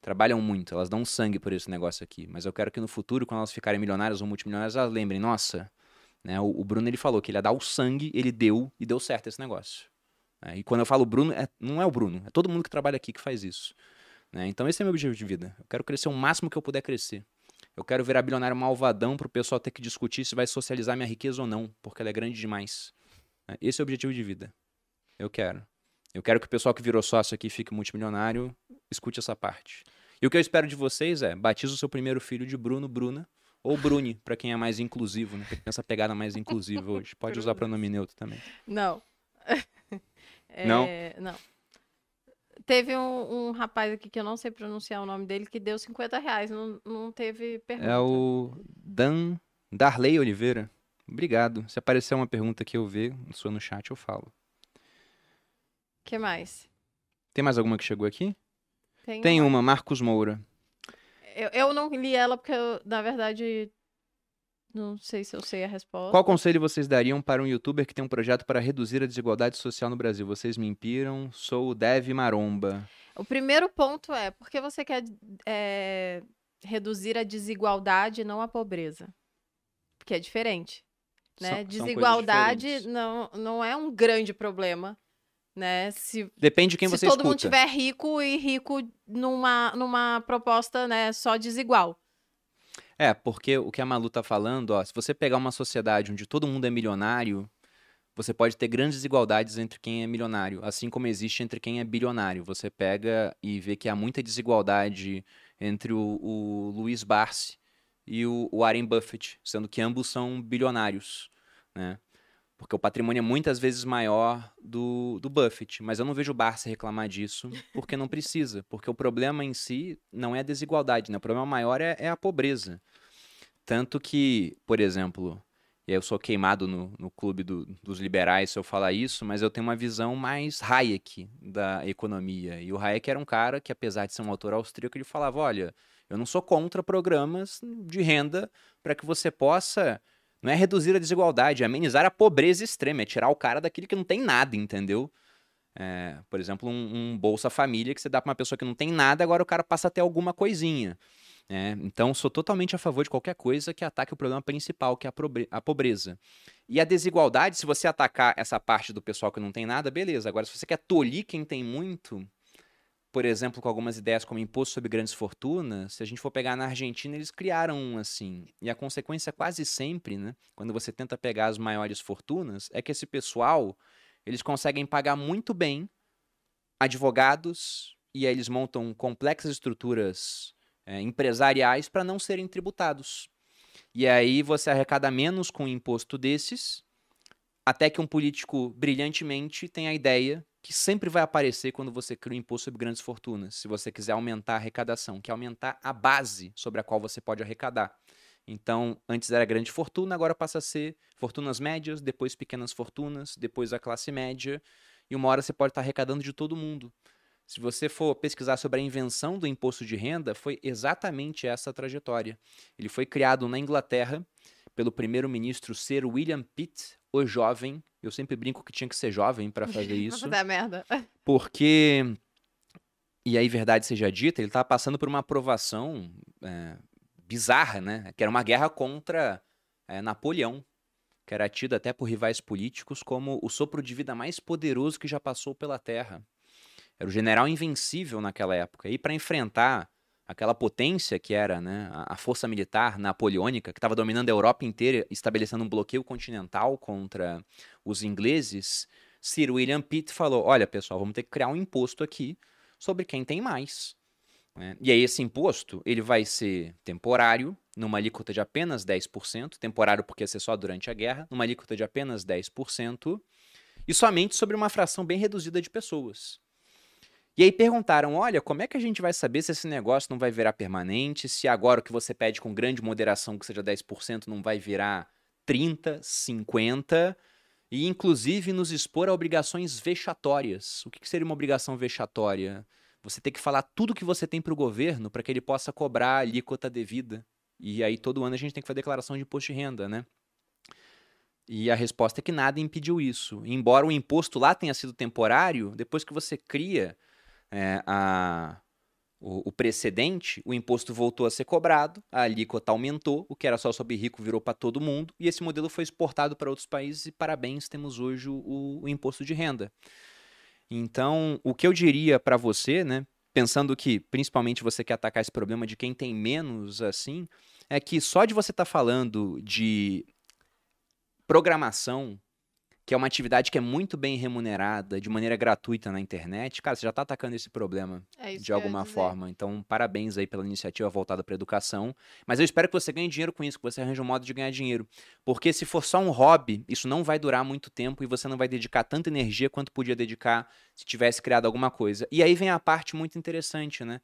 trabalham muito, elas dão sangue por esse negócio aqui. Mas eu quero que no futuro, quando elas ficarem milionárias ou multimilionárias, elas lembrem, nossa, né? O, Bruno ele falou que ele ia dar o sangue, ele deu e deu certo esse negócio. É, e quando eu falo Bruno, é, não é o Bruno, é todo mundo que trabalha aqui que faz isso. Né? Então esse é meu objetivo de vida. Eu quero crescer o máximo que eu puder crescer. Eu quero virar bilionário malvadão para o pessoal ter que discutir se vai socializar minha riqueza ou não, porque ela é grande demais. É, esse é o objetivo de vida. Eu quero. Eu quero que o pessoal que virou sócio aqui fique multimilionário, escute essa parte. E o que eu espero de vocês é, batize o seu primeiro filho de Bruno, Bruna, ou Bruni, para quem é mais inclusivo, né? Tem essa pegada mais inclusiva hoje. Pode usar pronome neutro também. Não. é, não? Não. Teve um, um rapaz aqui que eu não sei pronunciar o nome dele que deu 50 reais, não, não teve pergunta. É o Dan Darley Oliveira. Obrigado. Se aparecer uma pergunta que eu ver, sua no chat, eu falo. Que mais? Tem mais alguma que chegou aqui? Tem, Tem uma, Marcos Moura. Eu, eu não li ela porque, eu, na verdade, não sei se eu sei a resposta. Qual conselho vocês dariam para um youtuber que tem um projeto para reduzir a desigualdade social no Brasil? Vocês me inspiram. Sou o Dev Maromba. O primeiro ponto é por que você quer é, reduzir a desigualdade, não a pobreza? Porque é diferente. Né? São- são desigualdade diferentes. não, não é um grande problema. Né? Se, Depende de quem se você todo escuta. mundo tiver rico e rico numa, numa proposta né, só desigual. É, porque o que a Malu tá falando, ó, se você pegar uma sociedade onde todo mundo é milionário, você pode ter grandes desigualdades entre quem é milionário, assim como existe entre quem é bilionário. Você pega e vê que há muita desigualdade entre o, o Luiz Barsi e o, o Warren Buffett, sendo que ambos são bilionários, né? Porque o patrimônio é muitas vezes maior do, do Buffett. Mas eu não vejo o Barsi reclamar disso, porque não precisa. Porque o problema em si não é a desigualdade, né? O problema maior é, é a pobreza. Tanto que, por exemplo, eu sou queimado no, no clube do- dos liberais se eu falar isso, mas eu tenho uma visão mais Hayek da economia. E o Hayek era um cara que, apesar de ser um autor austríaco, ele falava: olha, eu não sou contra programas de renda para que você possa. Não é reduzir a desigualdade, é amenizar a pobreza extrema, é tirar o cara daquele que não tem nada, entendeu? É, por exemplo, um, um Bolsa Família que você dá para uma pessoa que não tem nada, agora o cara passa a ter alguma coisinha. né? Então, sou totalmente a favor de qualquer coisa que ataque o problema principal, que é a pobreza. E a desigualdade, se você atacar essa parte do pessoal que não tem nada, beleza. Agora, se você quer tolir quem tem muito, por exemplo, com algumas ideias como imposto sobre grandes fortunas, se a gente for pegar na Argentina, eles criaram um assim. E a consequência quase sempre, né, quando você tenta pegar as maiores fortunas, é que esse pessoal, eles conseguem pagar muito bem advogados e aí eles montam complexas estruturas é, empresariais para não serem tributados. E aí você arrecada menos com um imposto desses, até que um político brilhantemente tem a ideia que sempre vai aparecer quando você cria um imposto sobre grandes fortunas, se você quiser aumentar a arrecadação, que é aumentar a base sobre a qual você pode arrecadar. Então, antes era grande fortuna, agora passa a ser fortunas médias, depois pequenas fortunas, depois a classe média, e uma hora você pode estar arrecadando de todo mundo. Se você for pesquisar sobre a invenção do imposto de renda, foi exatamente essa trajetória. Ele foi criado na Inglaterra pelo primeiro-ministro Sir William Pitt, o jovem. Eu sempre brinco que tinha que ser jovem para fazer isso, merda. porque e aí verdade seja dita, ele estava passando por uma aprovação é, bizarra, né? Que era uma guerra contra é, Napoleão, que era tido até por rivais políticos como o sopro de vida mais poderoso que já passou pela Terra. Era o general invencível naquela época. E para enfrentar aquela potência que era né, a, força militar napoleônica, que estava dominando a Europa inteira, estabelecendo um bloqueio continental contra os ingleses, Sir William Pitt falou: Olha, pessoal, vamos ter que criar um imposto aqui sobre quem tem mais. né? E aí, esse imposto ele vai ser temporário, numa alíquota de apenas 10%, temporário porque ia ser só durante a guerra, numa alíquota de apenas 10%, e somente sobre uma fração bem reduzida de pessoas. E aí perguntaram: olha, como é que a gente vai saber se esse negócio não vai virar permanente? Se agora o que você pede com grande moderação, que seja 10%, não vai virar 30%, 50%, e inclusive nos expor a obrigações vexatórias. O que seria uma obrigação vexatória? Você tem que falar tudo que você tem para o governo para que ele possa cobrar a alíquota devida. E aí todo ano a gente tem que fazer declaração de imposto de renda, né? E a resposta é que nada impediu isso. Embora o imposto lá tenha sido temporário, depois que você cria é, a, o, o precedente, o imposto voltou a ser cobrado, a alíquota aumentou, o que era só sobre rico virou para todo mundo, e esse modelo foi exportado para outros países e parabéns, temos hoje o, o imposto de renda. Então, o que eu diria para você, né, pensando que principalmente você quer atacar esse problema de quem tem menos assim, é que só de você estar falando de programação que é uma atividade que é muito bem remunerada, de maneira gratuita na internet, cara, você já está atacando esse problema É de alguma forma. Então, parabéns aí pela iniciativa voltada para educação. Mas eu espero que você ganhe dinheiro com isso, que você arranje um modo de ganhar dinheiro. Porque se for só um hobby, isso não vai durar muito tempo e você não vai dedicar tanta energia quanto podia dedicar se tivesse criado alguma coisa. E aí vem a parte muito interessante, né?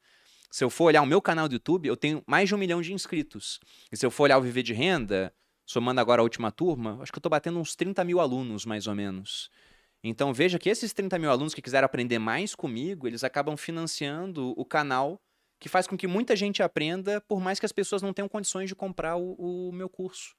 Se eu for olhar o meu canal do YouTube, eu tenho mais de um milhão de inscritos. E se eu for olhar o Viver de Renda, somando agora a última turma, acho que eu tô batendo uns 30 mil alunos, mais ou menos. Então veja que esses 30 mil alunos que quiseram aprender mais comigo, eles acabam financiando o canal, que faz com que muita gente aprenda, por mais que as pessoas não tenham condições de comprar o, o meu curso.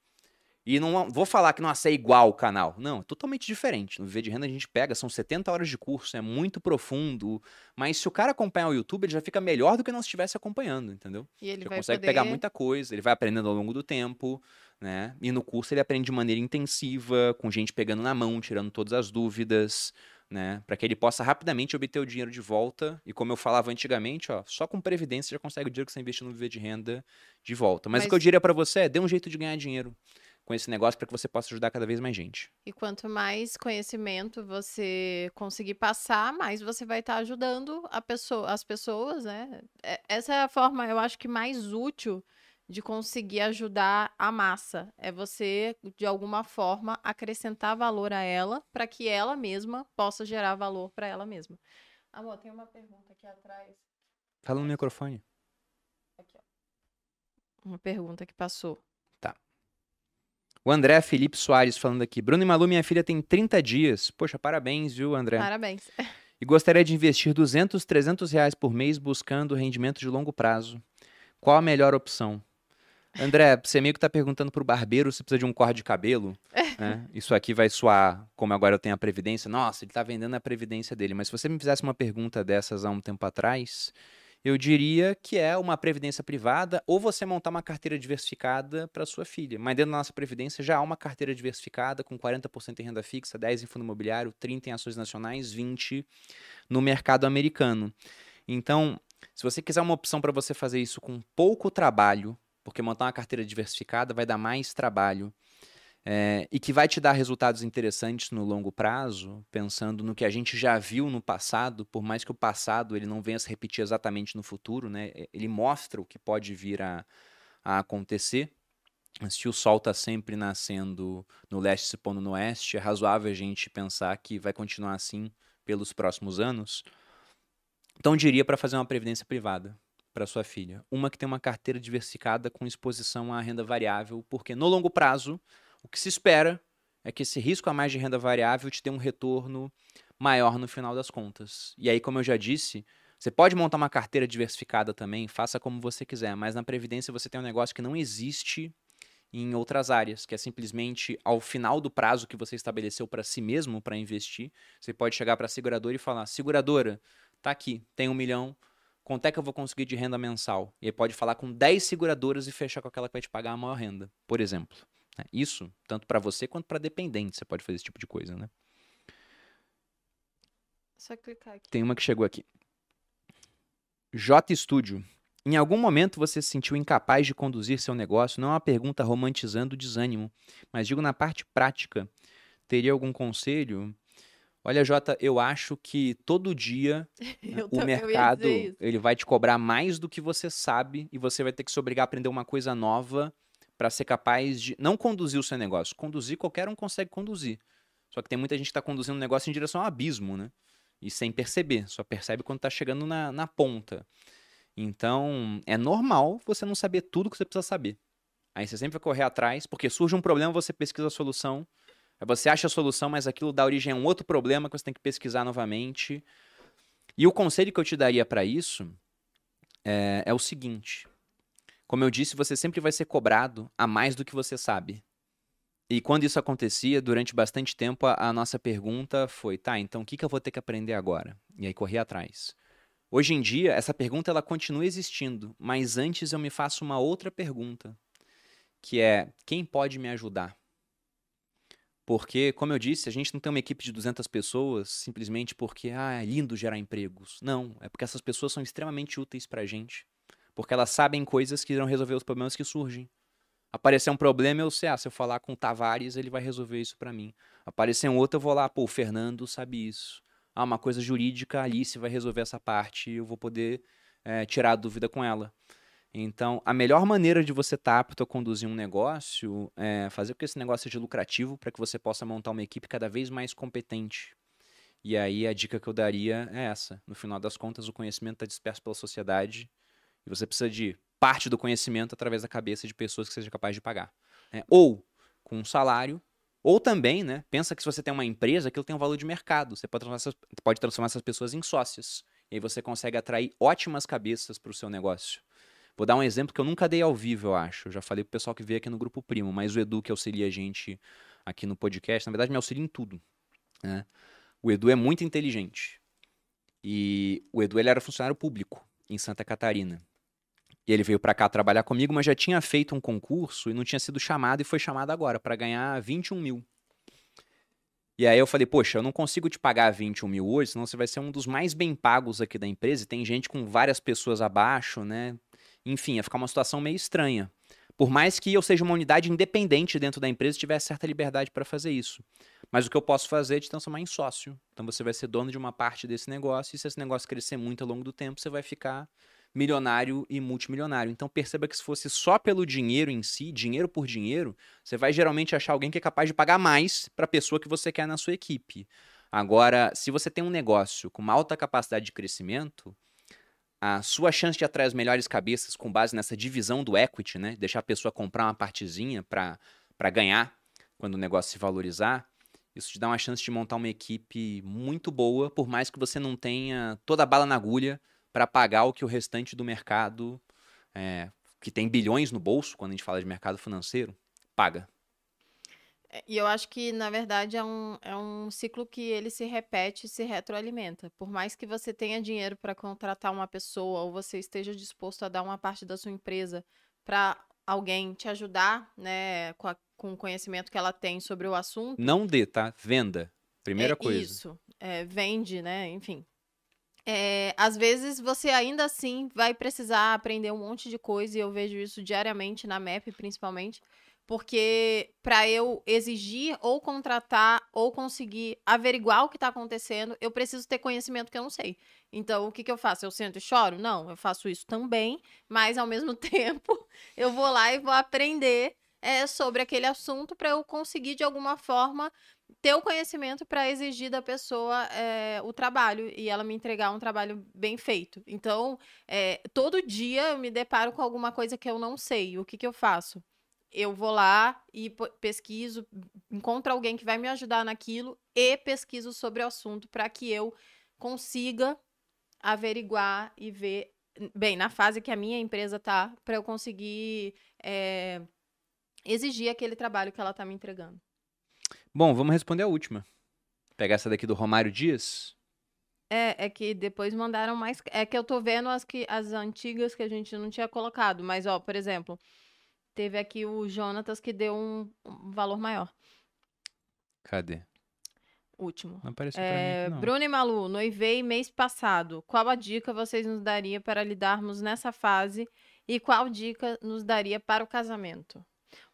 E não vou falar que nossa, é igual o canal. Não, é totalmente diferente. No Viver de Renda a gente pega, são 70 horas de curso, é muito profundo. Mas se o cara acompanhar o YouTube, ele já fica melhor do que não estivesse acompanhando, entendeu? E ele Já consegue poder... pegar muita coisa, ele vai aprendendo ao longo do tempo, né? E no curso ele aprende de maneira intensiva, com gente pegando na mão, tirando todas as dúvidas, né? Para que ele possa rapidamente obter o dinheiro de volta. E como eu falava antigamente, ó, só com previdência você já consegue o dinheiro que você investiu no viver de renda de volta. Mas, o que eu Mas- diria para você é, dê um jeito de ganhar dinheiro com esse negócio para que você possa ajudar cada vez mais gente. E quanto mais conhecimento você conseguir passar, mais você vai estar ajudando a pessoa, as pessoas, né? É- Essa é a forma, eu acho que mais útil de conseguir ajudar a massa. É você, de alguma forma, acrescentar valor a ela para que ela mesma possa gerar valor para ela mesma. Amor, tem uma pergunta aqui atrás. Fala no microfone. Aqui, ó. Uma pergunta que passou. O André Felipe Soares falando aqui. Bruno e Malu, minha filha tem 30 dias. Poxa, parabéns, viu, André? Parabéns. E gostaria de investir 200, 300 reais por mês buscando rendimento de longo prazo. Qual a melhor opção? André, você meio que tá perguntando pro barbeiro se precisa de um corte de cabelo. né? Isso aqui vai soar, como agora eu tenho a previdência. Nossa, ele tá vendendo a previdência dele. Mas se você me fizesse uma pergunta dessas há um tempo atrás, eu diria que é uma previdência privada ou você montar uma carteira diversificada para sua filha. Mas dentro da nossa previdência já há uma carteira diversificada com 40% em renda fixa, 10 em fundo imobiliário, 30 em ações nacionais, 20 no mercado americano. Então, se você quiser uma opção para você fazer isso com pouco trabalho, porque montar uma carteira diversificada vai dar mais trabalho, é, e que vai te dar resultados interessantes no longo prazo, pensando no que a gente já viu no passado, por mais que o passado ele não venha se repetir exatamente no futuro, né? Ele mostra o que pode vir a, a acontecer. Se o sol está sempre nascendo no leste e se pondo no oeste, é razoável a gente pensar que vai continuar assim pelos próximos anos. Então, diria para fazer uma previdência privada para sua filha. Uma que tem uma carteira diversificada com exposição à renda variável, porque no longo prazo, o que se espera é que esse risco a mais de renda variável te dê um retorno maior no final das contas. E aí, como eu já disse, você pode montar uma carteira diversificada também, faça como você quiser, mas na previdência você tem um negócio que não existe em outras áreas, que é simplesmente ao final do prazo que você estabeleceu para si mesmo para investir, você pode chegar para a seguradora e falar: seguradora, tá aqui, tem um milhão, quanto é que eu vou conseguir de renda mensal? E aí pode falar com 10 seguradoras e fechar com aquela que vai te pagar a maior renda, por exemplo. né? Isso, tanto para você quanto para dependente, você pode fazer esse tipo de coisa, né? Só clicar aqui. Tem uma que chegou aqui. J Studio. Em algum momento você se sentiu incapaz de conduzir seu negócio? Não é uma pergunta romantizando o desânimo, mas digo na parte prática. Teria algum conselho? Olha, Jota, eu acho que todo dia o mercado ele vai te cobrar mais do que você sabe e você vai ter que se obrigar a aprender uma coisa nova para ser capaz de não conduzir o seu negócio. Conduzir qualquer um consegue conduzir. Só que tem muita gente que está conduzindo um negócio em direção ao abismo, né? E sem perceber, só percebe quando está chegando na, na ponta. Então, é normal você não saber tudo que você precisa saber. Aí você sempre vai correr atrás, porque surge um problema, você pesquisa a solução. Aí você acha a solução, mas aquilo dá origem a um outro problema que você tem que pesquisar novamente. E o conselho que eu te daria para isso é, é o seguinte: como eu disse, você sempre vai ser cobrado a mais do que você sabe. E quando isso acontecia, durante bastante tempo, a, a nossa pergunta foi: tá, então o que, que eu vou ter que aprender agora? E aí correr atrás. Hoje em dia, essa pergunta ela continua existindo, mas antes eu me faço uma outra pergunta, que é: quem pode me ajudar? Porque, como eu disse, a gente não tem uma equipe de 200 pessoas simplesmente porque ah, é lindo gerar empregos. Não, é porque essas pessoas são extremamente úteis pra gente. Porque elas sabem coisas que irão resolver os problemas que surgem. Aparecer um problema, eu sei, ah, se eu falar com o Tavares, ele vai resolver isso para mim. Aparecer um outro, eu vou lá, pô, o Fernando sabe isso. Ah, uma coisa jurídica, a Alice vai resolver essa parte, eu vou poder é, tirar a dúvida com ela. Então, a melhor maneira de você estar tá apto a conduzir um negócio é fazer com que esse negócio seja lucrativo para que você possa montar uma equipe cada vez mais competente. E aí a dica que eu daria é essa. No final das contas, o conhecimento está disperso pela sociedade e você precisa de parte do conhecimento através da cabeça de pessoas que seja capaz de pagar. Né? Ou com um salário, ou também, né, pensa que se você tem uma empresa, aquilo tem um valor de mercado. Você pode transformar essas, pode transformar essas pessoas em sócias. E aí você consegue atrair ótimas cabeças para o seu negócio. Vou dar um exemplo que eu nunca dei ao vivo, eu acho. Eu já falei pro pessoal que veio aqui no Grupo Primo, mas o Edu, que auxilia a gente aqui no podcast, na verdade me auxilia em tudo. Né? O Edu é muito inteligente. E o Edu ele era funcionário público em Santa Catarina. E ele veio para cá trabalhar comigo, mas já tinha feito um concurso e não tinha sido chamado e foi chamado agora para ganhar 21 mil. E aí eu falei, poxa, eu não consigo te pagar 21 mil hoje, senão você vai ser um dos mais bem pagos aqui da empresa. E tem gente com várias pessoas abaixo, né? Enfim, ia ficar uma situação meio estranha. Por mais que eu seja uma unidade independente dentro da empresa, tivesse certa liberdade para fazer isso. Mas o que eu posso fazer é te transformar em sócio. Então você vai ser dono de uma parte desse negócio, e se esse negócio crescer muito ao longo do tempo, você vai ficar milionário e multimilionário. Então perceba que se fosse só pelo dinheiro em si, dinheiro por dinheiro, você vai geralmente achar alguém que é capaz de pagar mais para a pessoa que você quer na sua equipe. Agora, se você tem um negócio com uma alta capacidade de crescimento, a sua chance de atrair as melhores cabeças com base nessa divisão do equity, né? Deixar a pessoa comprar uma partezinha para ganhar quando o negócio se valorizar, isso te dá uma chance de montar uma equipe muito boa, por mais que você não tenha toda a bala na agulha para pagar o que o restante do mercado, é, que tem bilhões no bolso, quando a gente fala de mercado financeiro, paga. É, e eu acho que, na verdade, é um, é um ciclo que ele se repete e se retroalimenta. Por mais que você tenha dinheiro para contratar uma pessoa ou você esteja disposto a dar uma parte da sua empresa para alguém te ajudar, né, com, a, com o conhecimento que ela tem sobre o assunto. Não dê, tá? Venda. Primeira é coisa. Isso. É, vende, né? Enfim. É, às vezes você ainda assim vai precisar aprender um monte de coisa, e eu vejo isso diariamente na MEP, principalmente, porque para eu exigir ou contratar ou conseguir averiguar o que está acontecendo, eu preciso ter conhecimento que eu não sei. Então, o que, que eu faço? Eu sento e choro? Não, eu faço isso também, mas ao mesmo tempo eu vou lá e vou aprender é, sobre aquele assunto para eu conseguir, de alguma forma, ter o conhecimento para exigir da pessoa é, o trabalho e ela me entregar um trabalho bem feito. Então, é, todo dia eu me deparo com alguma coisa que eu não sei. O que, que eu faço? Eu vou lá e pesquiso, encontro alguém que vai me ajudar naquilo e pesquiso sobre o assunto para que eu consiga averiguar e ver, bem, na fase que a minha empresa tá, para eu conseguir é, exigir aquele trabalho que ela tá me entregando. Bom, vamos responder a última. Pegar essa daqui do Romário Dias. É, é que depois mandaram mais. É que eu tô vendo as, que, as antigas que a gente não tinha colocado. Mas, ó, por exemplo, teve aqui o Jonatas que deu um, um valor maior. Cadê? Último. Não apareceu é, pra mim aqui, não. Bruno e Malu, noivei mês passado. Qual a dica vocês nos daria para lidarmos nessa fase? E qual dica nos daria para o casamento?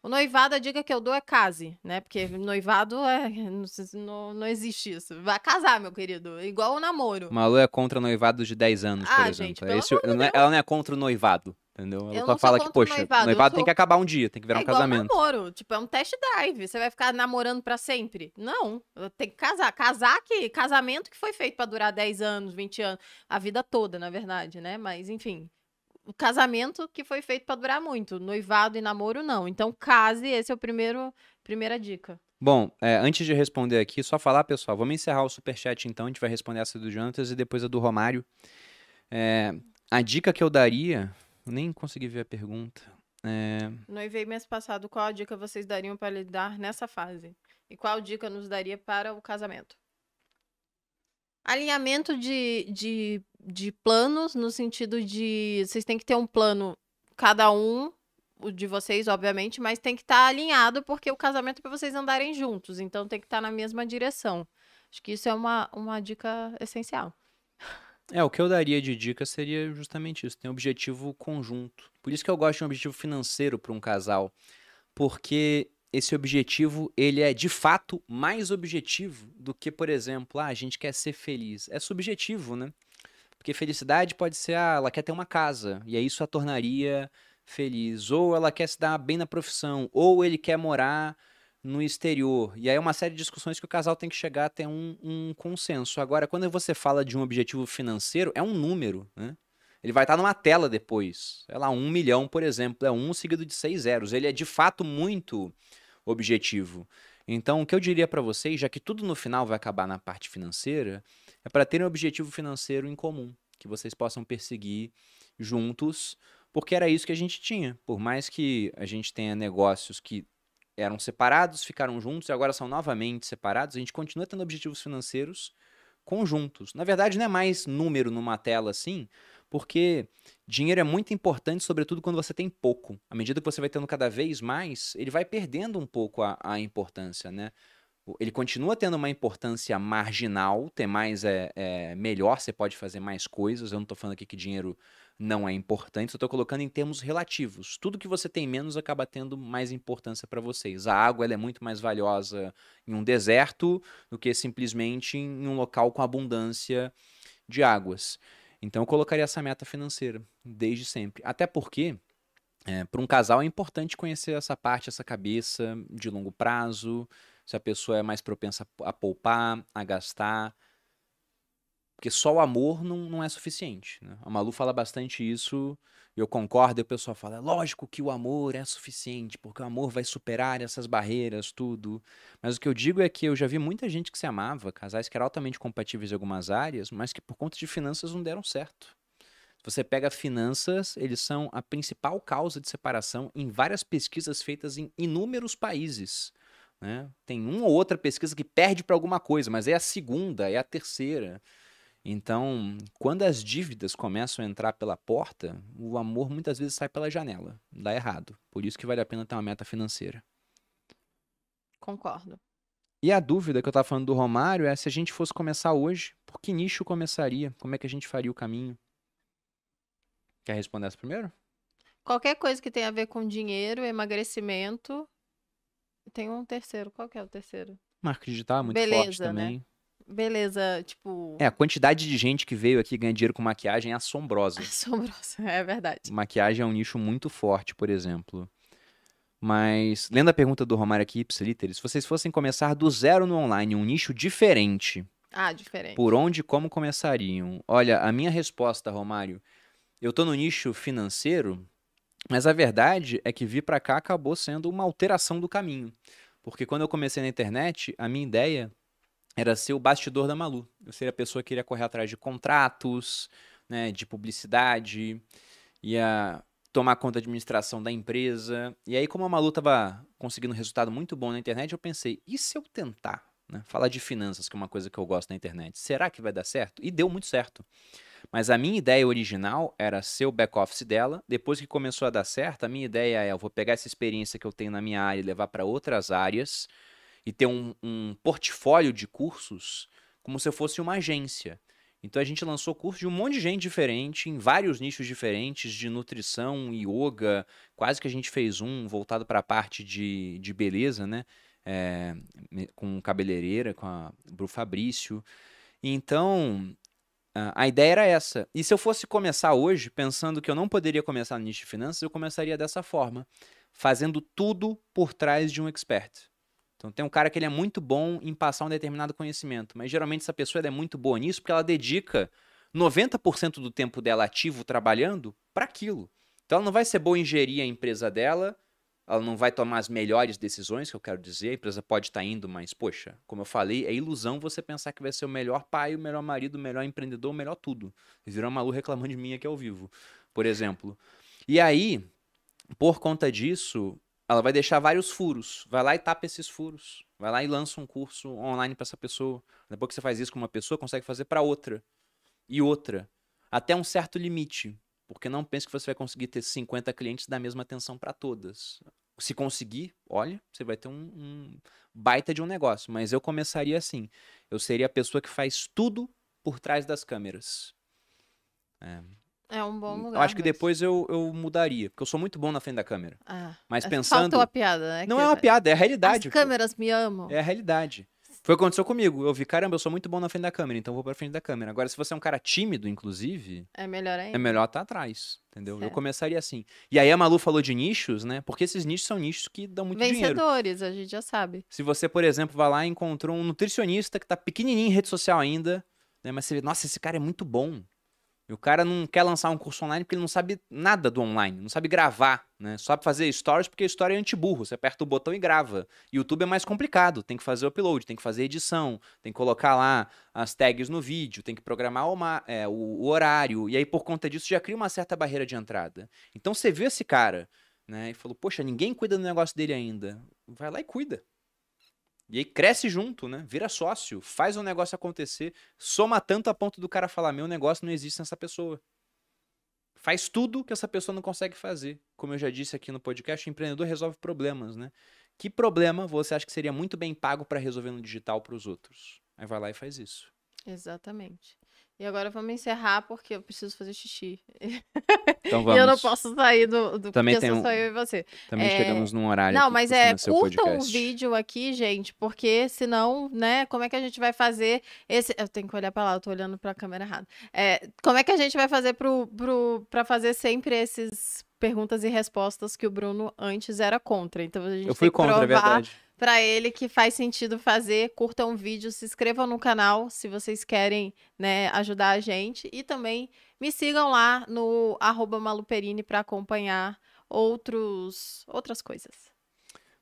O noivado, a dica que eu dou é case, né? Porque noivado é. Não, não existe isso. Vai casar, meu querido. Igual o namoro. Malu é contra noivado de 10 anos, por ah, exemplo. Gente, é esse, não é, ela não é contra o noivado. Entendeu? Ela Eu só não fala sou que, poxa, noivado, noivado, eu tem sou- que acabar um dia, tem que virar é um casamento. namoro. Tipo, é um test drive. Você vai ficar namorando pra sempre? Não. Tem que casar. Casar que. Casamento que foi feito pra durar 10 anos, 20 anos. A vida toda, na verdade, né? Mas, enfim. O casamento que foi feito pra durar muito. Noivado e namoro, não. Então, case, esse é o primeiro. Primeira dica. Bom, é, antes de responder aqui, só falar, pessoal, vamos encerrar o superchat então, a gente vai responder essa do Jonatas e depois a do Romário. É, a dica que eu daria, nem consegui ver a pergunta. É, Noivei mês passado. Qual a dica vocês dariam para lidar nessa fase? E qual dica nos daria para o casamento? Alinhamento de, de, de planos, no sentido de vocês têm que ter um plano, cada um, o de vocês, obviamente, mas tem que estar alinhado, porque o casamento é para vocês andarem juntos, então tem que estar na mesma direção. Acho que isso é uma, uma dica essencial. É, o que eu daria de dica seria justamente isso, ter um objetivo conjunto. Por isso que eu gosto de um objetivo financeiro para um casal. porque esse objetivo, ele é de fato mais objetivo do que, por exemplo, ah, a gente quer ser feliz. É subjetivo, né? Porque felicidade pode ser, ah, ela quer ter uma casa, e aí isso a tornaria feliz. Ou ela quer se dar bem na profissão, ou ele quer morar no exterior. E aí é uma série de discussões que o casal tem que chegar a ter um, um consenso. Agora, quando você fala de um objetivo financeiro, é um número, né? Ele vai estar numa tela depois. É lá, um milhão, por exemplo, é um seguido de seis zeros. Ele é de fato muito objetivo. Então, o que eu diria para vocês, já que tudo no final vai acabar na parte financeira, é para terem um objetivo financeiro em comum, que vocês possam perseguir juntos, porque era isso que a gente tinha. Por mais que a gente tenha negócios que eram separados, ficaram juntos e agora são novamente separados, a gente continua tendo objetivos financeiros conjuntos. Na verdade, não é mais número numa tela assim, porque dinheiro é muito importante, sobretudo quando você tem pouco. À medida que você vai tendo cada vez mais, ele vai perdendo um pouco a, a importância, né? Ele continua tendo uma importância marginal, ter mais é, é melhor, você pode fazer mais coisas. Eu não estou falando aqui que dinheiro não é importante, só estou colocando em termos relativos. Tudo que você tem menos acaba tendo mais importância para vocês. A água é muito mais valiosa em um deserto do que simplesmente em um local com abundância de águas. Então eu colocaria essa meta financeira desde sempre. Até porque, é, para um casal é importante conhecer essa parte, essa cabeça de longo prazo, se a pessoa é mais propensa a poupar, a gastar. Porque só o amor não, não é suficiente. Né? A Malu fala bastante isso eu concordo, e o pessoal fala, é lógico que o amor é suficiente, porque o amor vai superar essas barreiras, tudo. Mas o que eu digo é que eu já vi muita gente que se amava, casais que eram altamente compatíveis em algumas áreas, mas que por conta de finanças não deram certo. Se você pega finanças, eles são a principal causa de separação em várias pesquisas feitas em inúmeros países. Né? Tem uma ou outra pesquisa que perde para alguma coisa, mas é a segunda, é a terceira. Então, quando as dívidas começam a entrar pela porta, o amor muitas vezes sai pela janela. Dá errado. Por isso que vale a pena ter uma meta financeira. Concordo. E a dúvida que eu estava falando do Romário é se a gente fosse começar hoje, por que nicho começaria? Como é que a gente faria o caminho? Quer responder essa primeiro? Qualquer coisa que tenha a ver com dinheiro, emagrecimento. Tem um terceiro. Qual que é o terceiro? Marca digital, muito Beleza, forte né? também. Né? beleza, tipo. É, a quantidade de gente que veio aqui ganhar dinheiro com maquiagem é assombrosa. Assombrosa, é verdade. Maquiagem é um nicho muito forte, por exemplo. Mas, lendo a pergunta do Romário aqui, Ipsiliter, se vocês fossem começar do zero no online, um nicho diferente. Ah, diferente. Por onde e como começariam? Olha, a minha resposta, Romário, eu tô no nicho financeiro, mas a verdade é que vir para cá acabou sendo uma alteração do caminho. Porque quando eu comecei na internet, a minha ideia era ser o bastidor da Malu. Eu seria a pessoa que iria correr atrás de contratos, né, de publicidade, ia tomar conta da administração da empresa. E aí, como a Malu estava conseguindo um resultado muito bom na internet, eu pensei, e se eu tentar né, falar de finanças, que é uma coisa que eu gosto na internet? Será que vai dar certo? E deu muito certo. Mas a minha ideia original era ser o back-office dela. Depois que começou a dar certo, a minha ideia é: eu vou pegar essa experiência que eu tenho na minha área e levar para outras áreas e ter um, um portfólio de cursos como se eu fosse uma agência. Então a gente lançou cursos de um monte de gente diferente, em vários nichos diferentes, de nutrição, yoga. Quase que a gente fez um voltado para a parte de, de beleza, né? É, com cabeleireira, com a Bru Fabrício. Então, a ideia era essa. E se eu fosse começar hoje, pensando que eu não poderia começar no nicho de finanças, eu começaria dessa forma, fazendo tudo por trás de um expert. Então tem um cara que ele é muito bom em passar um determinado conhecimento, mas geralmente essa pessoa é muito boa nisso porque ela dedica 90% do tempo dela ativo trabalhando para aquilo. Então ela não vai ser boa em gerir a empresa dela, ela não vai tomar as melhores decisões, que eu quero dizer, a empresa pode estar tá indo, mas poxa, como eu falei, é ilusão você pensar que vai ser o melhor pai, o melhor marido, o melhor empreendedor, o melhor tudo. Vocês viram a reclamando de mim aqui ao vivo, por exemplo. E aí, por conta disso, ela vai deixar vários furos. Vai lá e tapa esses furos. Vai lá e lança um curso online para essa pessoa. Depois que você faz isso com uma pessoa, consegue fazer para outra. E outra. Até um certo limite. Porque não pense que você vai conseguir ter 50 clientes da mesma atenção para todas. Se conseguir, olha, você vai ter um, um, baita de um negócio. Mas eu começaria assim. Eu seria a pessoa que faz tudo por trás das câmeras. É, É um bom lugar. Eu acho que mesmo. depois eu, eu mudaria, porque eu sou muito bom na frente da câmera. Ah, Mas é, pensando. Faltou a piada, né? Não é uma piada, é a realidade. As pô. câmeras me amam. É a realidade. Foi o que aconteceu comigo. Eu vi, caramba, eu sou muito bom na frente da câmera, então eu vou pra frente da câmera. Agora, se você é um cara tímido, inclusive, É melhor ainda. é melhor estar atrás, entendeu? Eu Certo. começaria assim. E aí a Malu falou de nichos, né? Porque esses nichos são nichos que dão muito dinheiro. Vencedores, a gente já sabe. Se você, por exemplo, vai lá e encontrou um nutricionista que tá pequenininho em rede social ainda, né? Mas você vê, nossa, esse cara é muito bom. E o cara não quer lançar um curso online porque ele não sabe nada do online, não sabe gravar, né? Sabe fazer stories porque story é anti-burro, você aperta o botão e grava. YouTube é mais complicado, tem que fazer o upload, tem que fazer edição, tem que colocar lá as tags no vídeo, tem que programar o, é, o horário, e aí por conta disso já cria uma certa barreira de entrada. Então você vê esse cara, né, e falou, poxa, ninguém cuida do negócio dele ainda. Vai lá e cuida. E aí cresce junto, né? Vira sócio, faz o negócio acontecer, soma tanto a ponto do cara falar: meu negócio não existe nessa pessoa. Faz tudo que essa pessoa não consegue fazer. Como eu já disse aqui no podcast, o empreendedor resolve problemas, né? Que problema você acha que seria muito bem pago para resolver no digital para os outros? Aí vai lá e faz isso. Exatamente. E agora vamos encerrar porque eu preciso fazer xixi. Então E vamos. eu não posso sair do, do Também porque tem um- só eu e você. Também É, chegamos num horário. Não, mas é, o curtam o podcast. vídeo aqui, gente, porque senão, né, como é que a gente vai fazer esse... Eu tenho que olhar pra lá, eu tô olhando pra câmera errada. É, como é que a gente vai fazer pro, pro, pra fazer sempre esses perguntas e respostas que o Bruno antes era contra? Então a gente Eu fui tem que contra, é provar verdade. Pra ele que faz sentido fazer. Curtam o vídeo, se inscrevam no canal se vocês querem, né, ajudar a gente. E também me sigam lá no arroba maluperini pra acompanhar outros, outras coisas.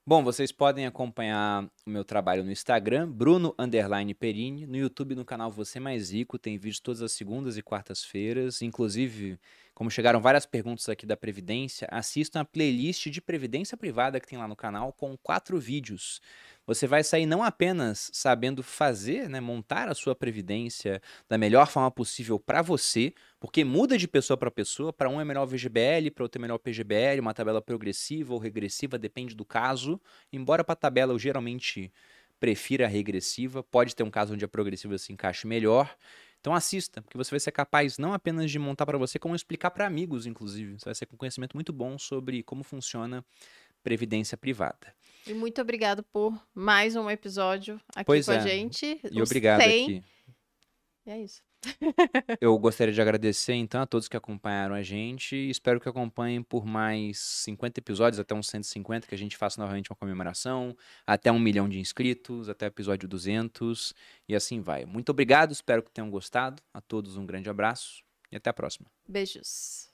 Bom, vocês podem acompanhar o meu trabalho no Instagram, Bruno Underline Perini, no YouTube no canal Você Mais Rico, tem vídeos todas as segundas e quartas-feiras, inclusive, como chegaram várias perguntas aqui da Previdência, assistam a playlist de Previdência Privada que tem lá no canal com quatro vídeos. Você vai sair não apenas sabendo fazer, né, montar a sua previdência da melhor forma possível para você, porque muda de pessoa para pessoa, para um é melhor VGBL, para outro é melhor PGBL, uma tabela progressiva ou regressiva, depende do caso. Embora para tabela eu geralmente prefira a regressiva, pode ter um caso onde a progressiva se encaixe melhor. Então assista, porque você vai ser capaz não apenas de montar para você, como explicar para amigos, inclusive. Você vai ser com conhecimento muito bom sobre como funciona previdência privada. E muito obrigado por mais um episódio aqui Pois com é. a gente. E Os obrigado 100. aqui. E é isso. Eu gostaria de agradecer então a todos que acompanharam a gente espero que acompanhem por mais 50 episódios, até uns 150, que a gente faça novamente uma comemoração, até um milhão de inscritos, até o episódio 200 e assim vai. Muito obrigado, espero que tenham gostado. A todos um grande abraço e até a próxima. Beijos.